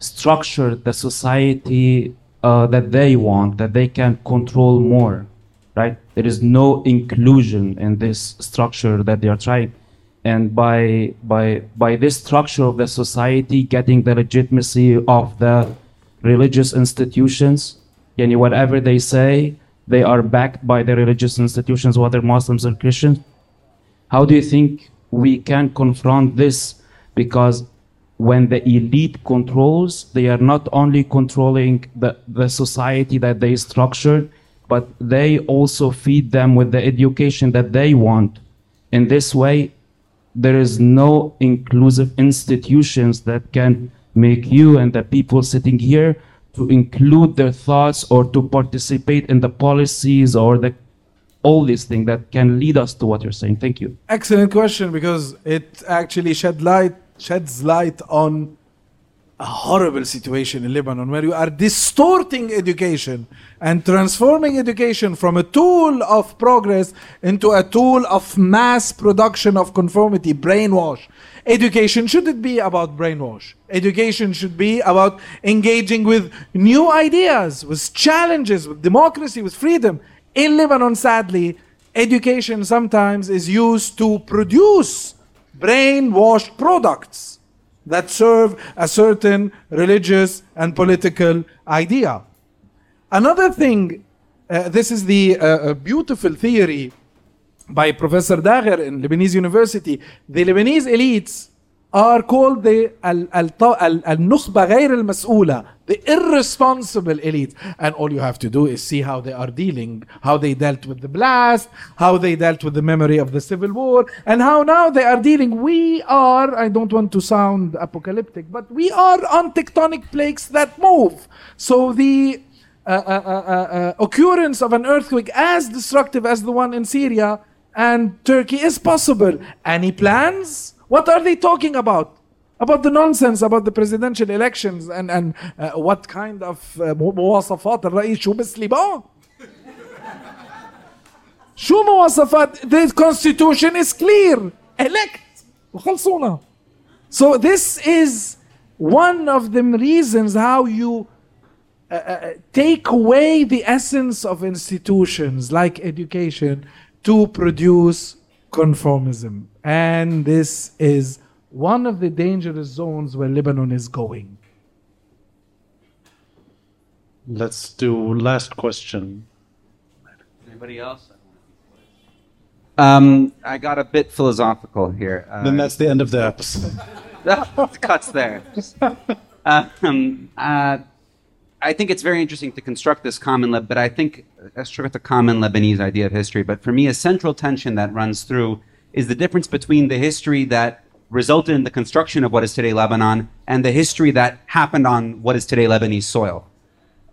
Speaker 11: structured the society that they want, that they can control more, right? There is no inclusion in this structure that they are trying, and by by by this structure of the society getting the legitimacy of the religious institutions, yani whatever they say, they are backed by the religious institutions, whether Muslims or Christians. How do you think we can confront this? Because when the elite controls, they are not only controlling the, the society that they structured, but they also feed them with the education that they want. In this way, there is no inclusive institutions that can make you and the people sitting here to include their thoughts or to participate in the policies or the all these things that can lead us to what you're saying. Thank you.
Speaker 3: Excellent question because it actually shed light sheds light on a horrible situation in Lebanon where you are distorting education and transforming education from a tool of progress into a tool of mass production of conformity, brainwash. Education shouldn't be about brainwash. Education should be about engaging with new ideas, with challenges, with democracy, with freedom. In Lebanon, sadly, education sometimes is used to produce brainwashed products that serve a certain religious and political idea. Another thing, uh, this is the uh, beautiful theory by Professor Dagher in Lebanese University. The Lebanese elites are called the al-nukhba غير المسؤولة the irresponsible elite and all you have to do is see how they are dealing how they dealt with the blast how they dealt with the memory of the civil war and how now they are dealing we are i don't want to sound apocalyptic but we are on tectonic plates that move so the uh, uh, uh, uh, occurrence of an earthquake as destructive as the one in syria and turkey is possible any plans what are they talking about? About the nonsense about the presidential elections and, and uh, what kind of uh, مواصفات الرئيس شو بس لبان شو مواصفات the constitution is clear elect وخلصونا so this is one of the reasons how you uh, uh, take away the essence of institutions like education to produce conformism. And this is one of the dangerous zones where Lebanon is going.
Speaker 2: Let's do last question.
Speaker 7: Anybody else? Um, I got a bit philosophical here. Uh,
Speaker 2: then that's the end of the episode.
Speaker 7: cuts there. um, uh, I think it's very interesting to construct this common, Leb- but I think construct a common Lebanese idea of history. But for me, a central tension that runs through is the difference between the history that resulted in the construction of what is today Lebanon and the history that happened on what is today Lebanese soil.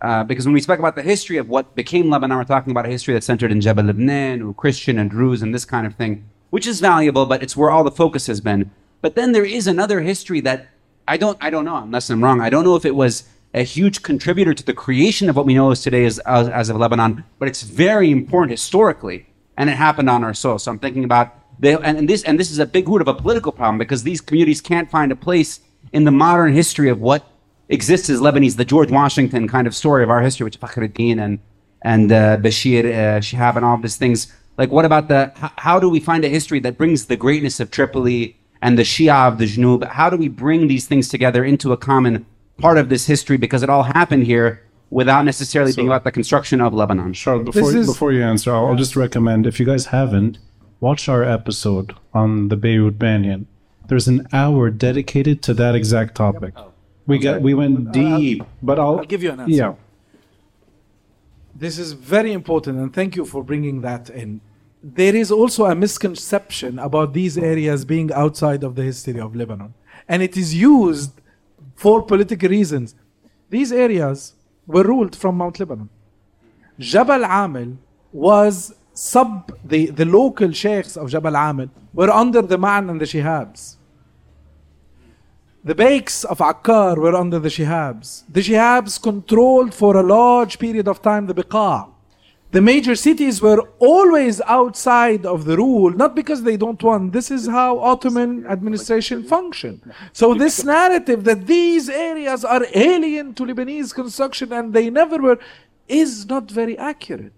Speaker 7: Uh, because when we speak about the history of what became Lebanon, we're talking about a history that's centered in Jebel Lebanon, or Christian and Druze, and this kind of thing, which is valuable, but it's where all the focus has been. But then there is another history that I don't, I don't know, unless I'm wrong. I don't know if it was a huge contributor to the creation of what we know as today as, as, as of Lebanon, but it's very important historically, and it happened on our soil. So I'm thinking about they, and, and this and this is a big root of a political problem because these communities can't find a place in the modern history of what exists as Lebanese, the George Washington kind of story of our history, which Fakhruddin and and uh, Bashir uh, Shihab and all of these things. Like, what about the? How, do we find a history that brings the greatness of Tripoli and the Shia of the Junub? How do we bring these things together into a common part of this history? Because it all happened here without necessarily being about the construction of Lebanon.
Speaker 2: Charles, before,
Speaker 3: is-
Speaker 2: before you answer, I'll, I'll just recommend if you guys haven't, watch our episode on the Beirut Banyan. There's an hour dedicated to that exact topic. We got we went uh, deep, but I'll,
Speaker 3: I'll give you an answer.
Speaker 2: Yeah,
Speaker 3: This is very important, and thank you for bringing that in. There is also a misconception about these areas being outside of the history of Lebanon, and it is used for political reasons. These areas were ruled from Mount Lebanon. Jabal Amil was sub the, the local sheikhs of Jabal Amil were under the Maan and the Shihabs. The Beyks of Akkar were under the Shihabs. The Shihabs controlled for a large period of time the Bekaa. The major cities were always outside of the rule, not because they don't want. This is how Ottoman administration functioned. So this narrative that these areas are alien to Lebanese construction and they never were is not very accurate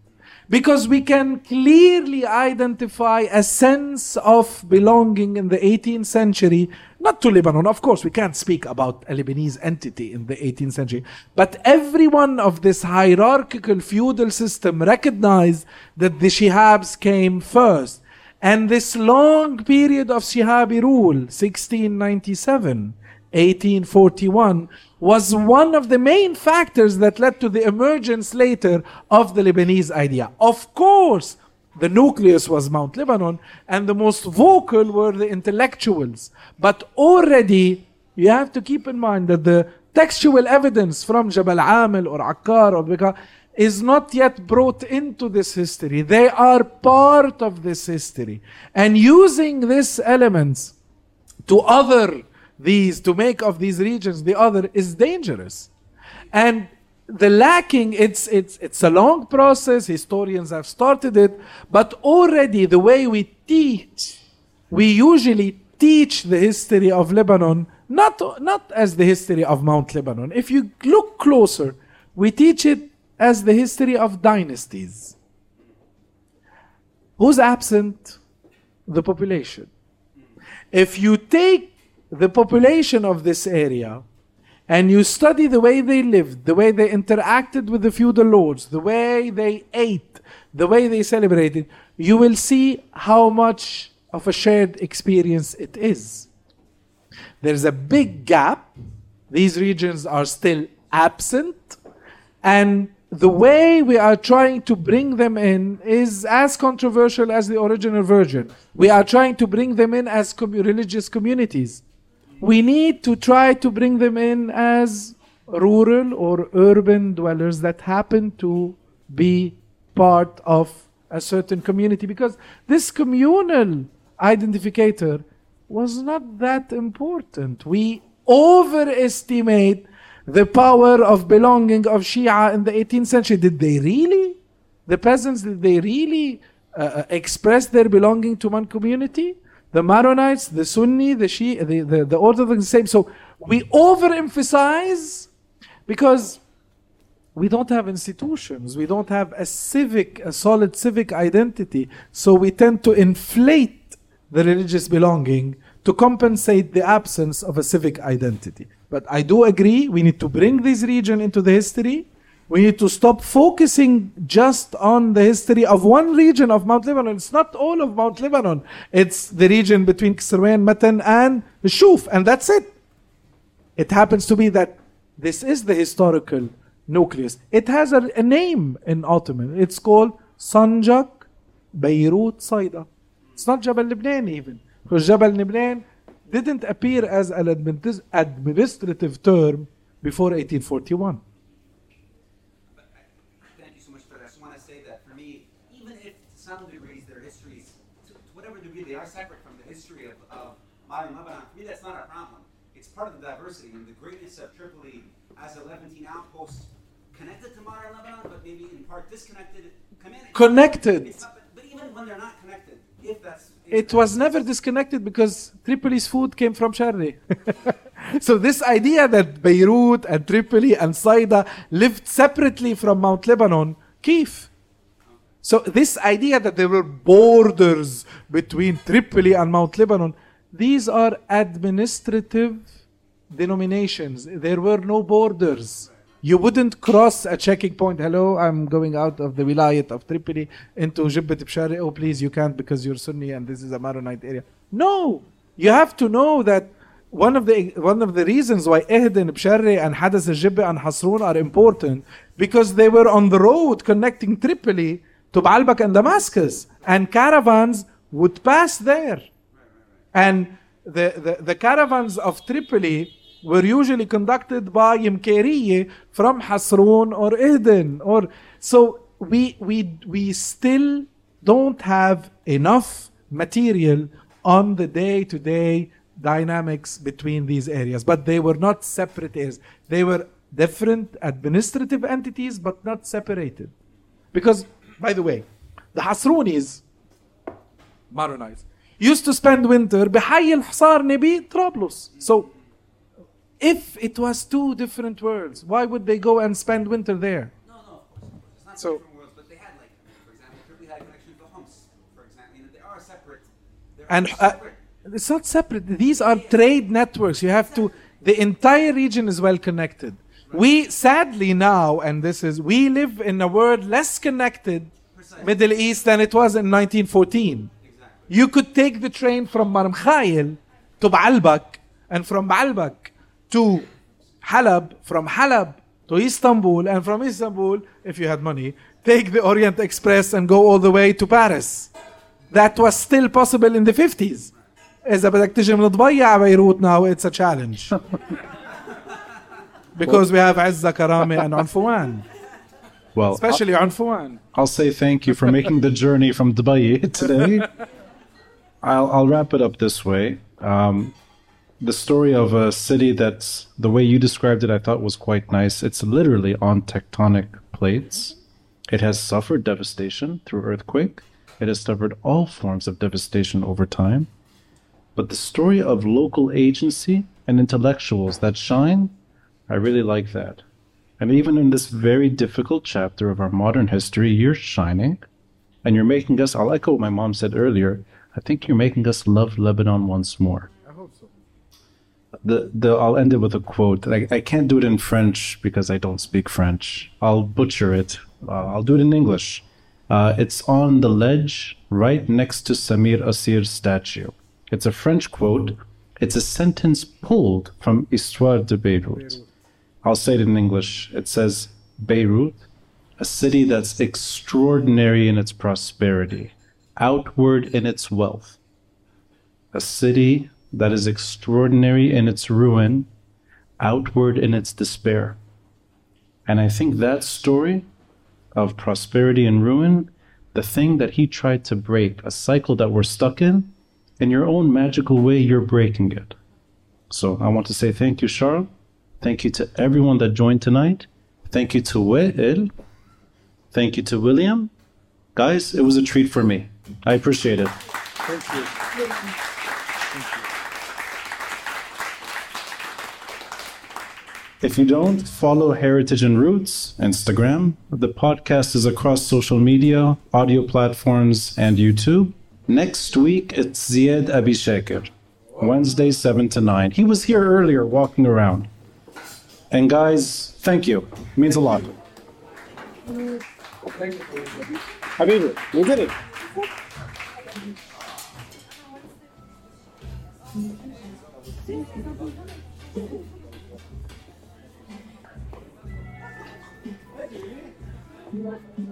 Speaker 3: because we can clearly identify a sense of belonging in the 18th century, not to Lebanon, of course, we can't speak about a Lebanese entity in the 18th century, but everyone of this hierarchical feudal system recognized that the Shihabs came first. And this long period of Shihabi rule, 1697, 1841 was one of the main factors that led to the emergence later of the Lebanese idea. Of course, the nucleus was Mount Lebanon, and the most vocal were the intellectuals. But already, you have to keep in mind that the textual evidence from Jabal Amil or Akkar or Bekaa is not yet brought into this history. They are part of this history. And using these elements to other these, to make of these regions the other, is dangerous. And the lacking, it's, it's, it's a long process. Historians have started it. But already the way we teach, we usually teach the history of Lebanon not, not as the history of Mount Lebanon. If you look closer, we teach it as the history of dynasties. Who's absent? The population. If you take the population of this area and you study the way they lived, the way they interacted with the feudal lords, the way they ate, the way they celebrated, you will see how much of a shared experience it is. There's a big gap. These regions are still absent. And the way we are trying to bring them in is as controversial as the original version. We are trying to bring them in as commu- religious communities. We need to try to bring them in as rural or urban dwellers that happen to be part of a certain community because this communal identificator was not that important. We overestimate the power of belonging of Shia in the 18th century. Did they really? The peasants, did they really uh, uh, express their belonging to one community? The Maronites, the Sunni, the Shia, the, the, the Orthodox, the same. So we overemphasize because we don't have institutions. We don't have a civic, a solid civic identity. So we tend to inflate the religious belonging to compensate the absence of a civic identity. But I do agree we need to bring this region into the history. We need to stop focusing just on the history of one region of Mount Lebanon. It's not all of Mount Lebanon. It's the region between Keserwan, Metn, and Shuf, and that's it. It happens to be that this is the historical nucleus. It has a, a name in Ottoman. It's called Sanjak Beirut Saida. It's not Jabal Lebanon even. Because Jabal Lebanon didn't appear as an admin- administrative term before 1841.
Speaker 12: Thank you so much for that. I just want to say that for me, even if to some degrees their histories, to, to whatever degree they are separate from the history of, of modern Lebanon, for me that's not a problem. It's part of the diversity and the greatness of Tripoli as a Levantine outpost connected to modern Lebanon, but maybe in part disconnected.
Speaker 3: Connected.
Speaker 12: Not, but, even when they're not connected, if that's
Speaker 3: It was never disconnected because Tripoli's food came from Sharri. so this idea that Beirut and Tripoli and Saida lived separately from Mount Lebanon, Kif. So this idea that there were borders between Tripoli and Mount Lebanon, these are administrative denominations. There were no borders. You wouldn't cross a checking point. Hello, I'm going out of the wilayat of Tripoli into Jibbat Bshari. Oh, please, you can't because you're Sunni and this is a Maronite area. No, you have to know that one of the one of the reasons why Ehden, Bshari, and Hadas al-Jibba and Hasrun are important because they were on the road connecting Tripoli to Baalbek and Damascus, and caravans would pass there. And the, the, the caravans of Tripoli were usually conducted by Imkeriye from Hasrun or Ehden. Or, so we, we, we still don't have enough material on the day to day dynamics between these areas. But they were not separate areas, they were different administrative entities, but not separated. Because, by the way, the Hasrunis, Maronites, used to spend winter بحي الحصار نبي طرابلس. So if it was two different worlds, why would they go and spend winter there?
Speaker 12: No, no, of course, of course. It's not
Speaker 3: So-
Speaker 12: different worlds, but they had like, for example, Tripoli had a connection to Homs, for example. You know, they are separate. They're
Speaker 3: And uh, it's not separate. These are trade networks. You have to. The entire region is well connected. We sadly now, and this is, we live in a world less connected, Middle East, than it was in 1914. Exactly. You could take the train from Mar Mikhael to Baalbek, and from Baalbek to Halab, from Halab to Istanbul, and from Istanbul, if you had money, take the Orient Express and go all the way to Paris. That was still possible in the 50s. إذا بدك تجي من دبي على بيروت now it's a challenge. because we have Azza Karame and Unfuan.
Speaker 2: Well,
Speaker 3: Especially Unfuan.
Speaker 2: I'll say thank you for making the journey from Dubai today. I'll, I'll wrap it up this way. Um, the story of a city that's the way you described it, I thought was quite nice. It's literally on tectonic plates. It has suffered devastation through earthquake. It has suffered all forms of devastation over time. But the story of local agency and intellectuals that shine, I really like that. And even in this very difficult chapter of our modern history, you're shining and you're making us, I like what my mom said earlier, I think you're making us love Lebanon once more. The, the, I'll end it with a quote. I, I can't do it in French because I don't speak French. I'll butcher it. Uh, I'll do it in English. Uh, it's on the ledge right next to Samir Kassir's statue. It's a French quote. It's a sentence pulled from Histoire de Beirut. I'll say it in English. It says, Beirut, a city that's extraordinary in its prosperity, outward in its wealth. A city that is extraordinary in its ruin, outward in its despair. And I think that story of prosperity and ruin, the thing that he tried to break, a cycle that we're stuck in, in your own magical way, you're breaking it. So I want to say thank you, Charles. Thank you to everyone that joined tonight. Thank you to Wael. Thank you to William. Guys, it was a treat for me. I appreciate it.
Speaker 3: Thank you.
Speaker 2: If you don't follow Heritage and Roots Instagram, the podcast is across social media, audio platforms, and YouTube. Next week, it's Ziad Abichaker, Wednesday, 7 to 9. He was here earlier walking around. And guys, thank you. It means a lot. Habibi, we did it. Thank you.
Speaker 13: Thank you.